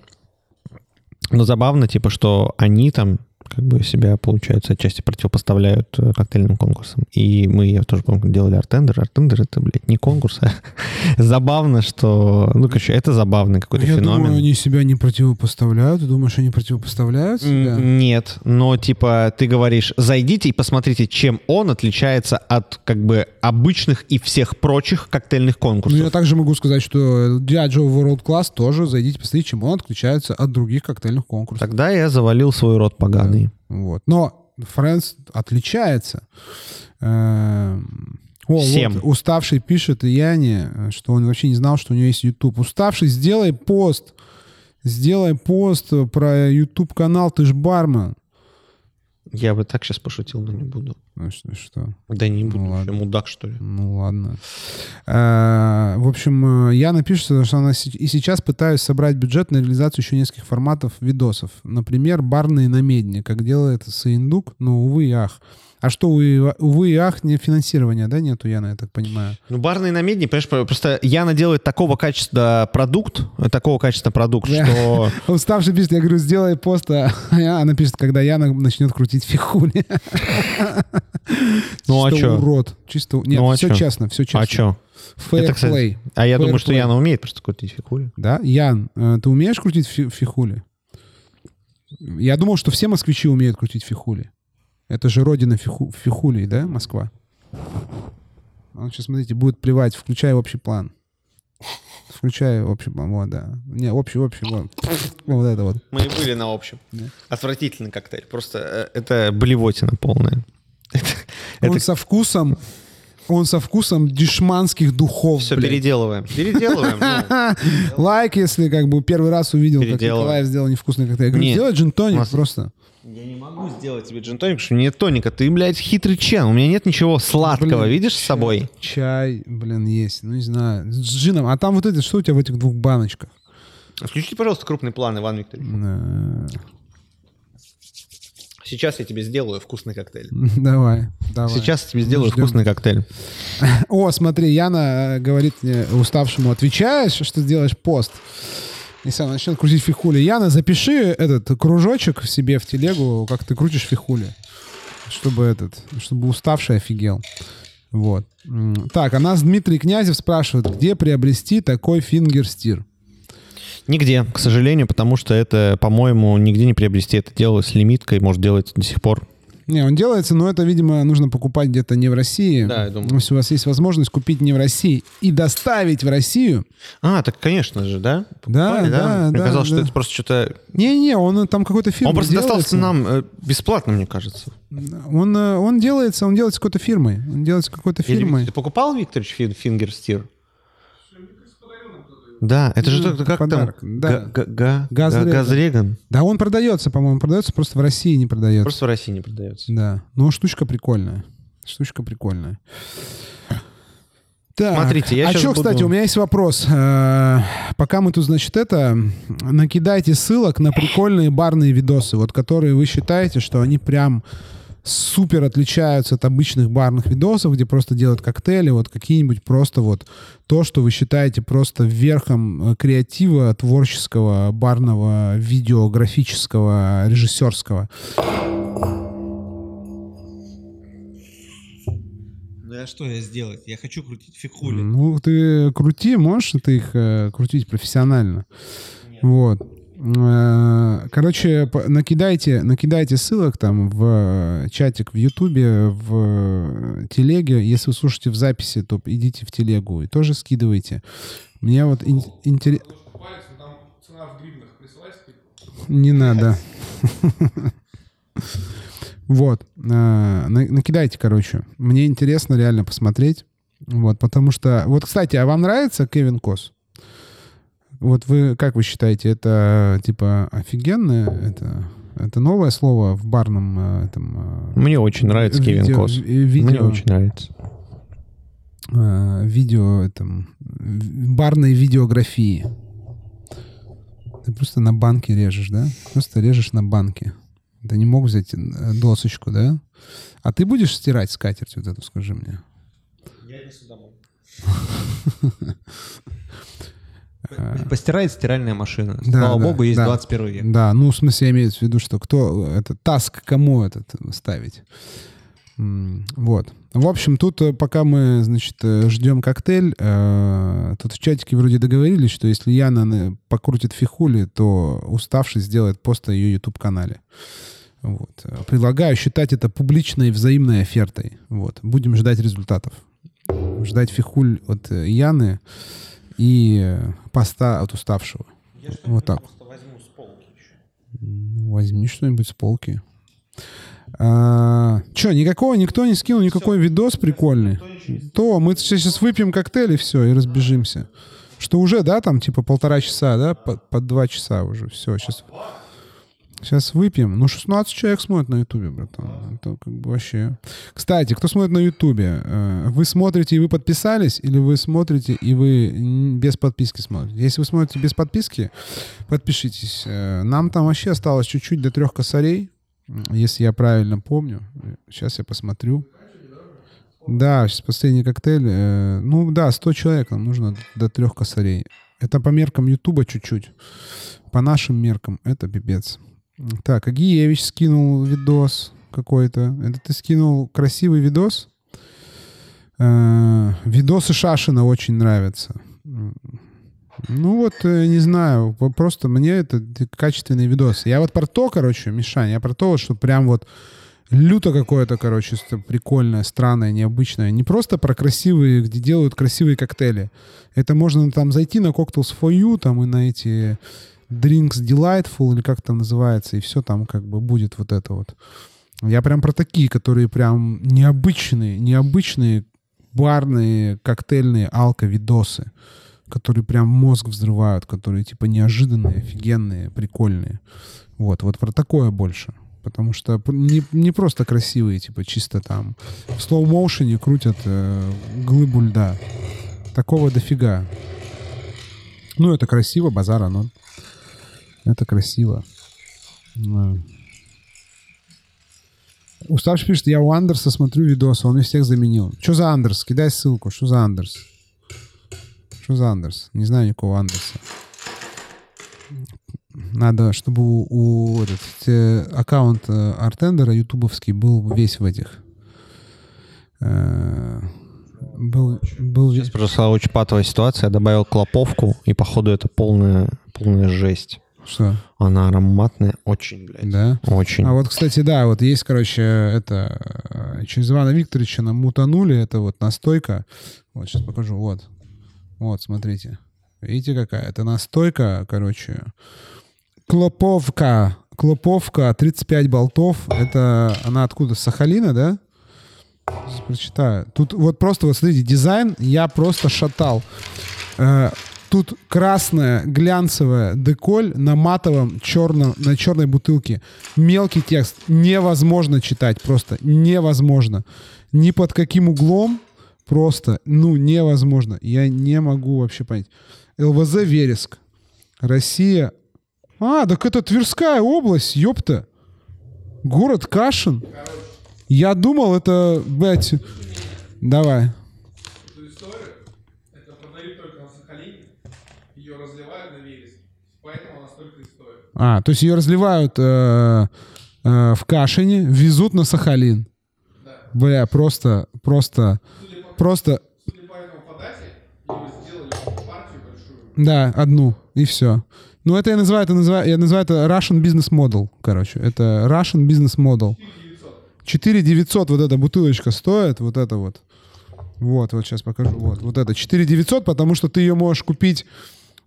но забавно, типа, что они там как бы себя, получается, отчасти противопоставляют э, коктейльным конкурсам. И мы, я тоже помню, делали артендер. Артендер — это, блядь, не конкурс, а (laughs) забавно, что... Ну, короче, это забавный какой-то Я феномен. думаю, они себя не противопоставляют. Ты думаешь, они противопоставляют себя? Нет, но типа ты говоришь, зайдите и посмотрите, чем он отличается от как бы обычных и всех прочих коктейльных Ну, конкурсов. я также могу сказать, что Diageo World Class тоже зайдите, посмотрите, чем он отличается от других коктейльных конкурсов. Тогда я завалил свой рот поганый. Вот. Но Friends отличается. Эм, О, Всем. вот, уставший пишет Яне, что он вообще не знал, что у него есть YouTube. Уставший, сделай пост. Сделай пост про YouTube канал, ты ж бармен. Я бы так сейчас пошутил, но не буду. Ну что? что? Да не буду. ладно. Что, мудак, что ли? Ну ладно. Э, В общем, э, Яна пишет, что она и сейчас пытаюсь собрать бюджет на реализацию еще нескольких форматов видосов. Например, барные на медне, как делает Саиндук, но, увы и ах. А что, увы, увы и ах, не финансирования, да, нету, Яна, я так понимаю? Ну, барные на медне, понимаешь, про- просто Яна делает такого качества продукт, такого качества продукт, Да. что... (laughs) Уставший пишет, я говорю, сделай пост, а (laughs) она пишет, когда Яна начнет крутить фихули. (laughs) Ну, а чё? урод. Чисто... Нет, Ну, а все честно, все честно. А что? Play. А я думаю, что. Яна умеет просто крутить фигури. Да? Ян, э, ты умеешь крутить фи- фихули? Я думал, что все москвичи умеют крутить фихули. Это же родина фиху- фихулей, да, Москва? Он сейчас, смотрите, будет плевать, включай общий план. Включай общий план, вот, да. Не, общий, общий, вот. Вот это вот. Мы и были на общем. Да. Отвратительный коктейль. Просто э, это блевотина полная. (laughs) Он это со вкусом, он со вкусом дешманских духов, все блядь. переделываем. Переделываем. (laughs) Лайк, если как бы первый раз увидел, как. Николаев сделал невкусный коктейль. Я говорю, сделай джин-тоник просто. Я не могу сделать тебе джин-тоник, потому что нет тоника. Ты, блядь, хитрый чен. У меня нет ничего сладкого, Блин, видишь, с собой? Чай, блин, есть. Ну, не знаю. С джином. А там вот это, что у тебя в этих двух баночках? Включите, пожалуйста, крупный план, Иван Викторович. Э, Сейчас я тебе сделаю вкусный коктейль. (laughs) Давай, давай. Сейчас я тебе сделаю Ждем. вкусный коктейль. (laughs) О, смотри, Яна э, говорит мне, уставшему, отвечаешь, что делаешь пост. Если она начнет крутить фихули. Яна, запиши этот кружочек себе в телегу, как ты крутишь фихули. Чтобы этот, чтобы уставший офигел. Вот. Так, а нас Дмитрий Князев спрашивает, где приобрести такой фингерстир? Нигде, к сожалению, потому что это, по-моему, нигде не приобрести. Это делалось лимиткой, может, делается до сих пор. Не, он делается, но это, видимо, нужно покупать где-то не в России. Да, я думаю. Если у вас есть возможность купить не в России и доставить в Россию. А, так, конечно же, да? Да, Покупали, да, Мне да, казалось, да. что это просто что-то... Не-не, он там какой-то фирмой Он просто достался делается. нам э, бесплатно, мне кажется. Он, э, он делается, он делается какой-то фирмой. Он делается какой-то Или фирмой. Ты покупал, Викторович, фин- фингерстир? Да, это же только как подарок, там? да. Га- га- га- Газреган. га- Газреган. Да, он продается, по-моему, продается, просто в России не продается. Просто в России не продается. Да. Но штучка прикольная. Штучка прикольная. Так, Смотрите, я а что, буду- кстати, у меня есть вопрос. Э, Пока мы тут, значит, это, накидайте ссылок на прикольные барные видосы, вот которые вы считаете, что они прям супер отличаются от обычных барных видосов, где просто делают коктейли, вот какие-нибудь просто вот то, что вы считаете просто верхом э, креатива, творческого, барного, видеографического, режиссерского. Ну а что я сделать? Я хочу крутить фигули. Ну, ты крути, можешь ты их э, крутить профессионально. Вот. Э, Короче, накидайте, накидайте ссылок там в э, чатик в Ютубе, в э, телеге. Если вы слушаете в записи, то идите в телегу и тоже скидывайте. Мне вот интересно... Не надо. (laughs) Вот. На- Накидайте, короче. Мне интересно реально посмотреть. Вот, потому что... Вот, кстати, а вам нравится Кевин Кос? Вот вы, как вы считаете, это, типа, офигенное? Это, это новое слово в барном э, этом... э, Мне очень нравится Кевин видео- Кос. э, Видео, Мне очень нравится. э, видео, этом, барной видеографии. Ты просто на банке режешь, да? Просто режешь на банке. Ты не мог взять э, досочку, да? А ты будешь стирать скатерть вот эту, скажи мне? Я несу домой. (laughs) Постирает стиральная машина. Да, Слава да, богу, есть да. 21 век. Да, ну, в смысле, я имею в виду, что кто... Это таск кому этот ставить? Вот. В общем, тут э, пока мы, значит, э, ждем коктейль, э, тут в чатике вроде договорились, что если Яна э, покрутит фихули, то уставший сделает пост на ее YouTube-канале. Вот. Э, Предлагаю считать это публичной взаимной офертой. Вот. Будем ждать результатов. Ждать фихуль от э, Яны и поста от уставшего. Вот так. возьму с полки еще. Ну, Возьми что-нибудь с полки. А, че, никакого, никто не скинул никакой видос прикольный? То мы сейчас выпьем коктейль и все, и разбежимся. Что уже, да, там типа полтора часа, да, по, по два часа уже, все, сейчас... Сейчас выпьем. Ну, 16 человек смотрят на Ютубе, братан. Это как бы вообще... Кстати, кто смотрит на Ютубе, э, вы смотрите и вы подписались, или вы смотрите и вы без подписки смотрите? Если вы смотрите без подписки, подпишитесь. Э, Нам там вообще осталось чуть-чуть до трех косарей, если я правильно помню. Сейчас я посмотрю. Да, сейчас последний коктейль. э, Ну да, 100 человек нам нужно до трех косарей. Это по меркам Ютуба чуть-чуть. По нашим меркам это пипец. Так, Агиевич скинул видос какой-то. Это ты скинул красивый видос? Э, Видосы Шашина очень нравятся. Ну вот, э, не знаю, просто мне это качественный видос. Я вот про то, короче, Мишань, я про то, что прям вот люто какое-то, короче, прикольное, странное, необычное. Не просто про красивые, где делают красивые коктейли. Это можно там зайти на Cocktails for You, там и на эти Drinks Delightful, или как там называется, и все там как бы будет вот это вот. Я прям про такие, которые прям необычные, необычные барные, коктейльные алко-видосы, которые прям мозг взрывают, которые типа неожиданные, офигенные, прикольные. Вот, вот про такое больше. Потому что не, не просто красивые, типа чисто там в слоу-моушене крутят э, глыбу льда. Такого дофига. Ну, это красиво, базара, но это красиво. Уставший пишет, я у Андерса смотрю видосы, он мне всех заменил. Что за Андерс? Кидай ссылку. Что за Андерс? Что за Андерс? Не знаю никакого Андерса. Надо, чтобы у, у этот, э, аккаунт э, Артендера ютубовский был весь в этих. Э, был, был Сейчас произошла очень патовая ситуация. Я добавил клоповку, и походу это полная, полная жесть. Что? Она ароматная очень, блядь. Да. Очень. А вот, кстати, да, вот есть, короче, это э, через Ивана Викторовича нам мутанули, это вот настойка. Вот сейчас покажу, вот. Вот, смотрите. Видите, какая? Это настойка, короче. Клоповка. Клоповка, 35 болтов. Это она откуда? С Сахалина, да? Сейчас прочитаю. Тут вот просто, вот смотрите, дизайн я просто шатал. Тут красная глянцевая деколь на матовом черном, на черной бутылке. Мелкий текст. Невозможно читать просто. Невозможно. Ни под каким углом. просто, ну, невозможно. Я не могу вообще понять. ЛВЗ Вереск. Россия. А, так это Тверская область, ёпта. Город Кашин. Я думал, это, блядь... Давай. Эту историю, это продают только на Сахалине, ее разливают на вереск, поэтому она столько и стоит. А, то есть ее разливают э, э, в Кашине, везут на Сахалин. Бля, просто, просто, Судя по, просто, судя по да, одну, и все. Ну, это я называю, это называю, я называю это Russian Business Model, короче. Это Russian Business Model. 4 900 вот эта бутылочка стоит, вот это вот. Вот, вот сейчас покажу. Вот, вот это 4 900, потому что ты ее можешь купить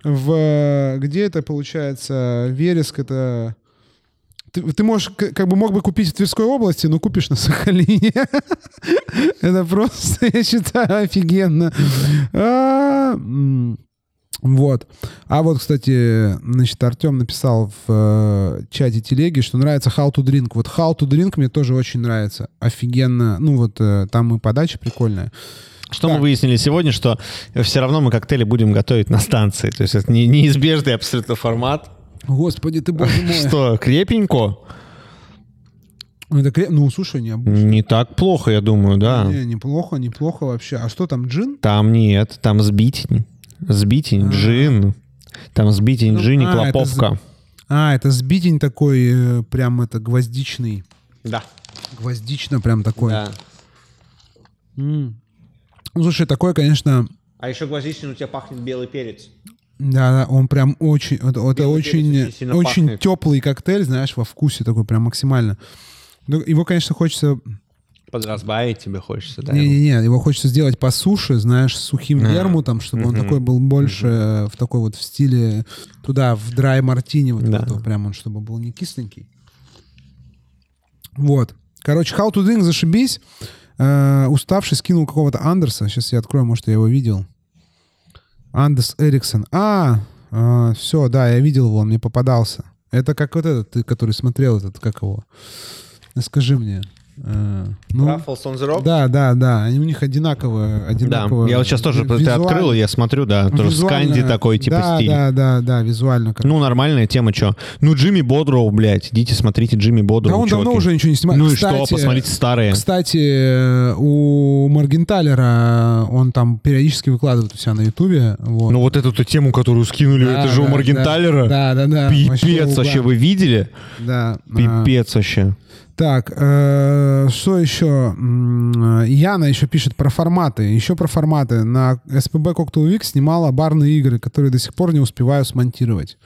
в... Где это получается? Вереск это... Ты, ты можешь, как бы мог бы купить в Тверской области, но купишь на Сахалине. (laughs) Это просто, я считаю, офигенно. А, Вот. А вот, кстати, значит, Артем написал в э, чате телеги, что нравится How to Drink. Вот How to Drink мне тоже очень нравится. Офигенно. Ну вот э, там и подача прикольная. Что Так. мы выяснили сегодня, что все равно мы коктейли будем готовить на станции. То есть это не- неизбежный абсолютно формат. Господи ты, боже мой. Что, крепенько? Это креп- Ну, слушай, необычно. Не так плохо, я думаю, да. Не, неплохо, неплохо вообще. А что там, джин? Там нет, там сбитень. Сбитень, джин. Там сбитень, Ну, джин и а, это клоповка. А, это сбитень такой, э, прям это гвоздичный. Да. Гвоздично прям такой. да. М. Ну, слушай, такой, конечно, А еще гвоздичный у тебя пахнет белый перец. Да, да, он прям очень, это, это очень, очень пахнет. теплый коктейль, знаешь, во вкусе такой прям максимально. Ну, Его, конечно, хочется, Подразбавить тебе хочется, да? не-не-не, его хочется сделать по суше, знаешь, с сухим А. вермутом, чтобы он Мгм. такой был больше э, в такой вот в стиле туда, в драй мартини, вот Да. этого прям он, чтобы был не кисленький. Вот. Короче, How to Drink, зашибись. Э, уставший скинул какого-то Андерса. Сейчас я открою, может, я его видел. Андерс Эриксон. А, все, да, я видел его, он мне попадался. Это как вот этот, ты, который смотрел этот, как его? Скажи мне. Э, ну, Ruffles on the Rock? да, да, да, они у них одинаковые, Да, одинаковые. я вот сейчас тоже, ты визуально- открыл, и я смотрю, да, тоже визуально- сканди такой, типа да, стиль. Да, да, да, визуально. как- Ну, нормальная тема, что? Ну, Джимми Бодроу, блядь, идите смотрите Джимми Бодроу, да он давно чуваки. уже ничего не снимает. Ну и Кстати, что, посмотрите старые. Кстати, э, у Маргенталера он там периодически выкладывает у себя на Ютубе. Вот. Ну, вот эту тему, которую скинули, Да, это же у да, Маргенталера. Да, да, да. Пипец угар. вообще, вы видели? Да. а, Пипец вообще. Так, э, что еще? Яна еще пишет про форматы. Еще про форматы. На СПБ Cocktail Week снимала барные игры, которые до сих пор не успеваю смонтировать.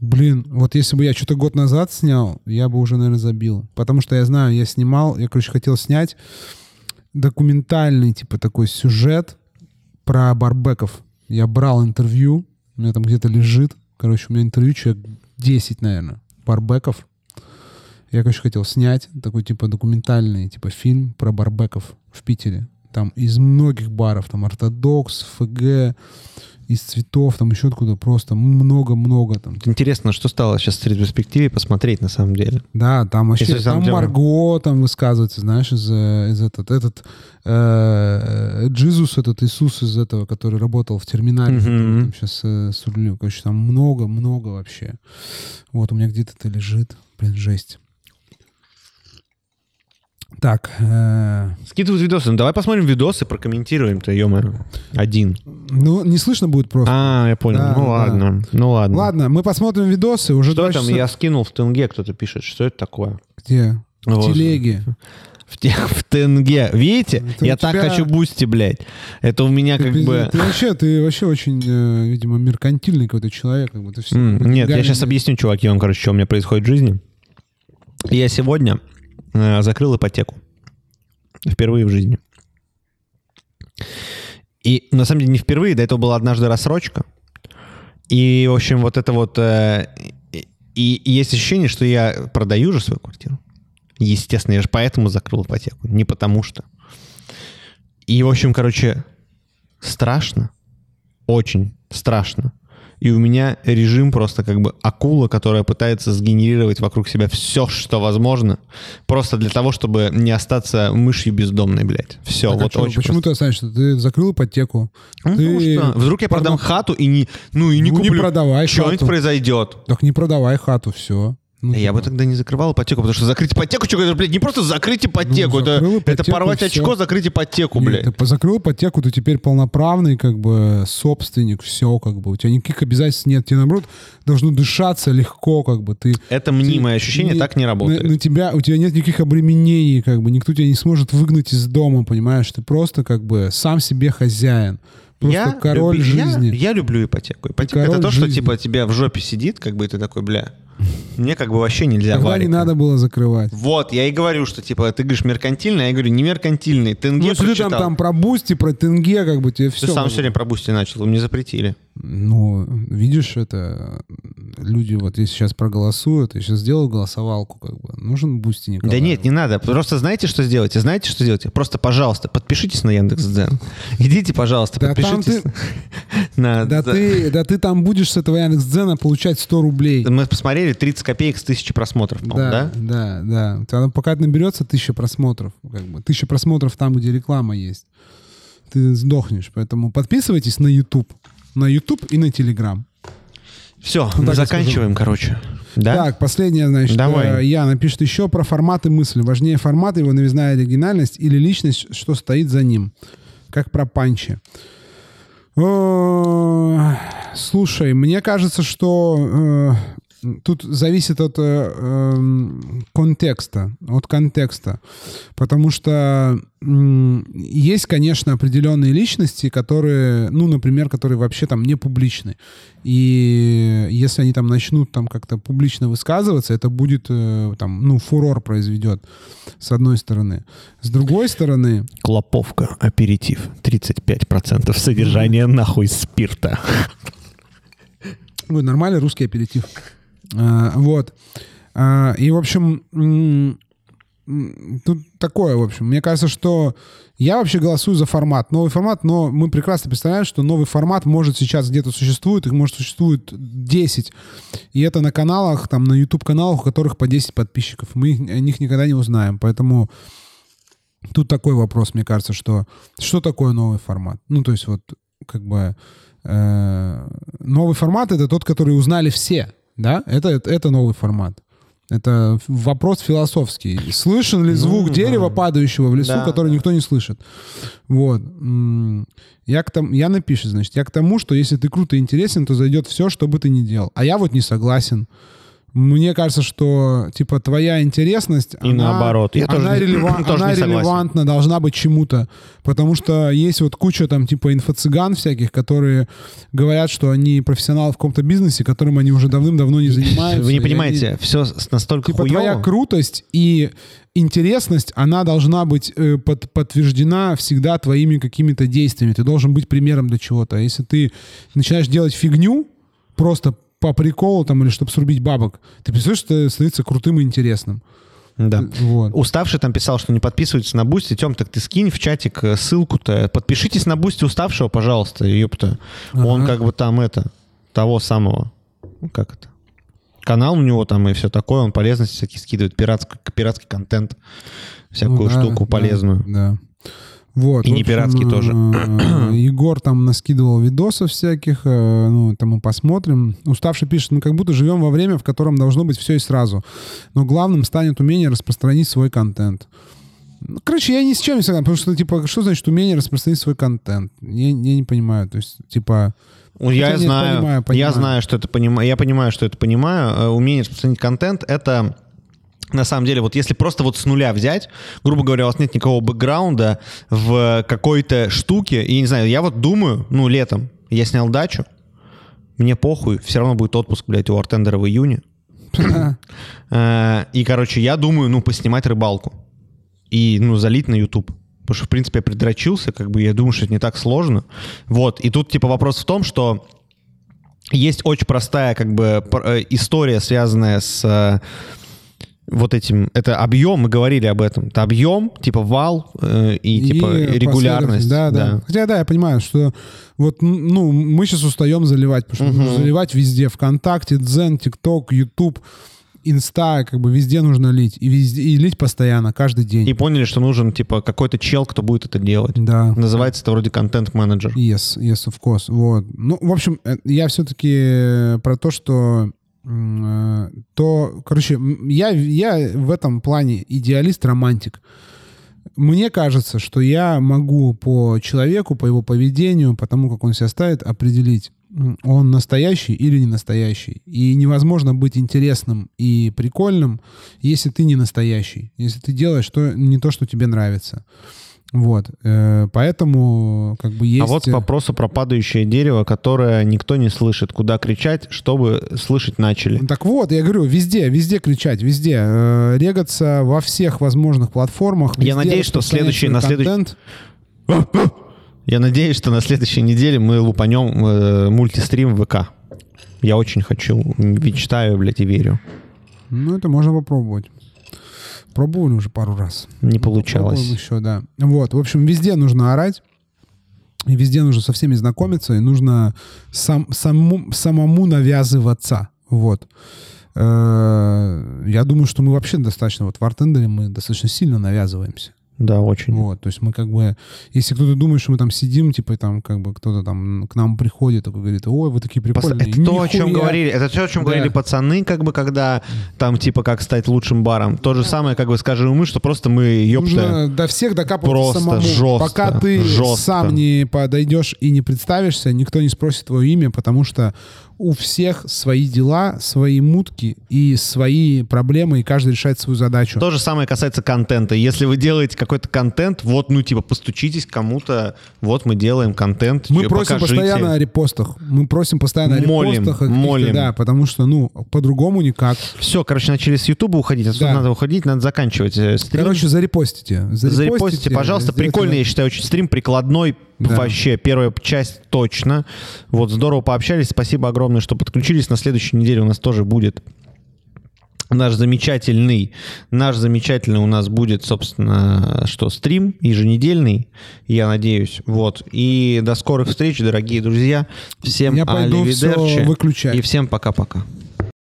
Блин, вот если бы я что-то год назад снял, я бы уже, наверное, забил. Потому что я знаю, я снимал, я, короче, хотел снять документальный, типа, такой сюжет про барбеков. Я брал интервью, у меня там где-то лежит. Короче, у меня интервью человек 10, наверное, барбеков. Я, короче, хотел снять такой, типа, документальный, типа, фильм про барбеков в Питере. Там из многих баров, там, ортодокс, ФГ, из цветов, там еще откуда просто много-много там. Интересно, что стало сейчас в ретроспективе посмотреть на самом деле. Да, там вообще, Если там там Марго там высказывается, знаешь, из, э, из этот, этот э, Джизус, этот Иисус из этого, который работал в терминале, Мгм. сейчас э, с рулем. Короче, там много-много вообще. Вот у меня где-то это лежит. Блин, жесть. Так, э, Скидывают видосы. Ну, давай посмотрим видосы, прокомментируем-то, ё Один. ну, не слышно будет просто. А, я понял. Да, ну да. ладно. Ну ладно. Ладно, мы посмотрим видосы. Уже Что там? часа. Я скинул в ТНГ, кто-то пишет. Что это такое? Где? В Вот. телеге. В, те- в ТНГ. Видите? Это я у так тебя- хочу бусти, блядь. Это у меня Ты, как пиздец, бы... ты вообще, ты вообще очень, э, видимо, меркантильный какой-то человек. Как бы ты все М, Нет, я сейчас объясню, чуваки, вам, короче, что у меня происходит в жизни. Я сегодня закрыл ипотеку. Впервые в жизни. И на самом деле не впервые, до этого была однажды рассрочка. И, в общем, вот это вот... э, и, и есть ощущение, что я продаю же свою квартиру. Естественно, я же поэтому закрыл ипотеку. Не потому что. И, в общем, короче, страшно. Очень страшно. И у меня режим просто как бы акула, которая пытается сгенерировать вокруг себя все, что возможно, просто для того, чтобы не остаться мышью бездомной, блядь. Все, Так, а вот чё, очень почему просто. ты останешься? Ты закрыл ипотеку. Ну, потому ты что вдруг я продам продам- хату и не, ну и не Ну, не куплю. продавай Что-нибудь произойдет. Так не продавай хату, все. Я бы тогда не закрывал ипотеку, потому что закрыть ипотеку, что, блядь, не просто закрыть ипотеку, Ну, это, закрыл это ипотеку, порвать всё. очко, закрыть ипотеку, блядь. Ты закрыл ипотеку, ты теперь полноправный, как бы, собственник, все, как бы. У тебя никаких обязательств нет. Тебе, наоборот, должно дышаться легко, как бы. Ты, Это мнимое ты- ощущение, не- так не работает. На, на тебя, у тебя нет никаких обременений, как бы. Никто тебя не сможет выгнать из дома, понимаешь? Ты просто, как бы, сам себе хозяин. Просто я король люби- я- жизни. Я, люблю ипотеку. Ипотека это то, что жизни. типа тебя в жопе сидит, как бы и ты такой, бля, мне как бы вообще нельзя Тогда не варика». надо было закрывать. Вот, я и говорю, что типа ты говоришь меркантильный, а я говорю не меркантильный. Тенге Ну, если ты там, там про Бусти, про Тенге, как бы тебе Ты все. сам сегодня про Boosty начал, вы мне запретили. Ну, видишь, это люди вот если сейчас проголосуют, я сейчас сделаю голосовалку, как бы. Нужен Boosty Да Николаеву. нет, не надо. Просто знаете, что сделайте? Знаете, что сделайте? Просто, пожалуйста, подпишитесь на Яндекс.Дзен. (laughs) Идите, пожалуйста, Да подпишитесь ты- (laughs) на... Да ты, да ты там будешь с этого Яндекс.Дзена получать 100 рублей. Мы посмотрели 30 копеек с тысячи просмотров, да? да, да. Тебя пока наберется тысяча просмотров, как бы. Тысяча просмотров там, где реклама есть. Ты сдохнешь. Поэтому подписывайтесь на YouTube. На YouTube и на Telegram. Все, Ну, мы я заканчиваем, короче. Да? Так, последнее, значит, Давай. э, Яна пишет еще про форматы мысли. Важнее формат, его новизна и оригинальность или личность, что стоит за ним. Как про панчи. Слушай, мне кажется, что э, тут зависит от э, эм, контекста, от контекста, потому что м, есть, конечно, определенные личности, которые, ну, например, которые вообще там не публичны, и если они там начнут там как-то публично высказываться, это будет э, там, ну, фурор произведет с одной стороны, с другой стороны. Клоповка, аперитив, 35% содержания нахуй спирта. Ой, нормальный русский аперитив. А, вот. А, и, в общем, тут такое, в общем. Мне кажется, что я вообще голосую за формат. Новый формат, но мы прекрасно представляем, что новый формат может сейчас где-то существует, их может существует 10. И это на каналах, там, на YouTube-каналах, у которых по 10 подписчиков. Мы о них никогда не узнаем. Поэтому тут такой вопрос, мне кажется, что что такое новый формат? Ну, то есть вот как бы э, новый формат это тот, который узнали все, да? Это, это, новый формат. Это вопрос философский. Слышен ли звук дерева, падающего в лесу, Да, который никто не слышит? Вот. Я, к тому, я напишу, значит, я к тому, что если ты круто и интересен, то зайдет все, что бы ты ни делал. А я вот не согласен. Мне кажется, что типа твоя интересность, И наоборот. Я она, тоже- релеван- тоже она (clears throat) релевантна должна быть чему-то. Потому что есть вот куча там типа инфо-цыган всяких, которые говорят, что они профессионалы в каком-то бизнесе, которым они уже давным-давно не (clears throat) занимаются. Вы не понимаете, они- все настолько Типа твоя хуёво. крутость и интересность, она должна быть э, под- подтверждена всегда твоими какими-то действиями. Ты должен быть примером для чего-то. А если ты начинаешь делать фигню, просто по приколу там или чтобы срубить бабок, ты представляешь, что это становится крутым и интересным. Да. Вот. Уставший там писал, что не подписывайтесь на Boosty. Тем, так ты скинь в чатик э, ссылку-то. Подпишитесь на Boosty уставшего, пожалуйста, ёпта. Он Ага. как бы там это, того самого, ну как это, канал у него там и все такое, он полезности всякие скидывает, пиратский, пиратский контент, всякую Ну да, штуку да, полезную. Да. Вот, И не пиратский тоже. э, (clears throat) Егор там наскидывал видосов всяких, э, ну, это мы посмотрим. Уставший пишет, мы как будто живем во время, в котором должно быть все и сразу. Но главным станет умение распространить свой контент. Ну, Короче, я ни с чем не согласен, потому что, типа, что значит умение распространить свой контент? Я, я не понимаю, то есть, типа... Ну, Я Хотя нет, знаю, понимаю, я понимаю. знаю, что это понимаю, я понимаю, что это понимаю. Э, Умение распространить контент — это на самом деле, вот если просто вот с нуля взять, грубо говоря, у вас нет никакого бэкграунда в какой-то штуке, и не знаю, я вот думаю, ну, летом я снял дачу, мне похуй, все равно будет отпуск, блядь, у Артендера в июне. (coughs) Э, И, короче, я думаю, ну, поснимать рыбалку. И, ну, залить на YouTube. Потому что, в принципе, я предрочился, как бы, я думаю, что это не так сложно. Вот, и тут, типа, вопрос в том, что есть очень простая, как бы, э, история, связанная с э, вот этим, это объем, мы говорили об этом, это объем, типа вал э, и, типа регулярность. Да, да, да. Хотя да, я понимаю, что вот, ну, мы сейчас устаем заливать, потому что нужно заливать везде, ВКонтакте, Дзен, ТикТок, Ютуб, Инста, как бы везде нужно лить. И, везде, и лить постоянно, каждый день. И поняли, что нужен, типа, какой-то чел, кто будет это делать. Да. Называется это вроде контент-менеджер. Yes, yes, of course. Вот. Ну, в общем, э, я все-таки про то, что э, то, короче, я, я в этом плане идеалист-романтик. Мне кажется, что я могу по человеку, по его поведению, по тому, как он себя ставит, определить, он настоящий или не настоящий. И невозможно быть интересным и прикольным, если ты не настоящий, если ты делаешь то, не то, что тебе нравится. Вот, э, поэтому как бы есть... А вот к вопросу про падающее дерево, которое никто не слышит. Куда кричать, чтобы слышать начали? Так вот, я говорю, везде, везде кричать, везде. Э, регаться во всех возможных платформах. Я надеюсь, что следующий, на следующий... (laughs) Я надеюсь, что на следующей неделе мы лупанем э, мультистрим в ВК. Я очень хочу, мечтаю, блядь, и верю. Ну, это можно попробовать. Пробовали уже пару раз. Не получалось. Попробуем еще, да. Вот, в общем, везде нужно орать. И везде нужно со всеми знакомиться, и нужно сам, самому, самому навязываться. Вот. Э, я думаю, что мы вообще достаточно, вот в артендере мы достаточно сильно навязываемся. Да, очень. Вот, то есть мы как бы, если кто-то думает, что мы там сидим, типа там как бы кто-то там к нам приходит, такой говорит, ой, вы такие прикольные. Это то, о чем говорили, это то, о чем да. говорили пацаны, как бы, когда там типа как стать лучшим баром. То же самое, как бы скажем мы, что просто мы ёпта. Нужно до всех докапываться самому. Жестко, Пока ты жестко. сам не подойдешь и не представишься, никто не спросит твое имя, потому что у всех свои дела, свои мутки и свои проблемы, и каждый решает свою задачу. То же самое касается контента. Если вы делаете какой-то контент, вот, ну, типа, постучитесь кому-то, вот мы делаем контент. Мы просим покажите. постоянно о репостах. Мы просим постоянно молим, о репостах. Молим. Да, потому что, ну, по-другому никак. Все, короче, начали с Ютуба уходить, отсюда да. надо уходить, надо заканчивать э, стрим. Короче, зарепостите. Зарепостите, зарепостите пожалуйста. Прикольный, я считаю, очень стрим, прикладной, да. Вообще, первая часть точно. Вот, здорово пообщались. Спасибо огромное, что подключились. На следующей неделе у нас тоже будет наш замечательный, наш замечательный у нас будет, собственно, что, стрим еженедельный, я надеюсь. Вот. И до скорых встреч, дорогие друзья. Всем Я пойду все выключать. И всем пока-пока.